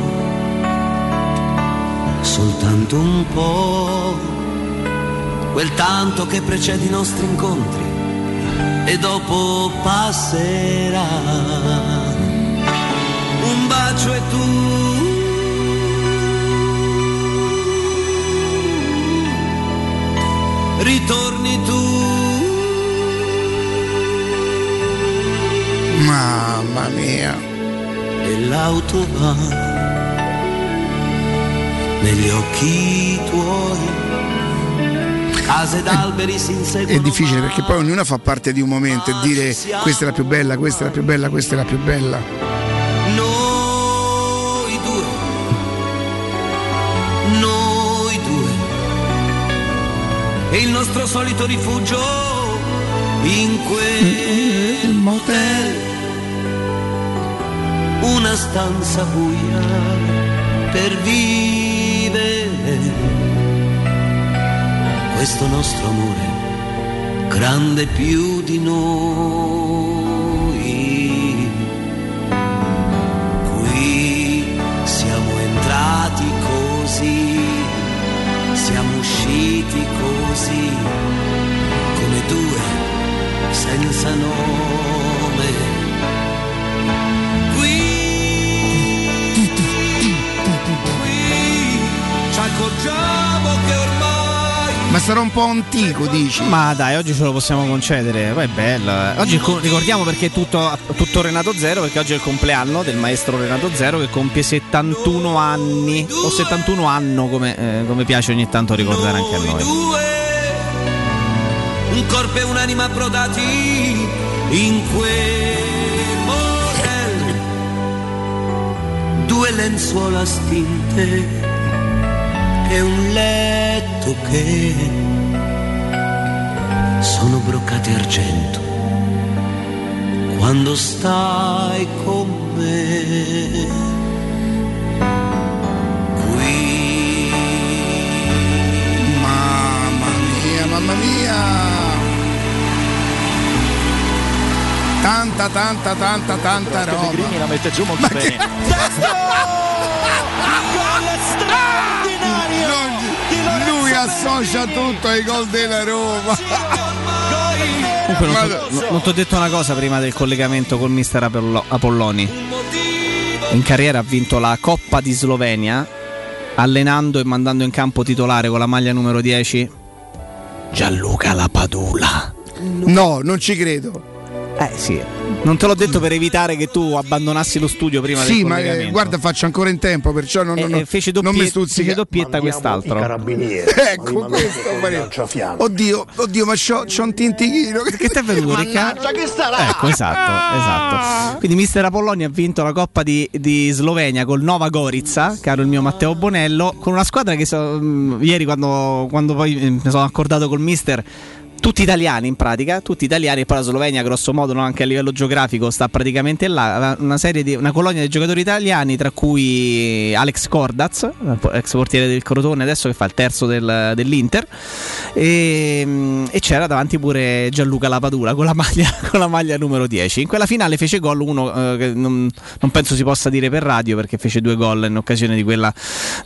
soltanto un po', quel tanto che precede i nostri incontri e dopo passerà. Un bacio e tu ritorni tu. Mamma mia. L'auto va negli occhi tuoi. Case d'alberi si inseguono. È difficile perché poi ognuna fa parte di un momento e dire questa è la più bella, questa è la più bella, questa è la più bella. Noi due, noi due, e il nostro solito rifugio in quel motel, una stanza buia per vivere questo nostro amore, grande più di noi. Qui siamo entrati così, siamo usciti così, come due senza nome. Accorgiamo che ormai Ma sarà un po' antico, dici? Ma dai, oggi ce lo possiamo concedere, poi è bello. eh. Oggi ricordiamo perché è tutto, tutto Renato Zero, perché oggi è il compleanno del maestro Renato Zero che compie 71 anni, o 71 anno come, eh, come piace ogni tanto ricordare anche a noi. un corpo e un'anima approdati in quel motel. Due lenzuola stinte e un letto che sono broccati argento quando stai con me. Qui Mamma mia, mamma mia. Tanta, tanta, tanta, tanta roba. la mette giù molto bene. Lui associa tutto ai gol della Roma. Comunque non, ti ho detto una cosa prima del collegamento con mister Apollo- Apolloni. In carriera ha vinto la Coppa di Slovenia allenando e mandando in campo titolare con la maglia numero 10 Gianluca Lapadula. No, non ci credo. Eh sì, non te l'ho detto per evitare che tu abbandonassi lo studio prima Sì, del ma eh, guarda, faccio ancora in tempo, perché non, E- non, e fece non doppie- mi stuzzica. fece doppietta quest'altro. ecco questo. Maria. Oddio, oddio, ma c'ho, c'ho un tintichino. Che ti è venuto, Riccardo? Che sarà? Ecco, esatto, esatto. Quindi mister Apolloni ha vinto la Coppa di, di Slovenia col Nova Gorica, caro il mio Matteo Bonello, con una squadra che so- mh, ieri quando, quando poi eh, mi sono accordato col mister tutti italiani in pratica, tutti italiani, e poi la Slovenia, grosso modo, no, anche a livello geografico, sta praticamente là. Una, serie di, una colonia di giocatori italiani, tra cui Alex Cordaz, ex portiere del Crotone, adesso che fa il terzo del- dell'Inter, e, mm, e c'era davanti pure Gianluca Lapadula con la, maglia, con la maglia numero 10. In quella finale fece gol uno eh, che non, non penso si possa dire per radio perché fece due gol in occasione di quella,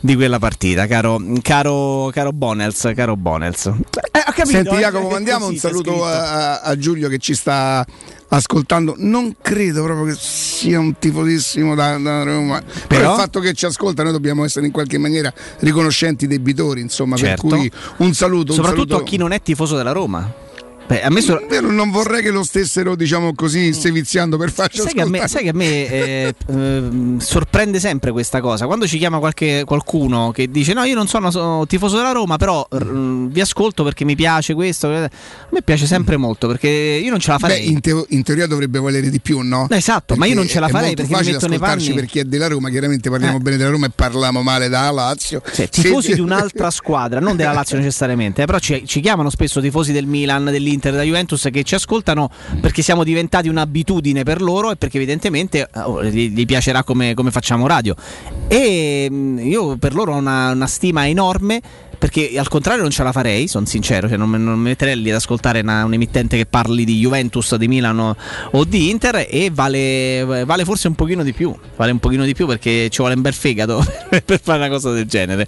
di quella partita, caro, caro, caro Bonels. Caro Bonels. Eh, ho capito, Senti eh, Jacopo, che mandiamo così un saluto a, a Giulio che ci sta ascoltando. Non credo proprio che sia un tifosissimo da, da Roma. Però, Però? il fatto che ci ascolta noi dobbiamo essere in qualche maniera riconoscenti debitori, insomma, Certo. per cui un saluto. un Soprattutto saluto. a chi non è tifoso della Roma. Beh, so- Io non vorrei che lo stessero, diciamo così, seviziando per farci Sai che a me, ascoltare. sai che a me, eh, ehm, sorprende sempre questa cosa. Quando ci chiama qualche, qualcuno che dice: No, io non sono so- tifoso della Roma, però mm, vi ascolto perché mi piace questo. A me piace sempre molto perché io non ce la Beh, farei. in, teo- in teoria dovrebbe valere di più, no? No, esatto, ma io non ce la farei perché mi metto nei panni- per chi è della Roma, chiaramente parliamo Eh. bene della Roma e parliamo male da Lazio. Cioè, tifosi di un'altra squadra, non della Lazio necessariamente, eh, però ci, ci chiamano spesso tifosi del Milan, dell'Inter, della Juventus che ci ascoltano perché siamo diventati un'abitudine per loro e perché evidentemente eh, oh, gli, gli piacerà come, come facciamo radio. E mh, io per loro ho una, una stima enorme. Perché al contrario non ce la farei, sono sincero, cioè non, non mi metterei lì ad ascoltare una- un emittente che parli di Juventus, di Milano o di Inter e vale, vale forse un pochino di più, vale un pochino di più perché ci vuole un bel fegato per fare una cosa del genere.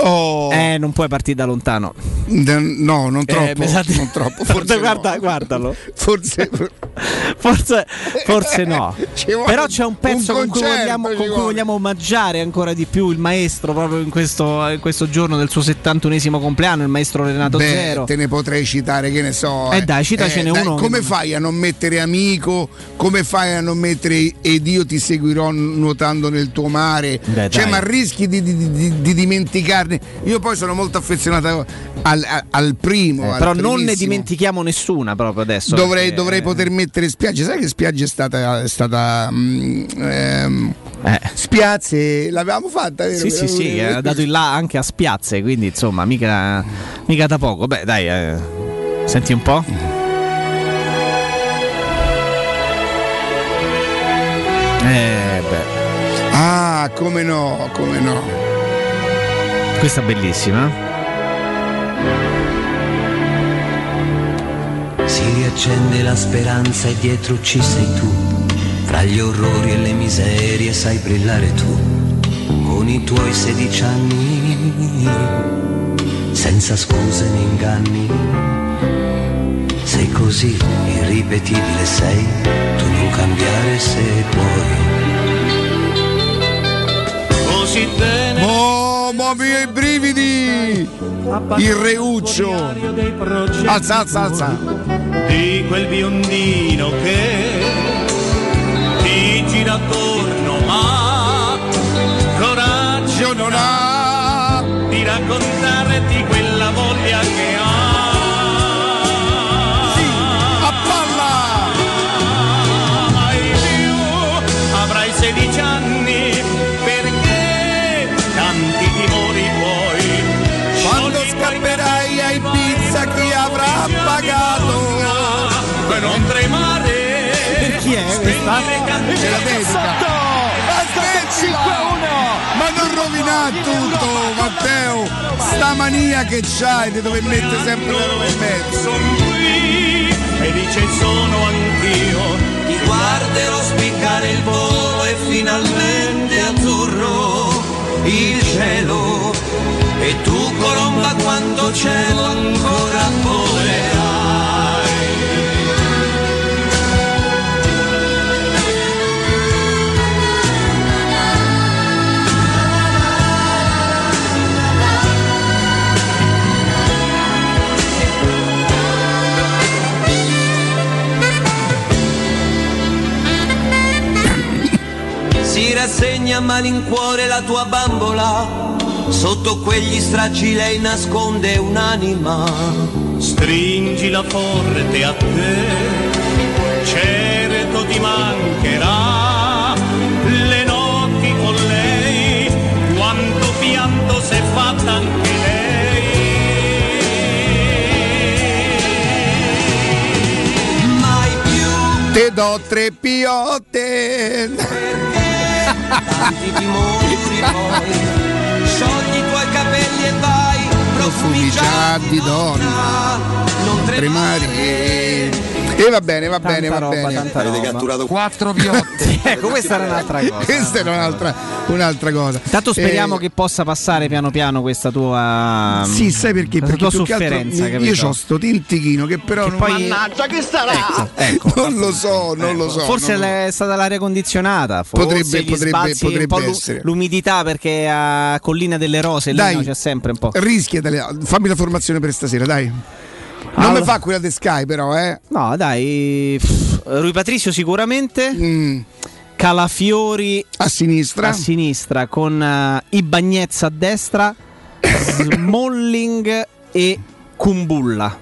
Oh. Eh, non puoi partire da lontano. No, non troppo. Eh, mi sa di- non troppo. Forse guarda- no. guardalo. Forse, Forse, forse no. Però c'è un pezzo un con, cui vogliamo, con cui vogliamo omaggiare ancora di più il maestro proprio in questo, in questo giorno del suo 71esimo compleanno, il maestro Renato Beh, Zero. te ne potrei citare, che ne so. Eh, dai, citacene dai, uno Come fai a non mettere amico? Come fai a non mettere ed io ti seguirò nuotando nel tuo mare? Beh, cioè, dai. ma rischi di, di- di- di dimenticarne. Io poi sono molto affezionato al, al- al primo. Eh, al però non ne primissimo. dimentichiamo nessuna proprio adesso. Dovrei, perché- dovrei poter mettere spiagge. Sai che spiagge è stata. È stata mm, ehm, Spiazze l'avevamo fatta, vero? Eh. Sì, sì, sì, ha dato il là anche a spiazze, quindi insomma, mica, mica da poco. Beh, dai, eh, senti un po'. Eh, beh, Ah, come no, come no. Questa è bellissima. Si riaccende la speranza e dietro ci sei tu. Fra gli orrori e le miserie sai brillare tu. Con i tuoi sedici anni, senza scuse né inganni. Sei così irripetibile, sei. Tu non cambiare se puoi. Così bene. Oh, ma via i brividi! Il reuccio! Alza, alza, alza! di quel biondino che ti gira attorno ma coraggio non ha di raccontarti quella questa? Ce la dedica! Ma non rovinare tutto, Matteo! Sta mania che c'hai di dover mettere sempre la roba in mezzo! Sono qui e dice sono anch'io. Ti guarderò spiccare il volo e finalmente azzurro il cielo. E tu colomba quanto cielo ancora volerai. Si rassegna a malincuore la tua bambola, sotto quegli stracci lei nasconde un'anima. Stringila forte a te, certo ti mancherà. Le notti con lei, quanto pianto s'è fatta anche lei. Mai più Te do tre piotte! Tanti timori poi. Sciogli i tuoi capelli e vai, profumi già di donna! non Tremare! E va bene, va bene, va roba, bene. roba. catturato quattro piotte. ecco, questa era un'altra cosa. Questa era un'altra, un'altra cosa. Intanto speriamo Eh, che possa passare piano piano questa tua Sì, sai perché? Perché tua che altro sofferenza, io ho sto tintichino che però Che non, poi- Mannaggia che sarà! Ecco, non lo so, non lo so. Forse non è stata l'aria condizionata, forse Potrebbe- gli potrebbe- spazi, un potrebbe essere. l'umidità perché a Collina delle Rose lì Dai. no, c'è sempre un po'. Rischia, fammi la formazione per stasera, dai. Non Allora- mi fa quella di Sky, però, eh. No, dai, pff, Rui Patricio sicuramente. Calafiori Mm. a sinistra, a sinistra con eh, Ibagnez a destra, Smalling e Kumbulla.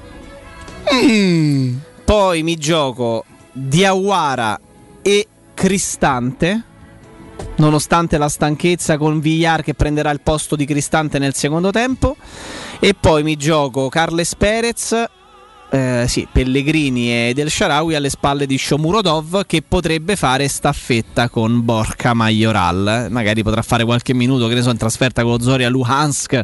Mm. Poi mi gioco Diawara e Cristante. Nonostante la stanchezza con Villar che prenderà il posto di Cristante nel secondo tempo. E poi mi gioco Carles Perez, eh, sì, Pellegrini e Del Sharawi alle spalle di Shomurodov che potrebbe fare staffetta con Borca Majoral. Magari potrà fare qualche minuto, che in trasferta con lo Zoria Luhansk.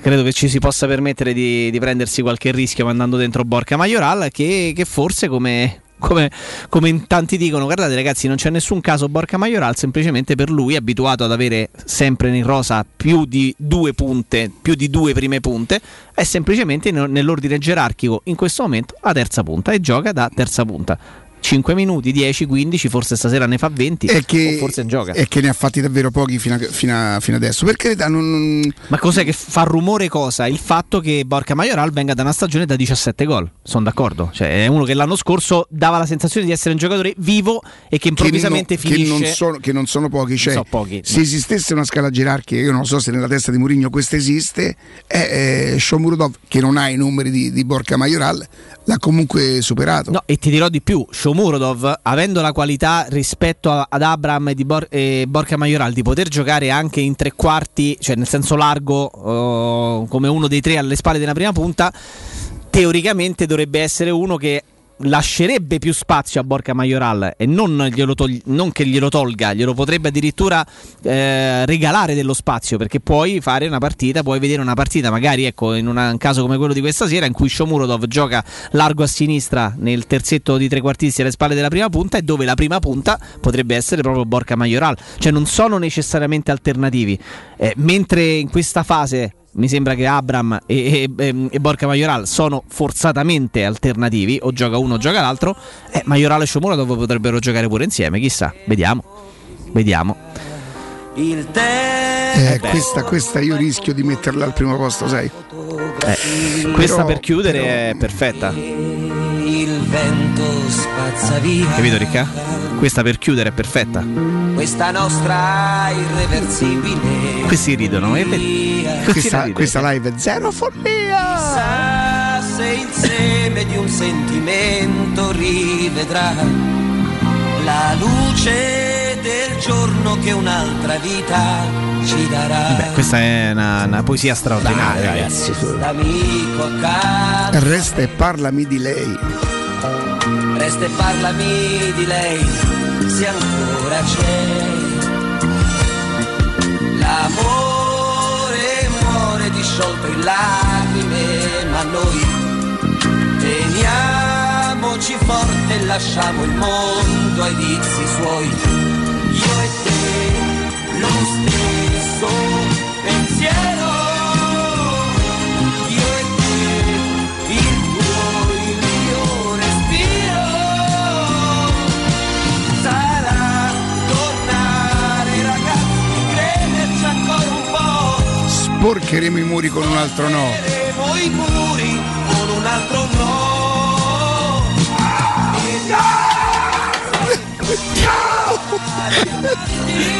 Credo che ci si possa permettere di, di prendersi qualche rischio mandando dentro Borca Majoral che, che forse come, come, come in tanti dicono, guardate ragazzi, non c'è nessun caso Borca Majoral, semplicemente per lui, abituato ad avere sempre in rosa più di due punte, più di due prime punte, è semplicemente in- nell'ordine gerarchico in questo momento a terza punta e gioca da terza punta. 5 minuti, 10, 15, forse stasera ne fa 20 E che, o forse gioca. e che ne ha fatti davvero pochi fino, a- fino a- fino adesso. Per carità, non- Ma cos'è che fa rumore cosa? Il fatto che Borca Majoral venga da una stagione da 17 gol. Sono d'accordo. Cioè, è uno che l'anno scorso dava la sensazione di essere un giocatore vivo e che improvvisamente che, non, finisce. che non sono, che non sono pochi. Cioè, so pochi. Se esistesse una scala gerarchica, io non so se nella testa di Mourinho questa esiste, è, è Shomurodov, che non ha i numeri di, di Borca Majoral, l'ha comunque superato. No, e ti dirò di più: Shomurodov, avendo la qualità rispetto ad Abram e, Bor- e Borca Majoral di poter giocare anche in tre quarti, cioè nel senso largo, oh, come uno dei tre alle spalle della prima punta, teoricamente dovrebbe essere uno che lascerebbe più spazio a Borca Majoral e non, togli- non che glielo tolga, glielo potrebbe addirittura eh, regalare dello spazio perché puoi fare una partita, puoi vedere una partita magari ecco in una- un caso come quello di questa sera in cui Shomurodov gioca largo a sinistra nel terzetto di trequartisti alle spalle della prima punta e dove la prima punta potrebbe essere proprio Borca Majoral, cioè non sono necessariamente alternativi, Eh, mentre in questa fase mi sembra che Abram e, e- e Borca Majoral sono forzatamente alternativi, o gioca uno o gioca l'altro. Eh, Majoral e Shomurodov potrebbero giocare pure insieme, chissà, vediamo. Vediamo. Il Eh, questa, questa io rischio di metterla al primo posto, sai. Eh, questa Però- per chiudere è perfetta. Vento spazza via Capito Ricca? Questa per chiudere è perfetta. questa nostra irreversibile Questi ridono, e vedi? Questi Questa, ride. questa live è zero follia. Chissà se il seme di un sentimento rivedrà la luce del giorno che un'altra vita ci darà. Beh, questa è una, una poesia straordinaria, Dai, ragazzi. Resta e parlami di lei. Resta e parlami di lei, se ancora c'è. L'amore muore disciolto in lacrime, ma noi teniamoci forte e lasciamo il mondo ai vizi suoi. Io e te, lo stesso pensiero. Sporcheremo i muri con un altro no. Faremo i muri con un altro no.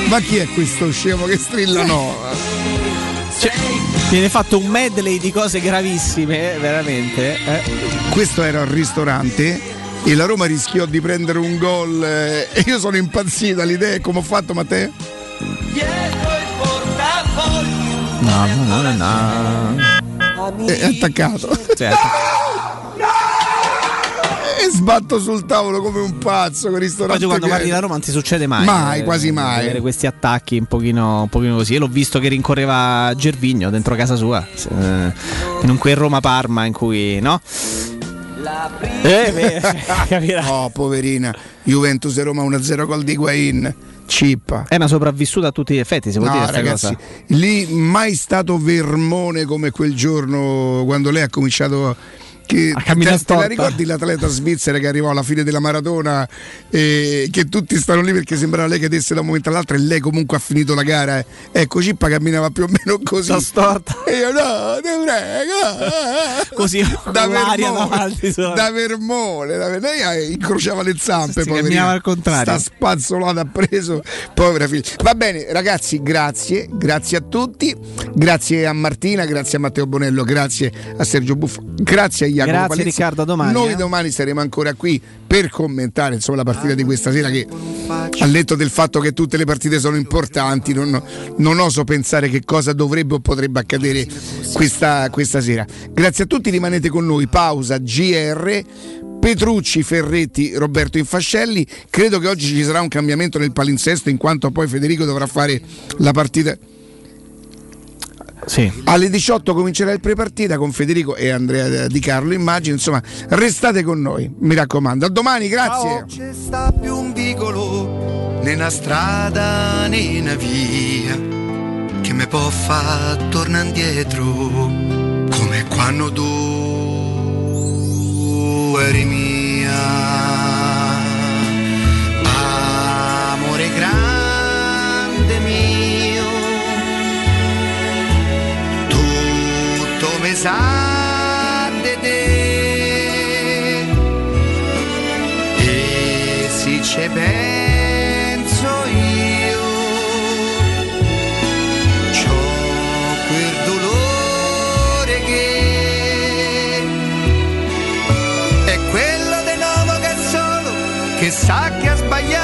Ma chi è questo scemo che strilla no? Cioè, viene fatto un medley di cose gravissime, eh, veramente. eh. Questo era al ristorante e la Roma rischiò di prendere un gol eh, e io sono impazzito all'idea come ho fatto Matteo? No, no, no, no. È attaccato. Certo. E sbatto sul tavolo come un pazzo con Poi ristorante. tu quando pieno. la Roma non ti succede mai. Mai, eh, quasi mai. Avere questi attacchi un pochino, un pochino così. Io l'ho visto che rincorreva Gervigno dentro casa sua. eh, in quel Roma-Parma in cui, no? Eh, beh, capirà. Oh, poverina. Juventus e Roma 1-0 gol di Higuain. Cippa. È una sopravvissuta a tutti gli effetti, si può No, dire ragazzi, cosa. lì mai stato vermone come quel giorno quando lei ha cominciato che A camminare te, te la ricordi l'atleta svizzera che arrivò alla fine della maratona e che tutti stanno lì perché sembrava lei che desse da un momento all'altro e lei comunque ha finito la gara eh. ecco Cippa camminava più o meno così Sta storta. e io no te prego Così da Vermone, davanti, da Vermone da- lei eh, incrociava le zampe Sì, poverina. camminava al contrario. sta spazzolata ha preso povera figlia va bene ragazzi grazie grazie a tutti grazie a Martina grazie a Matteo Bonello grazie a Sergio Buffo grazie a Jacopo Grazie, Palizzi. Riccardo, a domani, noi eh. domani saremo ancora qui per commentare insomma, la partita di questa sera che al netto del fatto che tutte le partite sono importanti non, non oso pensare che cosa dovrebbe o potrebbe accadere questa, questa sera grazie a tutti rimanete con noi pausa GR Petrucci, Ferretti, Roberto Infascelli. Credo che oggi ci sarà un cambiamento nel palinsesto in quanto poi Federico dovrà fare la partita. Sì. Alle 18 comincerà il prepartita con Federico e Andrea Di Carlo, immagino. Insomma, restate con noi, mi raccomando. A domani, grazie. C'è sta più un vicolo né una strada né una via che mi può far tornare indietro come quando tu eri mia. Tutto mi sa di te. E se ci penso io. C'ho quel dolore che è quello di nuovo che solo che sa che ha sbagliato